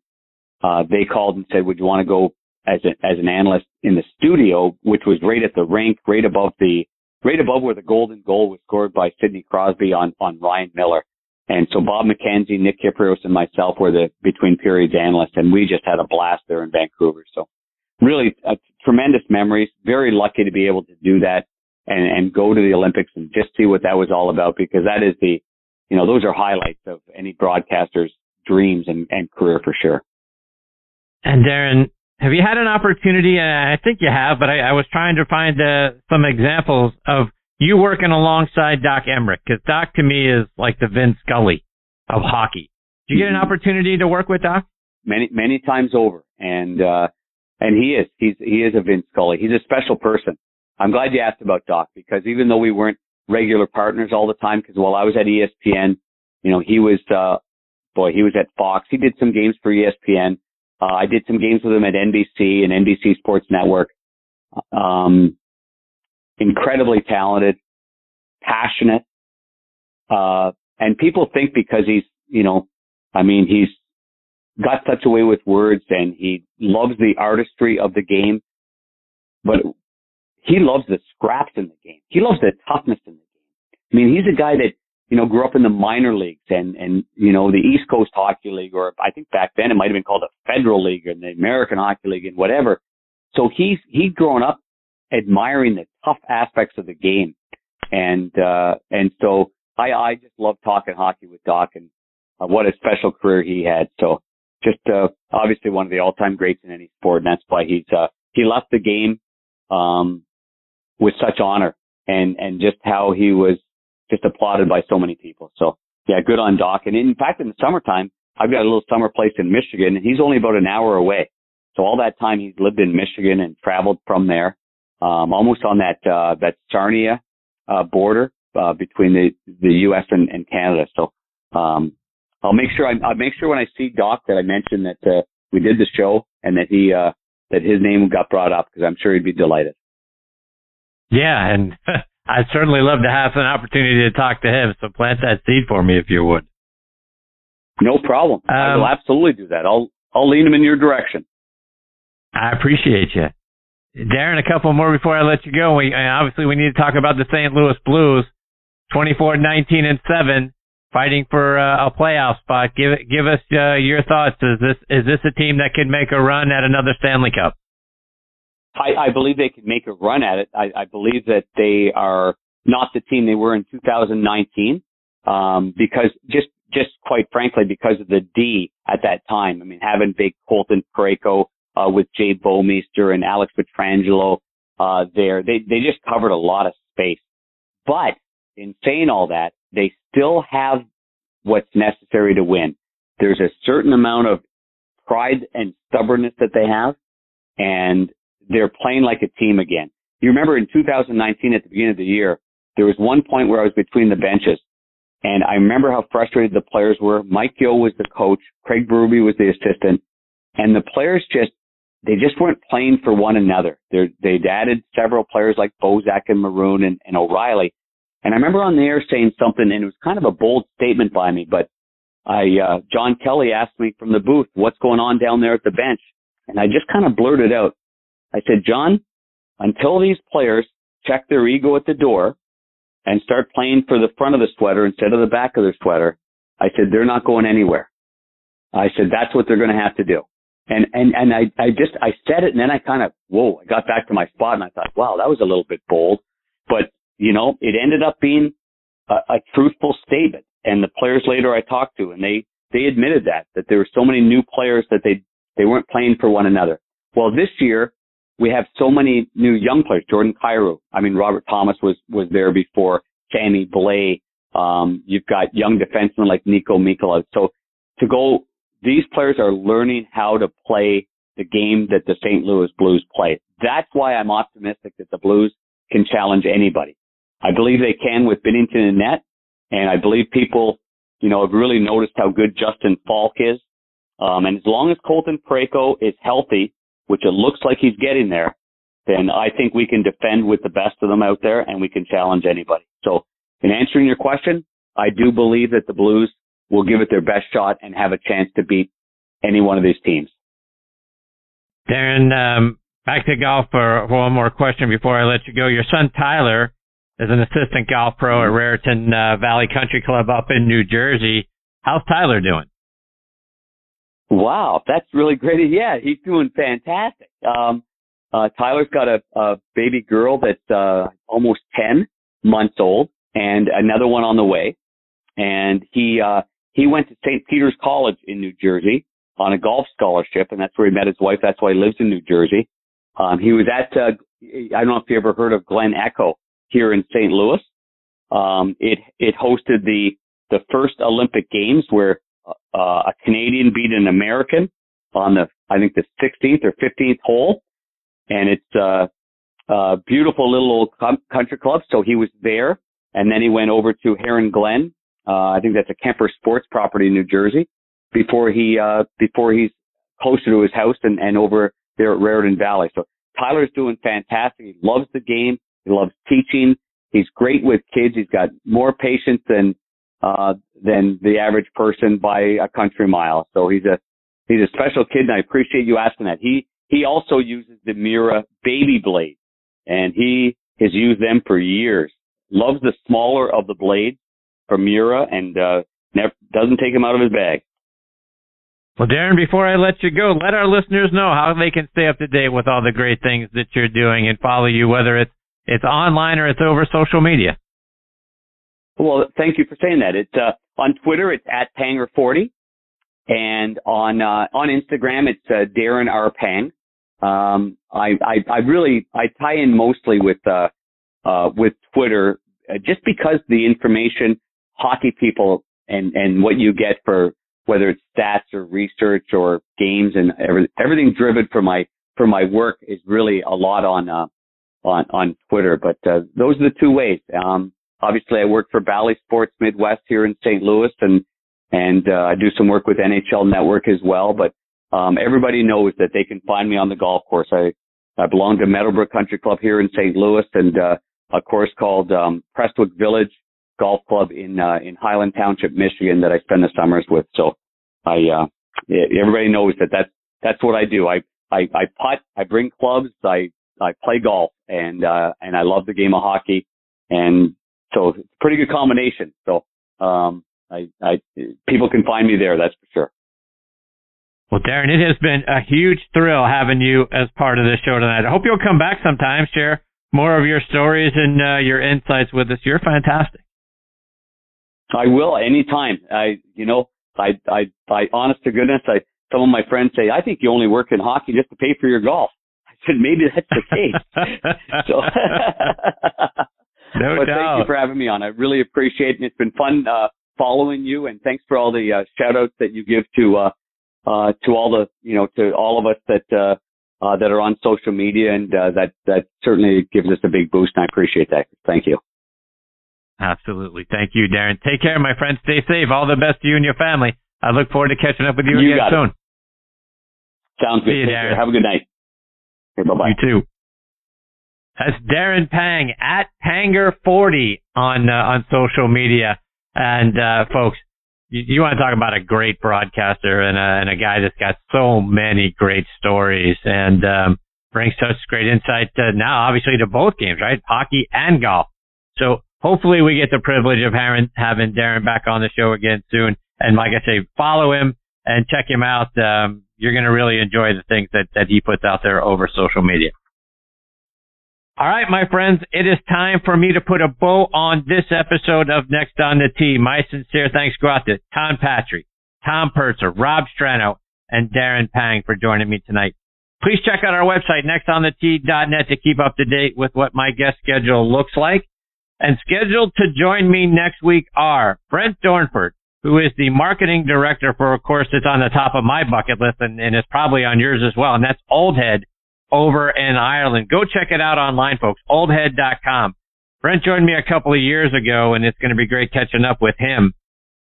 Speaker 7: uh, they called and said, would you want to go as a, as an analyst in the studio, which was right at the rink, right above the right above where the golden goal was scored by Sidney Crosby on on Ryan Miller. And so Bob McKenzie, Nick Kypreos, and myself were the between periods analysts, and we just had a blast there in Vancouver. So really uh, tremendous memories. Very lucky to be able to do that and, and go to the Olympics and just see what that was all about because that is the, you know, those are highlights of any broadcaster's dreams and, and career for sure.
Speaker 2: And Darren, have you had an opportunity? I think you have, but I, I was trying to find uh, some examples of you working alongside Doc Emrick because Doc to me is like the Vince Scully of hockey. Did you get an mm-hmm. opportunity to work with Doc?
Speaker 7: Many, many times over. And, uh, and he is. He's he is a Vince Scully. He's a special person. I'm glad you asked about Doc because even though we weren't regular partners all the time, because while I was at ESPN, you know, he was uh, boy, he was at Fox. He did some games for ESPN. Uh, I did some games with him at NBC and NBC Sports Network. Um, incredibly talented, passionate, uh, and people think because he's, you know, I mean, he's got such a way with words and he loves the artistry of the game, but he loves the scraps in the game. He loves the toughness in the game. I mean, he's a guy that, you know, grew up in the minor leagues and, and, you know, the East Coast Hockey League, or I think back then it might have been called the Federal League and the American Hockey League and whatever. So he's, he's grown up admiring the tough aspects of the game. And, uh, and so I, I just love talking hockey with Doc and uh, what a special career he had. So just, uh, obviously one of the all-time greats in any sport. And that's why he's, uh, he left the game, um, with such honor and, and just how he was just applauded by so many people. So yeah, good on Doc. And in fact, in the summertime, I've got a little summer place in Michigan and he's only about an hour away. So all that time he's lived in Michigan and traveled from there, um, almost on that, uh, that Sarnia, uh, border, uh, between the, the U.S. and, and Canada. So, um, I'll make sure I, I'll make sure when I see Doc that I mention that, uh, we did the show and that he, uh, that his name got brought up because I'm sure he'd be delighted.
Speaker 2: Yeah, and [laughs] I'd certainly love to have an opportunity to talk to him. So plant that seed for me if you would.
Speaker 7: No problem. Um, I will absolutely do that. I'll I'll lean him in your direction.
Speaker 2: I appreciate you, Darren. A couple more before I let you go. We obviously we need to talk about the St. Louis Blues, 24, 19, and seven, fighting for uh, a playoff spot. Give give us uh, your thoughts. Is this is this a team that could make a run at another Stanley Cup?
Speaker 7: I, I believe they can make a run at it. I, I believe that they are not the team they were in 2019 um, because just just quite frankly because of the D at that time. I mean, having big Colton Parayko uh, with Jay Bouwmeester and Alex Pietrangelo uh, there, they they just covered a lot of space. But in saying all that, they still have what's necessary to win. There's a certain amount of pride and stubbornness that they have, and they're playing like a team again. You remember in 2019 at the beginning of the year, there was one point where I was between the benches and I remember how frustrated the players were. Mike Gill was the coach. Craig Berube was the assistant and the players just, they just weren't playing for one another. They're, they'd added several players like Bozak and Maroon and, and O'Reilly. And I remember on the air saying something and it was kind of a bold statement by me, but I, uh, John Kelly asked me from the booth, what's going on down there at the bench? And I just kind of blurted out, I said, John, until these players check their ego at the door and start playing for the front of the sweater instead of the back of the sweater, I said, they're not going anywhere. I said, that's what they're going to have to do. And, and, and I, I just, I said it and then I kind of, whoa, I got back to my spot and I thought, wow, that was a little bit bold, but you know, it ended up being a, a truthful statement. And the players later I talked to and they, they admitted that, that there were so many new players that they, they weren't playing for one another. Well, this year we have so many new young players. Jordan Kyrou. I mean, Robert Thomas was, was there before. Sammy Blais. Um, you've got young defensemen like Niko Mikkola. So to go, these players are learning how to play the game that the St. Louis Blues play. That's why I'm optimistic that the Blues can challenge anybody. I believe they can with Binnington and net. And I believe people, you know, have really noticed how good Justin Faulk is. Um, and as long as Colton Parayko is healthy, which it looks like he's getting there, then I think we can defend with the best of them out there and we can challenge anybody. So in answering your question, I do believe that the Blues will give it their best shot and have a chance to beat any one of these teams.
Speaker 2: Darren, um, back to golf for, one more question before I let you go. Your son Tyler is an assistant golf pro at Raritan uh, Valley Country Club up in New Jersey. How's Tyler doing?
Speaker 7: Wow, that's really great. Yeah, he's doing fantastic. Um, uh, Tyler's got a, a baby girl that's uh, almost 10 months old and another one on the way. And he uh, he went to St. Peter's College in New Jersey on a golf scholarship, and that's where he met his wife. That's why he lives in New Jersey. Um, he was at uh, I don't know if you ever heard of Glen Echo here in St. Louis. Um, it it hosted the the first Olympic Games where uh, a Canadian beat an American on the I think the 16th or 15th hole, and it's uh, a beautiful little old country club. So he was there, and then he went over to Heron Glen. Uh, I think that's a Kemper Sports property in New Jersey. Before he uh, before he's closer to his house and, and over there at Raritan Valley. So Tyler's doing fantastic. He loves the game. He loves teaching. He's great with kids. He's got more patience than uh, than the average person by a country mile. So he's a he's a special kid, and I appreciate you asking that. He he also uses the Miura baby blade, and he has used them for years. Loves the smaller of the blades from Miura, and uh, never doesn't take him out of his bag.
Speaker 2: Well, Darren, before I let you go, let our listeners know how they can stay up to date with all the great things that you're doing and follow you, whether it's it's online or it's over social media.
Speaker 7: Well, thank you for saying that. It's uh, on Twitter. It's at Panger40, and on uh, on Instagram, it's uh, Darren R Pang. Um, I, I I really I tie in mostly with uh, uh, with Twitter uh, just because the information hockey people and and what you get for whether it's stats or research or games and every, everything driven for my for my work is really a lot on uh, on on Twitter. But uh, those are the two ways. Um, obviously, I work for Bally Sports Midwest here in St. Louis, and and uh, I do some work with NHL Network as well. But um, everybody knows that they can find me on the golf course. I I belong to Meadowbrook Country Club here in St. Louis, and uh, a course called um, Prestwick Village Golf Club in uh, in Highland Township, Michigan, that I spend the summers with. So I uh, everybody knows that that's that's what I do. I I, I putt, I bring clubs, I I play golf, and uh, and I love the game of hockey, and so it's a pretty good combination. So um, I, I people can find me there. That's for sure.
Speaker 2: Well, Darren, it has been a huge thrill having you as part of this show tonight. I hope you'll come back sometime, share more of your stories and uh, your insights with us. You're fantastic.
Speaker 7: I will anytime. I, you know, I, I, I, honest to goodness, I, some of my friends say, I think you only work in hockey just to pay for your golf. I said, maybe that's the case. [laughs] so, [laughs]
Speaker 2: no
Speaker 7: but
Speaker 2: doubt.
Speaker 7: thank you for having me on. I really appreciate it. It's been fun, uh, following you and thanks for all the, uh, shout outs that you give to, uh, uh, to all the, you know, to all of us that, uh, uh, that are on social media and, uh, that, that certainly gives us a big boost and I appreciate that. Thank you.
Speaker 2: Absolutely. Thank you, Darren. Take care, my friend. Stay safe. All the best to you and your family. I look forward to catching up with you,
Speaker 7: you
Speaker 2: again soon.
Speaker 7: It. Sounds good.
Speaker 2: See you, Darren.
Speaker 7: Have a good night. Okay, bye bye.
Speaker 2: You too. That's Darren Pang at Panger40 on uh, on social media. And uh, folks, you, you, want to talk about a great broadcaster and a, and a guy that's got so many great stories and um, brings such great insight to now, obviously, to both games, right? Hockey and golf. So hopefully we get the privilege of having, having Darren back on the show again soon. And like I say, follow him and check him out. Um, you're going to really enjoy the things that, that he puts out there over social media. All right, my friends, it is time for me to put a bow on this episode of Next on the Tee. My sincere thanks go out to Tom Patri, Tom Purtzer, Rob Strano, and Darren Pang for joining me tonight. Please check out our website, nextonthetee.net, to keep up to date with what my guest schedule looks like. And scheduled to join me next week are Brent Dornford, who is the marketing director for a course that's on the top of my bucket list and, and is probably on yours as well. And that's Old Head over in Ireland. Go check it out online, folks. Oldhead.com. Brent joined me a couple of years ago and it's going to be great catching up with him.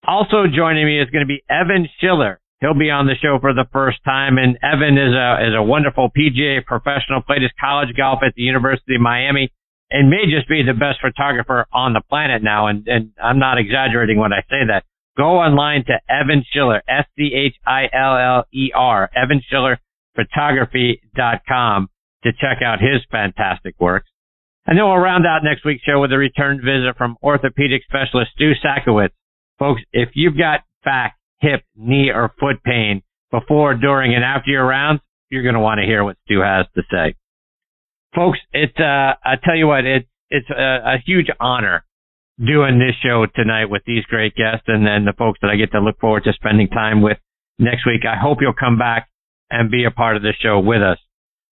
Speaker 2: Also joining me is going to be Evan Schiller. He'll be on the show for the first time and Evan is a, is a wonderful PGA professional, played his college golf at the University of Miami and may just be the best photographer on the planet now. And, and I'm not exaggerating when I say that. Go online to Evan Schiller, S-C-H-I-L-L-E-R, Evan Schiller photography.com to check out his fantastic works. And then we'll round out next week's show with a return visit from orthopedic specialist Stu Sakowitz. Folks, if you've got back, hip, knee, or foot pain before, during, and after your rounds, you're going to want to hear what Stu has to say. Folks, it's, uh, I tell you what, it's, it's a, a huge honor doing this show tonight with these great guests and then the folks that I get to look forward to spending time with next week. I hope you'll come back and be a part of the show with us.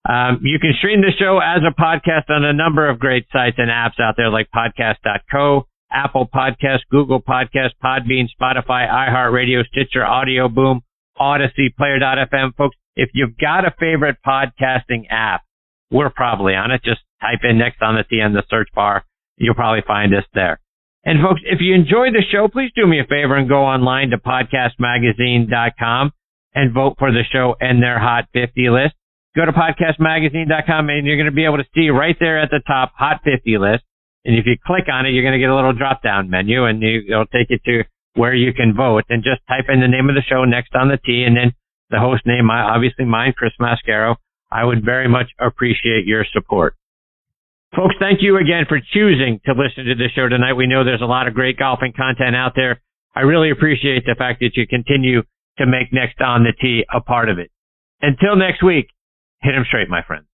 Speaker 2: Um, you can stream the show as a podcast on a number of great sites and apps out there like podcast.co, Apple Podcast, Google Podcast, Podbean, Spotify, iHeartRadio, Stitcher, Audio Boom, Audacy, Player.fm. Folks, if you've got a favorite podcasting app, we're probably on it. Just type in next on the Tee in the search bar. You'll probably find us there. And folks, if you enjoyed the show, please do me a favor and go online to podcastmagazine.com and vote for the show and their Hot 50 list. Go to podcastmagazine.com and you're going to be able to see right there at the top Hot 50 list. And if you click on it, you're going to get a little drop down menu and you, it'll take you to where you can vote and just type in the name of the show next on the Tee and then the host name, obviously mine, Chris Mascaro. I would very much appreciate your support. Folks, thank you again for choosing to listen to the show tonight. We know there's a lot of great golfing content out there. I really appreciate the fact that you continue to make Next on the Tee a part of it. Until next week, hit 'em straight, my friends.